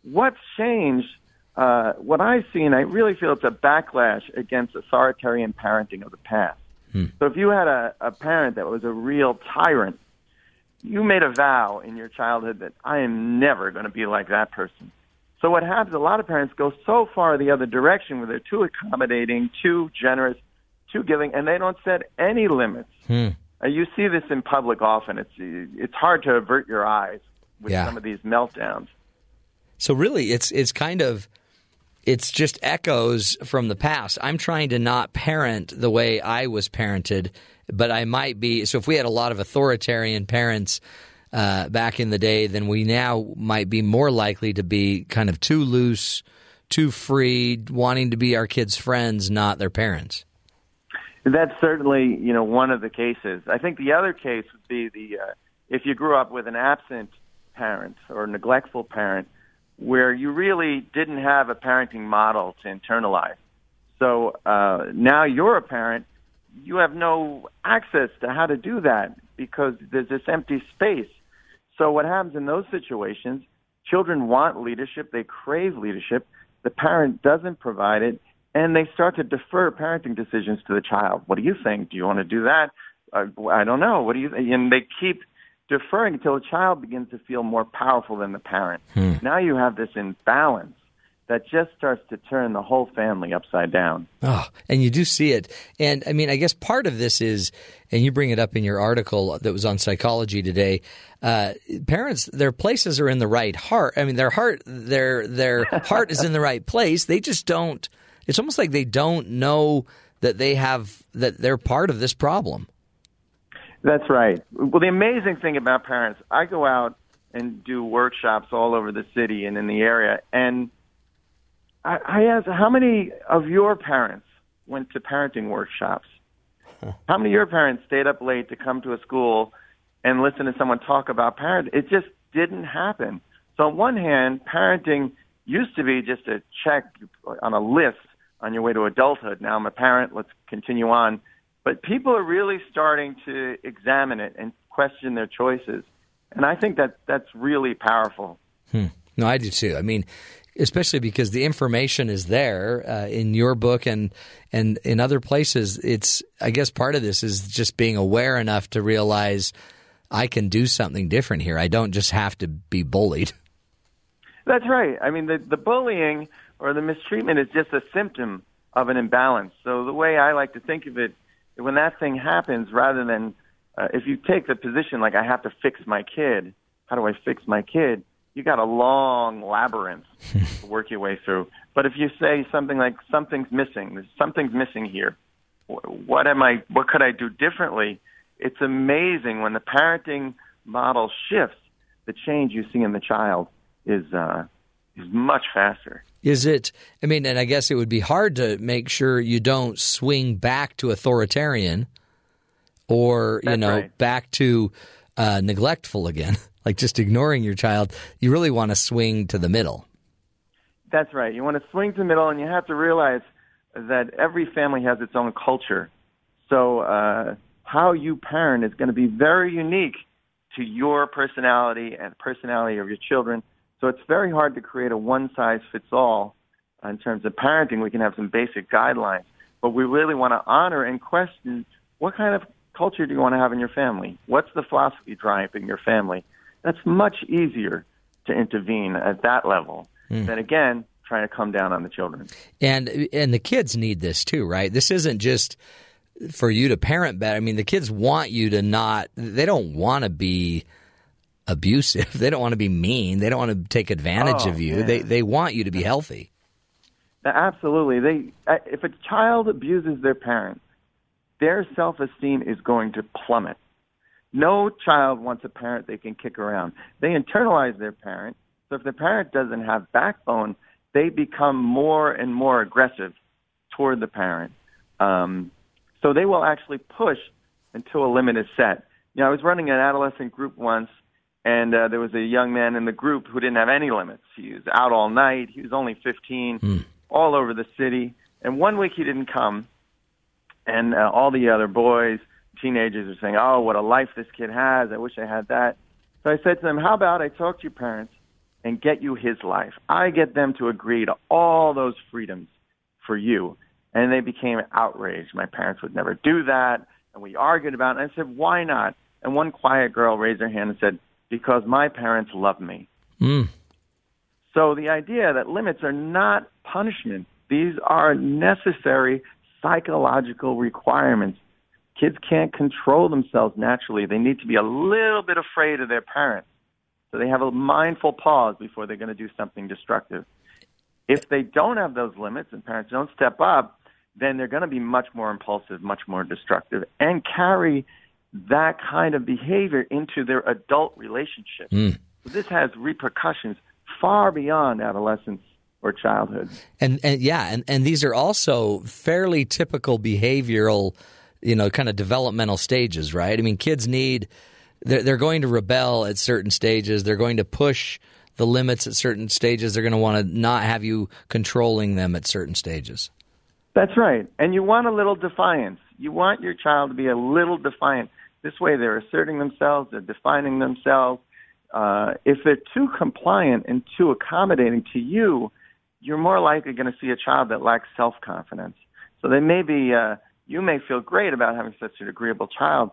What's changed? Uh, what I've seen, I really feel it's a backlash against authoritarian parenting of the past. Hmm. So if you had a, a parent that was a real tyrant, you made a vow in your childhood that I am never going to be like that person. So what happens, a lot of parents go so far the other direction where they're too accommodating, too generous, too giving, and they don't set any limits. Hmm. Uh, you see this in public often. It's it's hard to avert your eyes with Yeah. some of these meltdowns. So really, it's it's kind of it's just echoes from the past. I'm trying to not parent the way I was parented, but I might be. So if we had a lot of authoritarian parents uh, back in the day, then we now might be more likely to be kind of too loose, too free, wanting to be our kids' friends, not their parents. That's certainly, you know, one of the cases. I think the other case would be the uh, if you grew up with an absent parent or neglectful parent, where you really didn't have a parenting model to internalize. So uh, now you're a parent, you have no access to how to do that because there's this empty space. So what happens in those situations? Children want leadership, they crave leadership. The parent doesn't provide it, and they start to defer parenting decisions to the child. What do you think? Do you want to do that? Uh, I don't know. What do you? And they keep deferring until the child begins to feel more powerful than the parent. Now you have this imbalance that just starts to turn the whole family upside down. Oh, and you do see it. And I mean, I guess part of this is, and you bring it up in your article that was on psychology today. Uh, parents, their places are in the right heart. I mean, their heart, their their [LAUGHS] heart is in the right place. They just don't. It's almost like they don't know that they have that they're part of this problem. That's right. Well, the amazing thing about parents, I go out and do workshops all over the city and in the area, and I, I ask, how many of your parents went to parenting workshops? [LAUGHS] How many of your parents stayed up late to come to a school and listen to someone talk about parenting? It just didn't happen. So on one hand, parenting used to be just a check on a list on your way to adulthood. Now I'm a parent. Let's continue on. But people are really starting to examine it and question their choices. And I think that that's really powerful. Hmm. No, I do too. I mean, especially because the information is there uh, in your book and and in other places. It's I guess part of this is just being aware enough to realize I can do something different here. I don't just have to be bullied. That's right. I mean, the, the bullying or the mistreatment is just a symptom of an imbalance. So the way I like to think of it, when that thing happens, rather than uh, if you take the position like I have to fix my kid, how do I fix my kid? You got a long labyrinth to work your way through. But if you say something like something's missing, something's missing here. What am I? What could I do differently? It's amazing when the parenting model shifts. The change you see in the child is uh, is much faster. Is it? I mean, and I guess it would be hard to make sure you don't swing back to authoritarian, or you know, right. back to uh, neglectful again, [LAUGHS] like just ignoring your child. You really want to swing to the middle. That's right. You want to swing to the middle, and you have to realize that every family has its own culture. So uh, how you parent is going to be very unique to your personality and the personality of your children. So it's very hard to create a one size fits all in terms of parenting. We can have some basic guidelines, but we really want to honor and question what kind of culture do you want to have in your family? What's the philosophy driving your family? That's much easier to intervene at that level Hmm. than again trying to come down on the children. And and the kids need this too, right? This isn't just for you to parent better. I mean, the kids want you to not. They don't want to be abusive. [LAUGHS] They don't want to be mean. They don't want to take advantage Oh, of you. man. They they want you to be healthy. Absolutely. They if a child abuses their parent, their self-esteem is going to plummet. No child wants a parent they can kick around. They internalize their parent. So if the parent doesn't have backbone, they become more and more aggressive toward the parent. Um, so they will actually push until a limit is set. You know, I was running an adolescent group once, and uh, there was a young man in the group who didn't have any limits. He was out all night. He was only 15, all over the city. And one week he didn't come, and uh, all the other boys, teenagers, are saying, "Oh, what a life this kid has! I wish I had that." So I said to them, "How about I talk to your parents and get you his life? I get them to agree to all those freedoms for you." And they became outraged. My parents would never do that, and we argued about it. And I said, "Why not?" And one quiet girl raised her hand and said, "Because my parents love me." Mm. So the idea that limits are not punishment, these are necessary psychological requirements. Kids can't control themselves naturally. They need to be a little bit afraid of their parents. So they have a mindful pause before they're going to do something destructive. If they don't have those limits and parents don't step up, then they're going to be much more impulsive, much more destructive, and carry that kind of behavior into their adult relationships. Mm. So this has repercussions far beyond adolescence or childhood. And and yeah, and, and these are also fairly typical behavioral, you know, kind of developmental stages, right? I mean, kids need they're, they're going to rebel at certain stages. They're going to push the limits at certain stages. They're going to want to not have you controlling them at certain stages. That's right. And you want a little defiance. You want your child to be a little defiant. This way they're asserting themselves, they're defining themselves. Uh, if they're too compliant and too accommodating to you, you're more likely going to see a child that lacks self confidence. So they may be, uh, you may feel great about having such an agreeable child,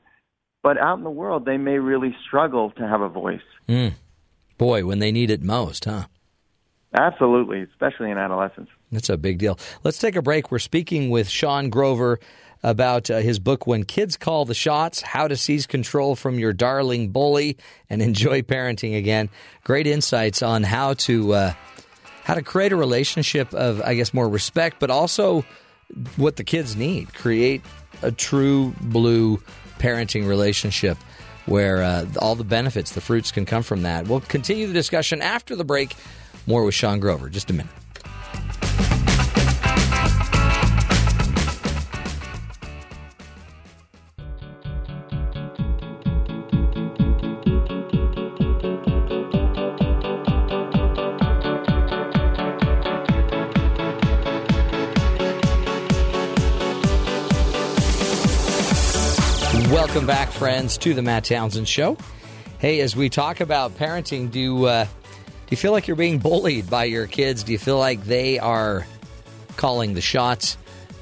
but out in the world, they may really struggle to have a voice. Mm. Boy, when they need it most, huh? Absolutely, especially in adolescence. That's a big deal. Let's take a break. We're speaking with Sean Grover about uh, his book, When Kids Call the Shots How to Seize Control from Your Darling Bully and Enjoy Parenting Again. Great insights on how to. Uh, how to create a relationship of, I guess, more respect, but also what the kids need. Create a true blue parenting relationship where uh, all the benefits, the fruits can come from that. We'll continue the discussion after the break. More with Sean Grover. Just a minute. Friends, to the Matt Townsend Show. Hey, as we talk about parenting, do uh, do you feel like you're being bullied by your kids? Do you feel like they are calling the shots?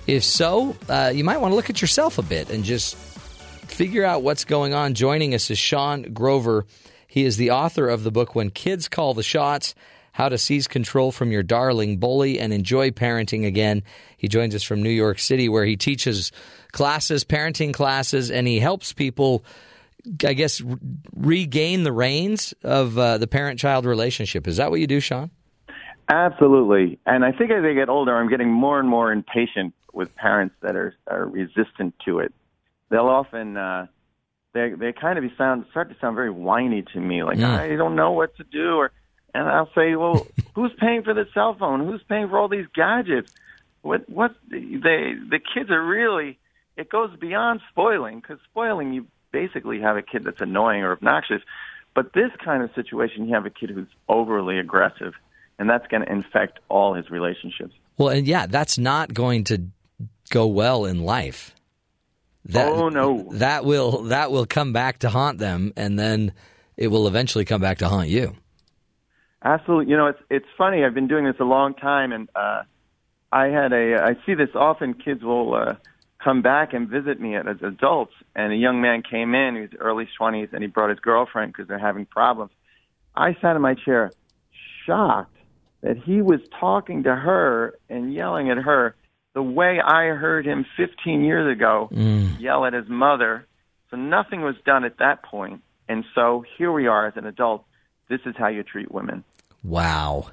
If so, uh, you might want to look at yourself a bit and just figure out what's going on. Joining us is Sean Grover. He is the author of the book When Kids Call the Shots How to Seize Control from Your Darling Bully and Enjoy Parenting Again. He joins us from New York City, where he teaches classes, parenting classes, and he helps people, I guess, re- regain the reins of uh, the parent child relationship. Is that what you do, Sean? Absolutely. And I think as I get older, I'm getting more and more impatient with parents that are, are resistant to it. They'll often, uh, they, they kind of sound, start to sound very whiny to me, like, Mm. I don't know what to do. Or, And I'll say, well, [LAUGHS] who's paying for the cell phone? Who's paying for all these gadgets? What what they the kids are really it goes beyond spoiling because spoiling you basically have a kid that's annoying or obnoxious, but this kind of situation you have a kid who's overly aggressive, and that's going to infect all his relationships. Well, and yeah, that's not going to go well in life. That, oh no, that will that will come back to haunt them, and then it will eventually come back to haunt you. Absolutely. You know, it's it's funny. I've been doing this a long time, and uh, I had a I see this often. Kids will uh, come back and visit me as adults, and a young man came in. He was early twenties, and he brought his girlfriend because they're having problems. I sat in my chair, shocked that he was talking to her and yelling at her the way I heard him 15 years ago Mm. yell at his mother. So nothing was done at that point, and so here we are as an adult. This is how you treat women. Wow.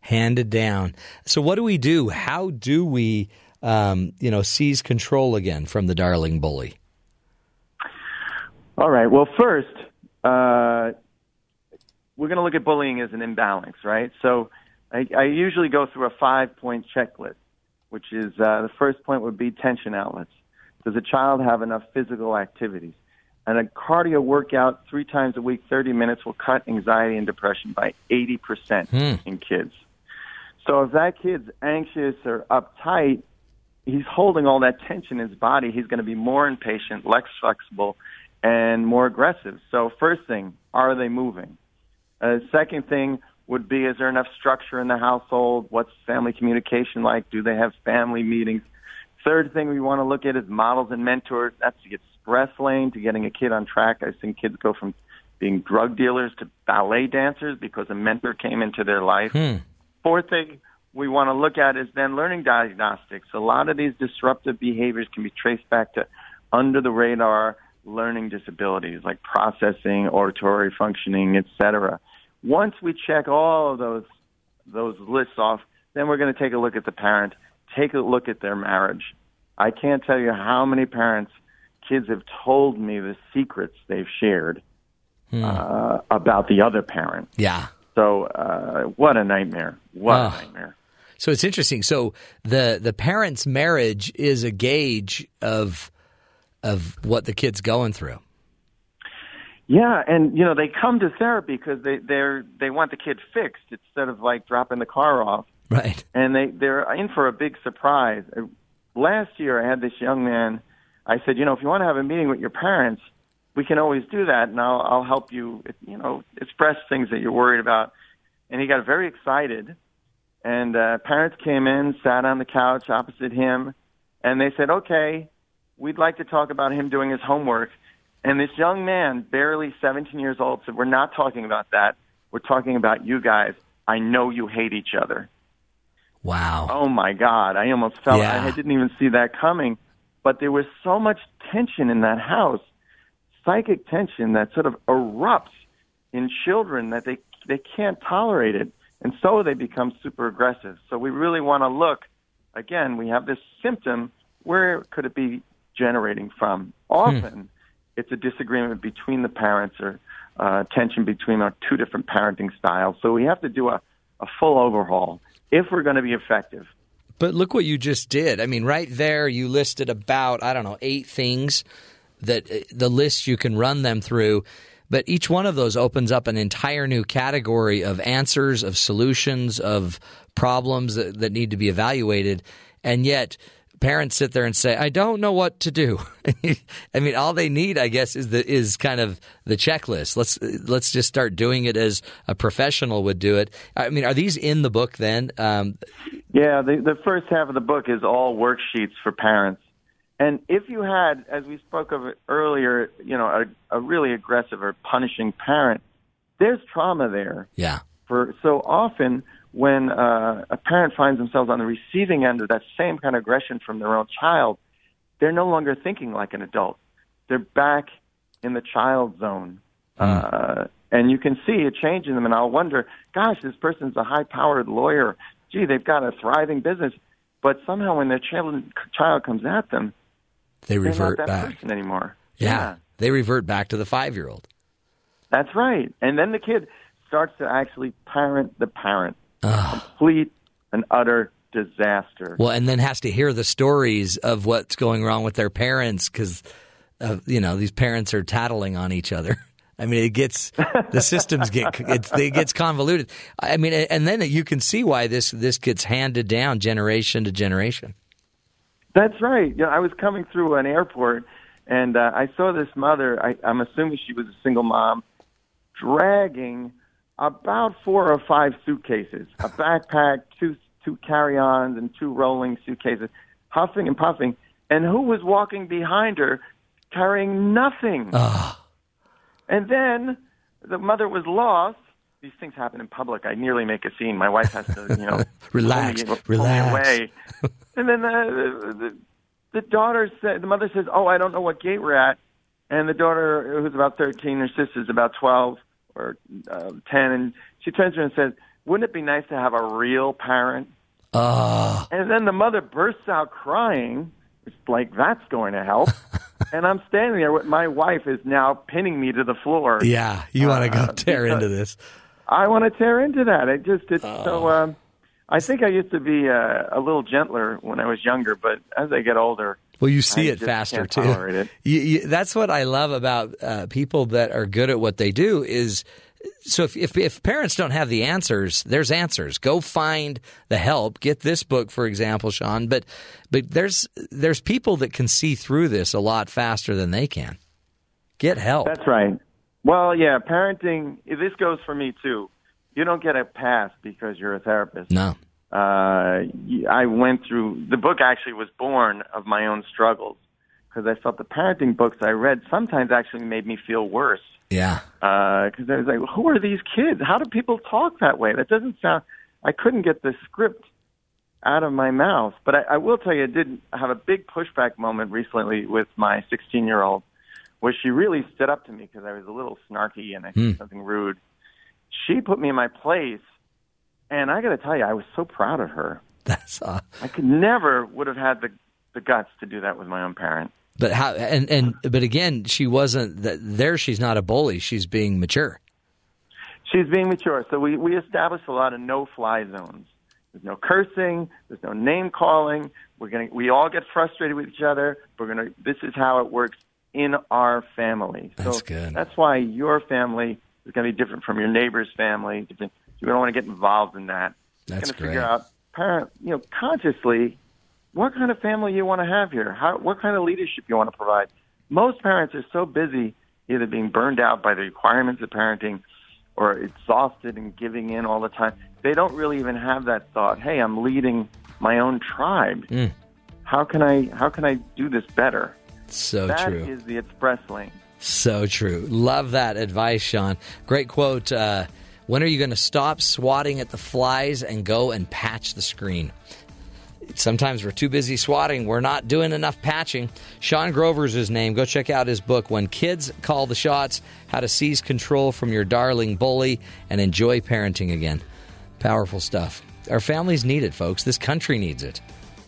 Handed down. So what do we do? How do we um, you know, seize control again from the darling bully? All right. Well, first, uh, we're going to look at bullying as an imbalance, right? So I, I usually go through a five point checklist, which is uh, the first point would be tension outlets. Does a child have enough physical activities? And a cardio workout three times a week, 30 minutes, will cut anxiety and depression by 80% Hmm. in kids. So if that kid's anxious or uptight, he's holding all that tension in his body. He's going to be more impatient, less flexible, and more aggressive. So first thing, are they moving? Uh, second thing would be, is there enough structure in the household? What's family communication like? Do they have family meetings? Third thing we want to look at is models and mentors. That's the express lane to getting a kid on track. I've seen kids go from being drug dealers to ballet dancers because a mentor came into their life. Fourth thing we want to look at is then learning diagnostics. A lot of these disruptive behaviors can be traced back to under the radar learning disabilities like processing, auditory functioning, etc. Once we check all of those those lists off, then we're going to take a look at the parent, take a look at their marriage. I can't tell you how many parents kids have told me the secrets they've shared uh, about the other parent. Yeah. So uh, what a nightmare! What Ah. a nightmare! So it's interesting. So the the parents' marriage is a gauge of of what the kid's going through. Yeah, and you know they come to therapy because they they're they want the kid fixed instead of like dropping the car off. Right. And they they're in for a big surprise. Uh, Last year, I had this young man. I said, you know, if you want to have a meeting with your parents, we can always do that, and I'll I'll help you. You know, express things that you're worried about. And he got very excited. And uh, parents came in, sat on the couch opposite him, and they said, "Okay, we'd like to talk about him doing his homework." And this young man, barely 17 years old, said, We're not talking about that. We're talking about you guys. I know you hate each other. Wow. Oh my God. I almost felt, Yeah. I didn't even see that coming. But there was so much tension in that house, psychic tension that sort of erupts in children that they, they can't tolerate it. And so they become super aggressive. So we really want to look, again, we have this symptom. Where could it be generating from? Often, it's a disagreement between the parents or uh, tension between our two different parenting styles. So we have to do a, a full overhaul if we're going to be effective. But look what you just did. I mean, right there, you listed about, I don't know, eight things that uh, the list you can run them through. But each one of those opens up an entire new category of answers, of solutions, of problems that, that need to be evaluated. And yet, parents sit there and say, "I don't know what to do." [LAUGHS] I mean, all they need, I guess, is the is kind of the checklist. Let's let's just start doing it as a professional would do it. I mean, are these in the book then? Um, Yeah, the, the first half of the book is all worksheets for parents. And if you had, as we spoke of earlier, you know, a, a really aggressive or punishing parent, there's trauma there. Yeah. For so often when uh, a parent finds themselves on the receiving end of that same kind of aggression from their own child, they're no longer thinking like an adult. They're back in the child zone. Uh, and you can see a change in them. And I'll wonder, gosh, this person's a high powered lawyer. Gee, they've got a thriving business. But somehow when their child, child comes at them, they they're revert back. anymore. Yeah. They revert back to the five year old. That's right. And then the kid, starts to actually parent the parent. Complete and utter disaster. Well, and then has to hear the stories of what's going wrong with their parents because, you know, these parents are tattling on each other. [LAUGHS] I mean, it gets the systems get [LAUGHS] it, it gets convoluted. I mean, and then you can see why this this gets handed down generation to generation. That's right. You know, I was coming through an airport and uh, I saw this mother. I, I'm assuming she was a single mom, dragging about four or five suitcases, a backpack, two two carry-ons, and two rolling suitcases, huffing and puffing. And who was walking behind her, carrying nothing? And then the mother was lost. These things happen in public. I nearly make a scene. My wife has to, you know, [LAUGHS] Relax, pull me, pull me relax. away. [LAUGHS] and then the, the the daughter said, the mother says, "Oh, I don't know what gate we're at." And the daughter, who's about thirteen, her sister's about twelve or uh, ten, and she turns to her and says, "Wouldn't it be nice to have a real parent?" Ah, And then the mother bursts out crying. It's like that's going to help. [LAUGHS] and I'm standing there with my wife is now pinning me to the floor. yeah, you want to go Uh, tear into this. I want to tear into that. It just it's so. Um, I think I used to be uh, a little gentler when I was younger, but as I get older, Well, you see I it faster too. it. [LAUGHS] You, you, that's what I love about uh, people that are good at what they do. Is so if, if if parents don't have the answers, there's answers. Go find the help. Get this book, for example, Sean. But but there's there's people that can see through this a lot faster than they can. Get help. That's right. Well, yeah, parenting. This goes for me too. You don't get a pass because you're a therapist. No. Uh, I went through. The book actually was born of my own struggles because I felt the parenting books I read sometimes actually made me feel worse. Yeah. Because I was like, who are these kids? How do people talk that way? That doesn't sound. I couldn't get the script out of my mouth. But I, I will tell you, I did have a big pushback moment recently with my 16 year old, where she really stood up to me because I was a little snarky and I said Hmm. something rude. She put me in my place, and I got to tell you, I was so proud of her. [LAUGHS] That's uh, I could never would have had the the guts to do that with my own parent. but how and and but again, she wasn't that there. She's not a bully. She's being mature. She's being mature. So we, we established a lot of no fly zones. There's no cursing. There's no name calling. We're gonna we all get frustrated with each other. We're gonna this is how it works in our family. That's good. That's why your family is gonna be different from your neighbor's family. Different. You don't want to get involved in that. That's You're gonna great. figure out parent you know consciously what kind of family you want to have here. How what kind of leadership you want to provide. Most parents are so busy either being burned out by the requirements of parenting or exhausted and giving in all the time. They don't really even have that thought, hey, I'm leading my own tribe. Mm. How can I how can I do this better? So That true. is the express lane. So true. Love that advice, Sean. Great quote. Uh, when are you going to stop swatting at the flies and go and patch the screen? Sometimes we're too busy swatting. We're not doing enough patching. Sean Grover's his name. Go check out his book, When Kids Call the Shots How to Seize Control from Your Darling Bully and Enjoy Parenting Again. Powerful stuff. Our families need it, folks. This country needs it.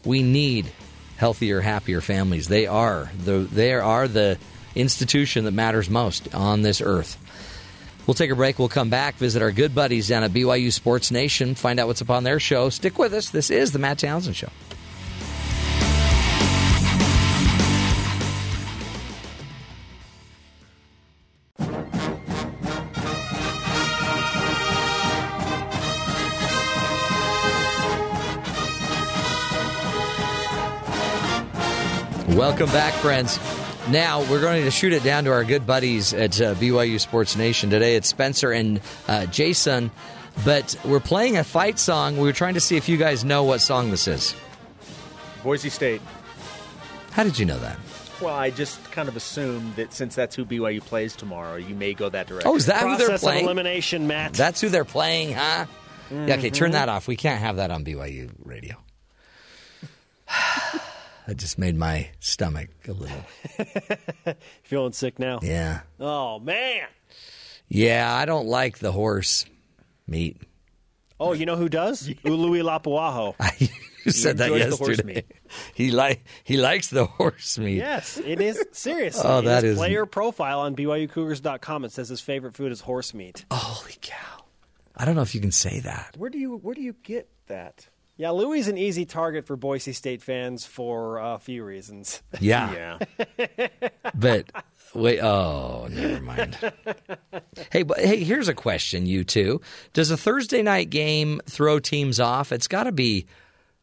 We need healthier, happier families. They are the they are the institution that matters most on this earth. We'll take a break. We'll come back, visit our good buddies down at BYU Sports Nation, find out what's up on their show. Stick with us. This is the Matt Townsend Show. Welcome back, friends. Now we're going to shoot it down to our good buddies at uh, BYU Sports Nation today. It's Spencer and uh, Jason, but we're playing a fight song. We were trying to see if you guys know what song this is. Boise State. How did you know that? Well, I just kind of assumed that since that's who BYU plays tomorrow, you may go that direction. Oh, is that who they're Process of playing? elimination, Matt. That's who they're playing, huh? Yeah, okay, turn Mhm. that off. We can't have that on BYU radio. [SIGHS] [LAUGHS] that just made my stomach a little. [LAUGHS] Feeling sick now? Yeah. Oh man. Yeah, I don't like the horse meat. Oh, you know who does? [LAUGHS] Ului Lapuaho. [LAUGHS] You said that enjoys the horse yesterday. meat. He like he likes the horse meat. Yes, it is serious. Oh, In that his is- player profile on BYUCougars.com. It says his favorite food is horse meat. Holy cow! I don't know if you can say that. Where do you where do you get that? Yeah, Louis is an easy target for Boise State fans for a few reasons. [LAUGHS] Yeah. yeah. But wait, oh, never mind. hey, but hey, here's a question, you two. Does a Thursday night game throw teams off? It's got to be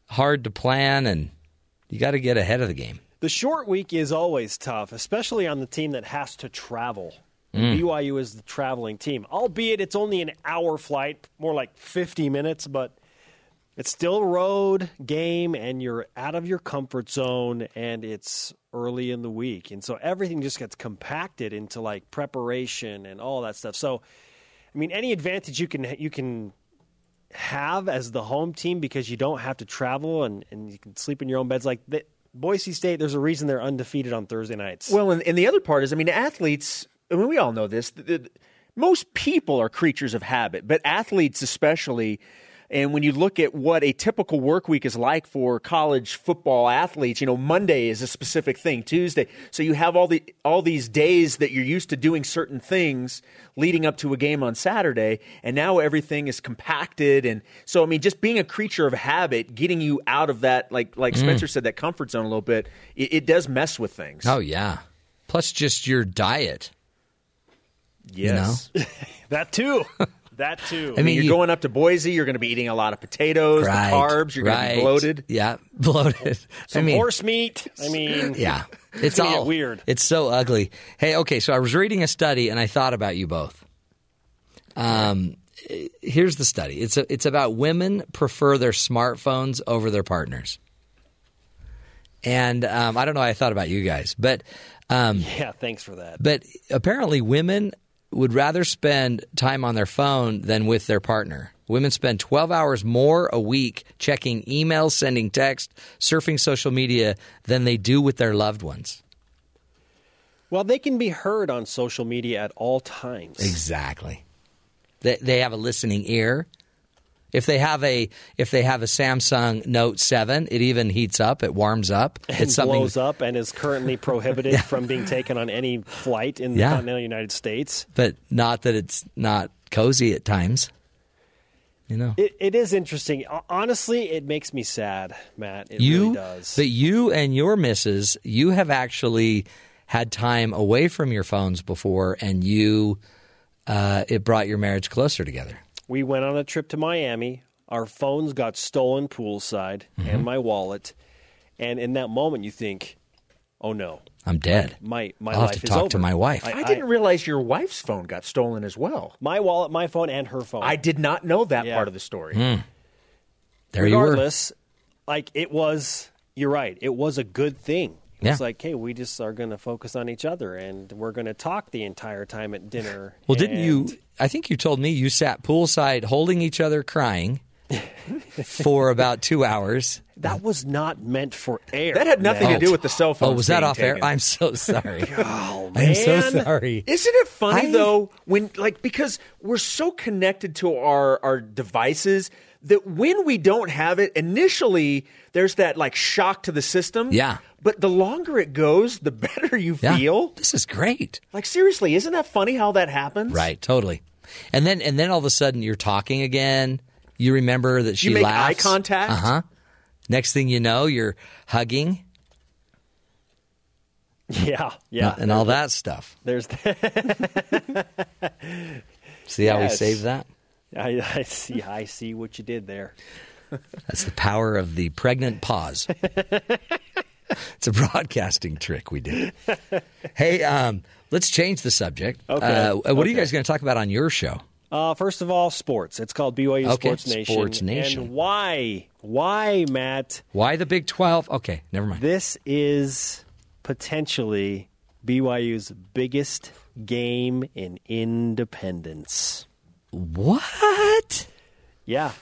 hard to plan, and you got to get ahead of the game. The short week is always tough, especially on the team that has to travel. Mm. BYU is the traveling team, albeit it's only an hour flight, more like 50 minutes, but it's still a road game and you're out of your comfort zone and it's early in the week. And so everything just gets compacted into like preparation and all that stuff. So, I mean, any advantage you can you can have as the home team because you don't have to travel and, and you can sleep in your own beds like that. Boise State, there's a reason they're undefeated on Thursday nights. Well, and, and the other part is, I mean, athletes. I mean, we all know this. The, the, most people are creatures of habit, but athletes especially. And when you look at what a typical work week is like for college football athletes, you know, Monday is a specific thing, Tuesday. So you have all the all these days that you're used to doing certain things leading up to a game on Saturday, and now everything is compacted and so I mean just being a creature of habit, getting you out of that like like Mm. Spencer said that comfort zone a little bit, it, it does mess with things. Oh yeah. Plus, just your diet. Yes. [LAUGHS] that too. [LAUGHS] that too. I mean, you're going up to Boise, you're going to be eating a lot of potatoes, Right, the carbs, you're going to be bloated. Yeah, [LAUGHS] bloated. Some I mean, horse meat. I mean, [LAUGHS] Yeah, it's, it's all weird. It's so ugly. Hey, okay, so I was reading a study and I thought about you both. Um, here's the study. It's a, it's about women prefer their smartphones over their partners. And um, I don't know. why I thought about you guys, but um, Yeah, thanks for that. but apparently women would rather spend time on their phone than with their partner. Women spend 12 hours more a week checking emails, sending text, surfing social media than they do with their loved ones. Well, they can be heard on social media at all times. Exactly. They, they have a listening ear. If they have a if they have a Samsung Note 7, it even heats up, it warms up. Something blows up and is currently prohibited [LAUGHS] from being taken on any flight in the Yeah. continental United States. but not that it's not cozy at times. You know. It, it is interesting. Honestly, it makes me sad, Matt. It you, really does. But you and your missus, you have actually had time away from your phones before, and you, uh, it brought your marriage closer together. We went on a trip to Miami. Our phones got stolen poolside Mm-hmm. and my wallet. And in that moment, you think, oh no, I'm dead. my, my I'll life have to is talk over. to my wife. I, didn't realize your wife's phone got stolen as well. My wallet, my phone, and her phone. I did not know that Yeah. part of the story. Hmm. There you were. Regardless, like it was, you're right. It was a good thing. Yeah. It's like, hey, we just are going to focus on each other and we're going to talk the entire time at dinner. Well, didn't you? I think you told me you sat poolside holding each other, crying for about two hours. [LAUGHS] That was not meant for air. That had nothing Matt. to do with the cell phone. Oh, was that off air? I'm so sorry. [LAUGHS] Oh, I'm so sorry. Isn't it funny I- though when like because we're so connected to our our devices that when we don't have it initially there's that like shock to the system. Yeah. But the longer it goes, the [LAUGHS] better you Yeah. feel. This is great. Like seriously, isn't that funny how that happens? Right, totally. And then and then all of a sudden you're talking again. You remember that she You make laughs. eye contact. Uh huh. Next thing you know, you're hugging [LAUGHS] Yeah, yeah. and all that stuff. There's [LAUGHS] See how we saved that? I, I see. I see what you did there. [LAUGHS] That's the power of the pregnant pause. it's a broadcasting trick we did. Hey, um, let's change the subject. Okay. Uh, what are you guys going to talk about on your show? Uh, first of all, sports. It's called BYU Okay, Sports Nation. Sports Nation. And why? Why, Matt? Why the Big 12? Okay, never mind. This is potentially BYU's biggest game in independence. What? Yeah.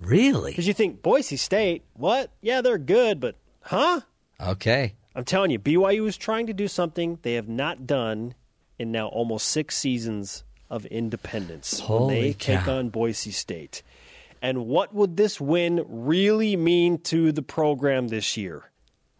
Really? Because you think Boise State, what? Yeah, they're good, but huh? Okay. I'm telling you, BYU is trying to do something they have not done in now almost six seasons of independence when Holy they take on Boise State. And what would this win really mean to the program this year?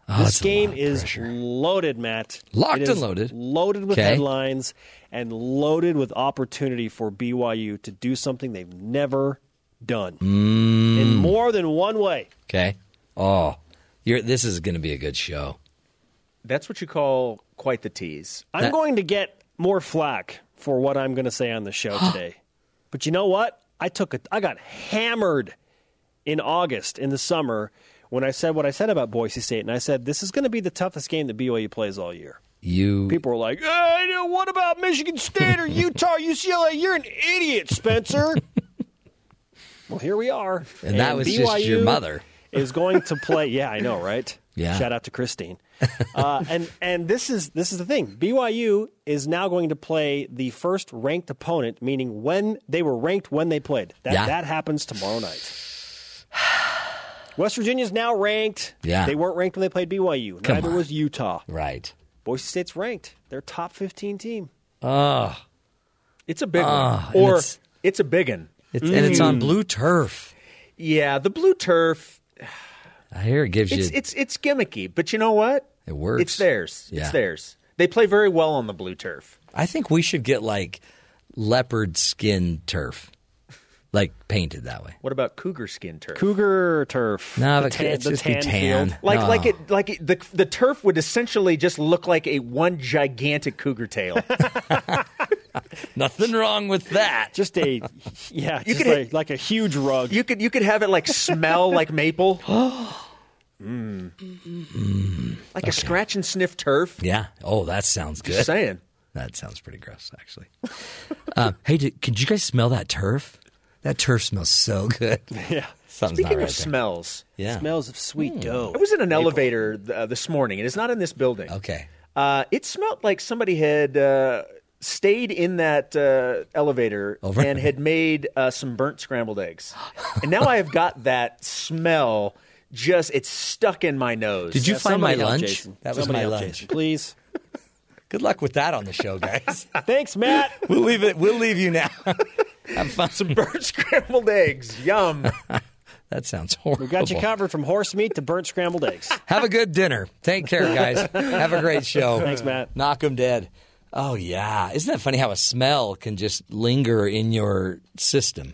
Oh, this game is loaded, Matt. Locked and loaded. Loaded with Okay. headlines and loaded with opportunity for BYU to do something they've never done Mm. in more than one way. Okay. Oh, you're, this is going to be a good show. That's what you call quite the tease. I'm going to get more flack for what I'm going to say on the show [GASPS] today. But you know what? I took a, I got hammered in August in the summer when I said what I said about Boise State, and I said this is going to be the toughest game that BYU plays all year. You People were like, "Hey, what about Michigan State or Utah, UCLA? You're an idiot, Spencer." [LAUGHS] well, here we are, And that was just your mother. is going to play. Yeah, I know, right? Yeah. Shout out to Christine. Uh, [LAUGHS] and and this is this is the thing. BYU is now going to play the first ranked opponent, meaning when they were ranked when they played. That Yeah. that happens tomorrow night. [SIGHS] West Virginia is now ranked. Yeah. They weren't ranked when they played BYU. Come Neither on. was Utah. Right. Boise State's ranked. They're top 15 team. Oh, It's a big Ah, one. Or it's- it's, a big one. it's, and it's on Mm. blue turf. Yeah, the blue turf. I hear it gives It's you. it's it's gimmicky, but you know what? It works. It's theirs. Yeah. It's theirs. They play very well on the blue turf. I think we should get like leopard skin turf, like painted that way. What about cougar skin turf? Cougar turf. No, The tan- it's the just be tan tan. field. Like No. like it like it, the the turf would essentially just look like a one gigantic cougar tail. [LAUGHS] [LAUGHS] Nothing wrong with that. Just a yeah, You just could like, hit- like a huge rug. you could you could have it like smell like maple. [GASPS] Like a scratch and sniff turf. Yeah. Oh, that sounds good. Just saying. That sounds pretty gross, actually. um, [LAUGHS] hey, did, could you guys smell that turf? That turf smells so good. [LAUGHS] yeah. Something's Speaking not right of there. smells, Yeah. Smells of sweet dough. I was in an elevator uh, this morning, and it's not in this building. Okay. Uh, it smelled like somebody had uh, stayed in that uh, elevator Over- and had made uh, some burnt scrambled eggs. [LAUGHS] and now I have got that smell just, it's stuck in my nose. Did you Yeah, find my somebody help lunch? Jason. That was Somebody my help lunch. Jason, please. [LAUGHS] Good luck with that on the show, guys. Thanks, Matt. we'll leave it. We'll leave you now. Have fun. Some burnt [LAUGHS] scrambled eggs. Yum. [LAUGHS] That sounds horrible. We got you covered from horse meat to burnt scrambled eggs. [LAUGHS] Have a good dinner. Take care, guys. Have a great show. Thanks, Matt. Knock 'em dead. Oh yeah, isn't that funny how a smell can just linger in your system?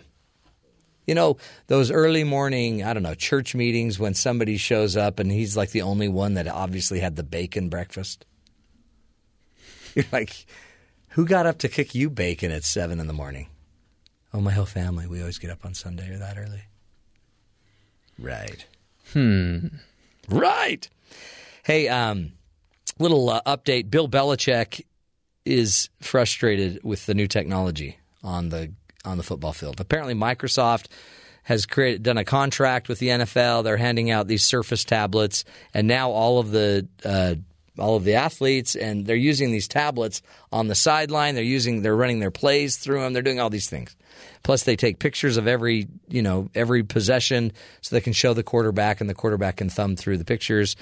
You know, those early morning, I don't know, church meetings when somebody shows up and he's like the only one that obviously had the bacon breakfast. You're like, who got up to cook you bacon at seven in the morning? Oh, my whole family. We always get up on Sunday or that early. Right. Hmm. Right. Hey, um, little uh, update. Bill Belichick is frustrated with the new technology on the on the football field. Apparently, Microsoft has created done a contract with the NFL. They're handing out these Surface tablets, and now all of the uh, all of the athletes and they're using these tablets on the sideline. They're using they're running their plays through them. They're doing all these things. Plus, they take pictures of every you know every possession so they can show the quarterback and the quarterback can thumb through the pictures.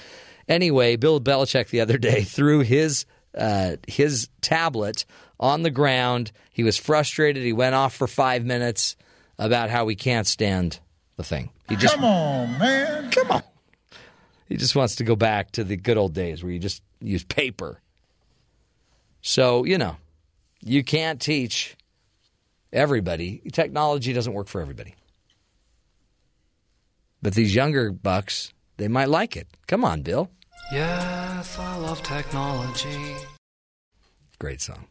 Anyway, Bill Belichick the other day [LAUGHS] threw his uh, his tablet on the ground. He was frustrated. He went off for five minutes about how he can't stand the thing. He just Come on, man. Come on. He just wants to go back to the good old days where you just use paper. So, you know, you can't teach everybody. Technology doesn't work for everybody. But these younger bucks, they might like it. Come on, Bill. Yes, I love technology. Great song.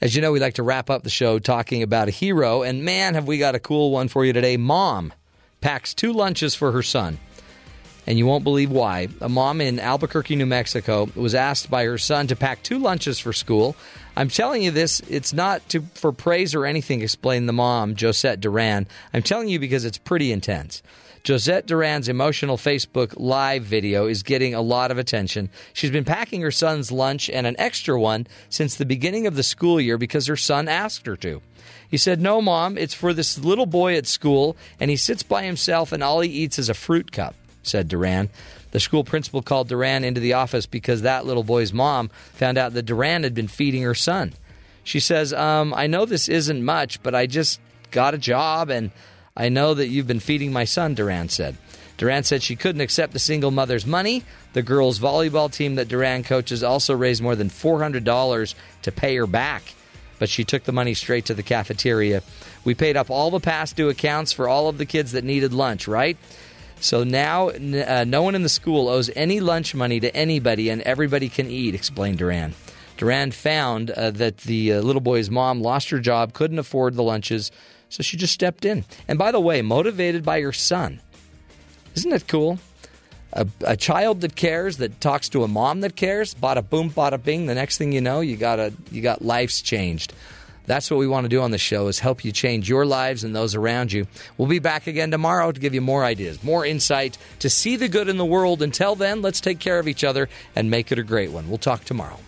As you know, we like to wrap up the show talking about a hero, and man, have we got a cool one for you today. Mom packs two lunches for her son, and you won't believe why. A mom in Albuquerque, New Mexico, was asked by her son to pack two lunches for school. I'm telling you this, it's not to, for praise or anything, explained the mom, Josette Duran. I'm telling you because it's pretty intense. Josette Duran's emotional Facebook live video is getting a lot of attention. She's been packing her son's lunch and an extra one since the beginning of the school year because her son asked her to. He said, No, mom, it's for this little boy at school, and he sits by himself and all he eats is a fruit cup, said Duran. The school principal called Duran into the office because that little boy's mom found out that Duran had been feeding her son. She says, um, I know this isn't much, but I just got a job and I know that you've been feeding my son, Duran said. Duran said she couldn't accept the single mother's money. The girls' volleyball team that Duran coaches also raised more than $400 to pay her back, but she took the money straight to the cafeteria. We paid up all the past due accounts for all of the kids that needed lunch, right? So now uh, no one in the school owes any lunch money to anybody and everybody can eat, explained Duran. Duran found uh, that the uh, little boy's mom lost her job, couldn't afford the lunches, so she just stepped in. And by the way, motivated by her son. Isn't that cool? A, a, child that cares, that talks to a mom that cares, bada boom, bada bing. The next thing you know, you got a, you got lives changed. That's what we want to do on the show is help you change your lives and those around you. We'll be back again tomorrow to give you more ideas, more insight to see the good in the world. Until then, let's take care of each other and make it a great one. We'll talk tomorrow.